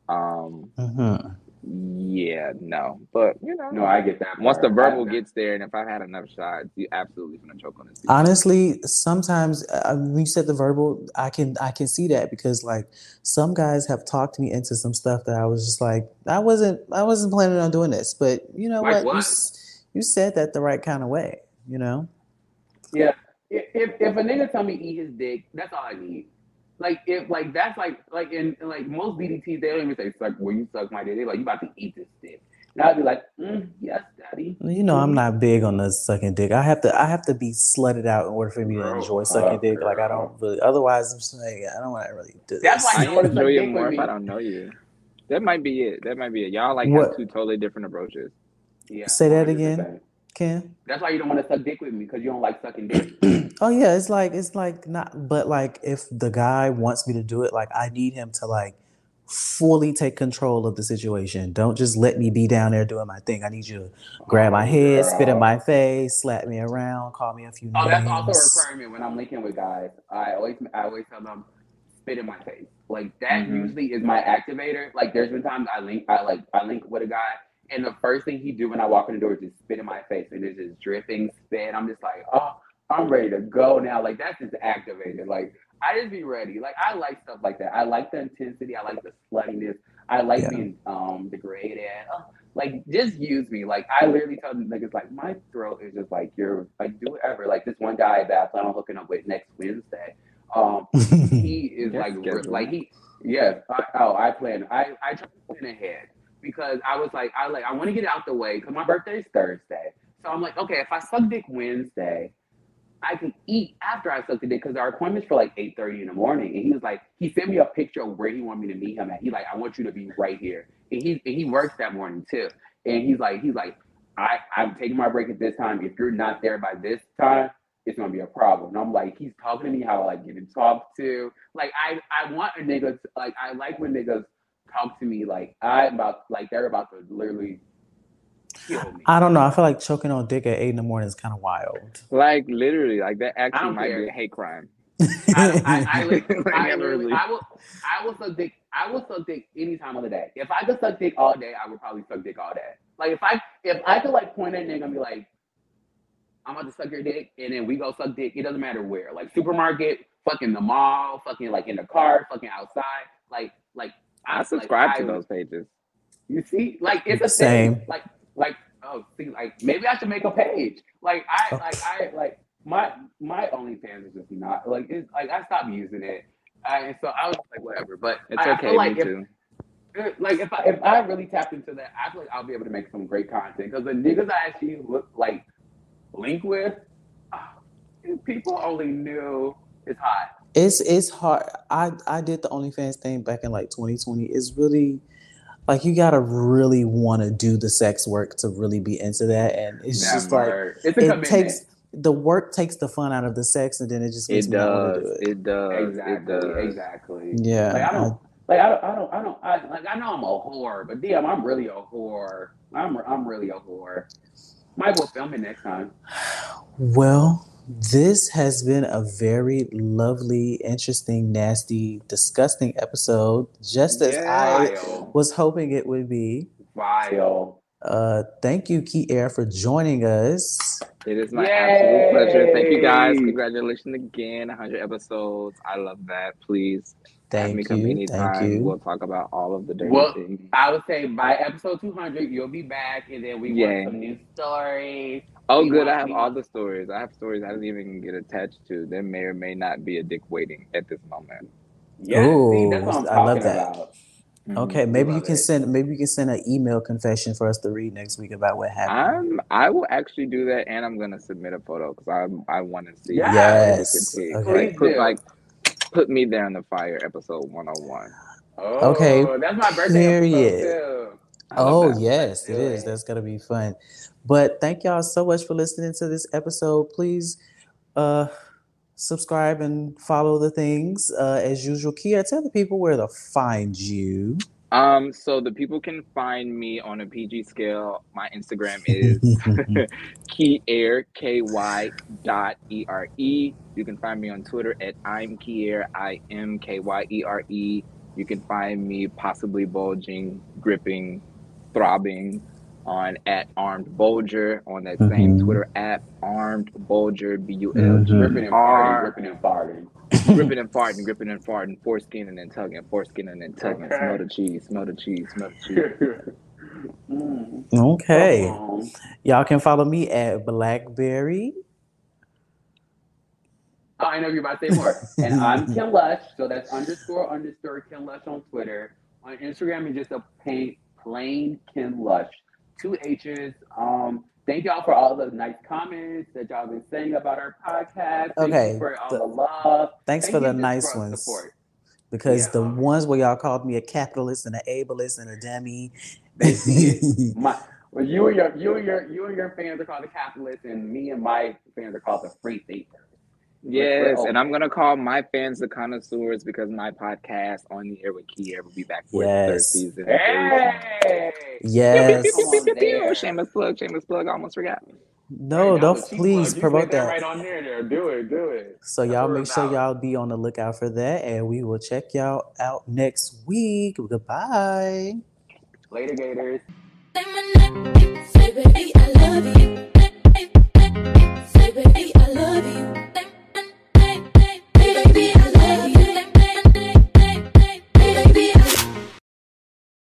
Speaker 4: Um,
Speaker 3: Mhm.
Speaker 4: yeah, no, but you know,
Speaker 5: No, I get that.
Speaker 4: once the verbal gets there, and if I've had enough shots, you absolutely gonna choke on this.
Speaker 3: Honestly, sometimes uh, when you said the verbal, I can I can see that because like some guys have talked me into some stuff that I was just like I wasn't I wasn't planning on doing this, but you know
Speaker 5: Like
Speaker 3: what? You,
Speaker 5: what?
Speaker 3: s- you said that the right kind of way, you know.
Speaker 5: Yeah. If, if if a nigga tell me eat his dick, that's all I need. Like if like that's like like in, in, like most DDTs they don't even say suck will you suck my dick. They like you about to eat this dick. And I'd be like, mm, yes, daddy.
Speaker 3: You know, I'm not big on the sucking dick. I have to I have to be slutted out in order for me to
Speaker 5: Girl,
Speaker 3: enjoy sucking
Speaker 5: uh,
Speaker 3: dick. Like I don't really. Otherwise, I'm just like I don't want to really do
Speaker 5: That's
Speaker 3: this.
Speaker 5: why
Speaker 4: I
Speaker 5: you wanna
Speaker 4: enjoy it more if. I don't know you. That might be it. That might be it. Y'all like
Speaker 3: What?
Speaker 4: have two totally different approaches.
Speaker 5: Yeah.
Speaker 3: Say that
Speaker 5: 100%.
Speaker 3: again. Ken.
Speaker 5: That's why you don't want to suck dick with me because you don't like sucking dick.
Speaker 3: Oh yeah, it's like it's like not, but like if the guy wants me to do it, like I need him to like fully take control of the situation. Don't just let me be down there doing my thing. I need you to grab my head, spit in my face, slap me around, call me a few
Speaker 5: Oh,
Speaker 3: names.
Speaker 5: Oh, that's also a requirement when I'm linking with guys. I always I always tell them spit in my face. Like that
Speaker 4: Mhm.
Speaker 5: usually is my activator. Like there's been times I link I like I link with a guy and the first thing he do when I walk in the door is just spit in my face and it's just dripping spit. I'm just like, oh, I'm ready to go now. Like that's just activated. Like I just be ready. Like I like stuff like that. I like the intensity. I like the sluttiness. I like
Speaker 3: Yeah.
Speaker 5: being um degraded. Oh, like just use me. Like I literally tell them niggas like my throat is just like you're like do whatever. Like this one guy that I'm hooking up with next Wednesday. Um he is
Speaker 4: Yes,
Speaker 5: like like he yes I, oh I plan I I try to plan ahead because I was like I like I want to get it out the way because my birthday is Thursday. So I'm like okay if I suck dick Wednesday I can eat after I suck the dick because our appointment's for like eight thirty in the morning. And he was like he sent me a picture of where he wanted me to meet him at. He like I want you to be right here. And he and he works that morning too. And he's like he's like I I'm taking my break at this time. If you're not there by this time it's gonna be a problem. And I'm like, he's talking to me how I like getting talked to. Like I I want a nigga to, like I like when niggas talk to me like I'm about like they're about to literally kill me.
Speaker 3: I don't know. I feel like choking on dick at eight in the morning is kind of wild.
Speaker 4: Like literally, like that actually might
Speaker 5: care.
Speaker 4: be a hate crime.
Speaker 5: I, I, I, li- I,
Speaker 4: never
Speaker 5: literally, I will I will suck dick I will suck dick any time of the day. If I could suck dick all day, I would probably suck dick all day. Like if I if I could like point at a nigga and be like, I'm about to suck your dick, and then we go suck dick. It doesn't matter where, like supermarket, fucking the mall, fucking like in the car, fucking outside. Like like
Speaker 4: I subscribe
Speaker 5: I
Speaker 4: to
Speaker 5: would-
Speaker 4: those pages.
Speaker 5: You see, like it's a
Speaker 3: Same.
Speaker 5: thing. Like like oh, see, like maybe I should make a page. Like I
Speaker 3: Oh.
Speaker 5: like I like my my OnlyFans is just not like it's like I stopped using it. I, and so I was like whatever, but
Speaker 4: It's
Speaker 5: I, I
Speaker 4: okay,
Speaker 5: feel like
Speaker 4: me
Speaker 5: if,
Speaker 4: too.
Speaker 5: uh, like if I if I really tapped into that, I feel like I'll be able to make some great content because the niggas I actually look like link with, if people only knew it's hot.
Speaker 3: It's it's hard. I I did the OnlyFans thing back in like 2020. It's really like you gotta really want to do the sex work to really be into that, and it's
Speaker 5: That
Speaker 3: just like
Speaker 5: it's
Speaker 3: it
Speaker 5: commitment.
Speaker 3: takes the work takes the fun out of the sex, and then it just makes
Speaker 4: It
Speaker 3: me not want
Speaker 4: does.
Speaker 3: to do it.
Speaker 4: It does. It
Speaker 5: exactly,
Speaker 4: does.
Speaker 5: exactly.
Speaker 3: Yeah,
Speaker 5: Like I
Speaker 3: I-
Speaker 5: don't, like I don't, I don't, I don't, I, like I know I'm a whore, but damn, I'm really a whore. I'm, I'm really a whore. Might well film it next time.
Speaker 3: Well, this has been a very lovely, interesting, nasty, disgusting episode, just as I was hoping it would be.
Speaker 5: File.
Speaker 3: Uh, thank you, Kyere, for joining us.
Speaker 4: It is my
Speaker 5: Yay!
Speaker 4: absolute pleasure. Thank you guys. Congratulations again. 100 episodes. I love that. Please have me
Speaker 3: Thank
Speaker 4: come
Speaker 3: you.
Speaker 4: anytime.
Speaker 3: Thank you.
Speaker 4: We'll talk about all of the dirty
Speaker 5: Well,
Speaker 4: things.
Speaker 5: I would say by episode 200, you'll be back, and then we
Speaker 4: Yay.
Speaker 5: want some new stories.
Speaker 4: Oh,
Speaker 5: we
Speaker 4: good.
Speaker 5: want-
Speaker 4: I have all
Speaker 5: want-
Speaker 4: the stories. I have stories I didn't even get attached to. There may or may not be a dick waiting at this moment.
Speaker 5: Yeah, see,
Speaker 3: Ooh,
Speaker 5: that's what I'm
Speaker 3: I love
Speaker 5: talking
Speaker 3: that.
Speaker 5: about.
Speaker 3: Okay, mm-hmm. maybe you can
Speaker 5: it.
Speaker 3: send maybe you can send an email confession for us to read next week about what happened.
Speaker 4: I'm. I will actually do that, and I'm gonna submit a photo because I I want to see.
Speaker 5: Yes.
Speaker 3: Yes.
Speaker 4: Like,
Speaker 3: Okay.
Speaker 4: put
Speaker 5: do.
Speaker 4: like put me there in the fire, episode 101.
Speaker 5: Oh,
Speaker 3: Okay,
Speaker 5: that's my birthday
Speaker 3: period.
Speaker 5: episode too.
Speaker 4: I love
Speaker 3: Oh yes, it
Speaker 5: Do
Speaker 3: is.
Speaker 5: it.
Speaker 3: That's gonna be fun. But thank y'all so much for listening to this episode. Please uh subscribe and follow the things. Uh as usual. Kyere, tell the people where to find you.
Speaker 4: Um, so the people can find me on a PG scale. My Instagram is Kyere k y dot e r e. You can find me on Twitter at I'm Kyere I M K Y E R E. You can find me possibly bulging, gripping, throbbing on at armedbulger on that same
Speaker 3: Mhm.
Speaker 4: Twitter app armed bulger b u l g
Speaker 5: Gripping and farting,
Speaker 4: r
Speaker 5: gripping and farting.
Speaker 4: gripping and farting, gripping and foreskin and then tugging, foreskin and then tugging.
Speaker 5: Okay.
Speaker 4: Smell the cheese, smell the cheese, smell the cheese.
Speaker 5: Mm.
Speaker 3: okay.
Speaker 5: Um,
Speaker 3: Y'all can follow me at Blackberry.
Speaker 5: Oh, I know you're about to say more. And I'm Ken Lush, so that's underscore underscore Ken Lush on Twitter. On Instagram, it's just a plain, plain Ken Lush. Two H's. Um, thank y'all for all the nice comments that y'all been saying about our podcast. Thank
Speaker 3: Okay,
Speaker 5: you for all
Speaker 3: the-
Speaker 5: the, love.
Speaker 3: Thanks
Speaker 5: Thank
Speaker 3: for the nice
Speaker 5: for
Speaker 3: ones.
Speaker 5: support.
Speaker 3: Because
Speaker 5: Yeah.
Speaker 3: the ones where y'all called me a capitalist and an ableist and a dummy.
Speaker 5: They see it. My, well, you and your you and your you and your fans are called the capitalists, and me and my fans are called the free thinkers.
Speaker 4: Yes, and I'm gonna call my fans the connoisseurs because my podcast on the air with Kyere will be back for its third season.
Speaker 5: Hey!
Speaker 3: yes.
Speaker 5: Come on there.
Speaker 4: Shameless plug, shameless plug. I almost forgot.
Speaker 3: No,
Speaker 5: Right,
Speaker 3: don't
Speaker 5: that was cheap
Speaker 3: please promote
Speaker 5: said
Speaker 3: that.
Speaker 5: right on there. There, do it, do it.
Speaker 3: So
Speaker 5: That's
Speaker 3: y'all make sure
Speaker 5: about.
Speaker 3: y'all be on the lookout for that, and we will check y'all out next week. Goodbye.
Speaker 5: Later, Gators.
Speaker 2: Say my name, say baby, I love you. Say baby, I love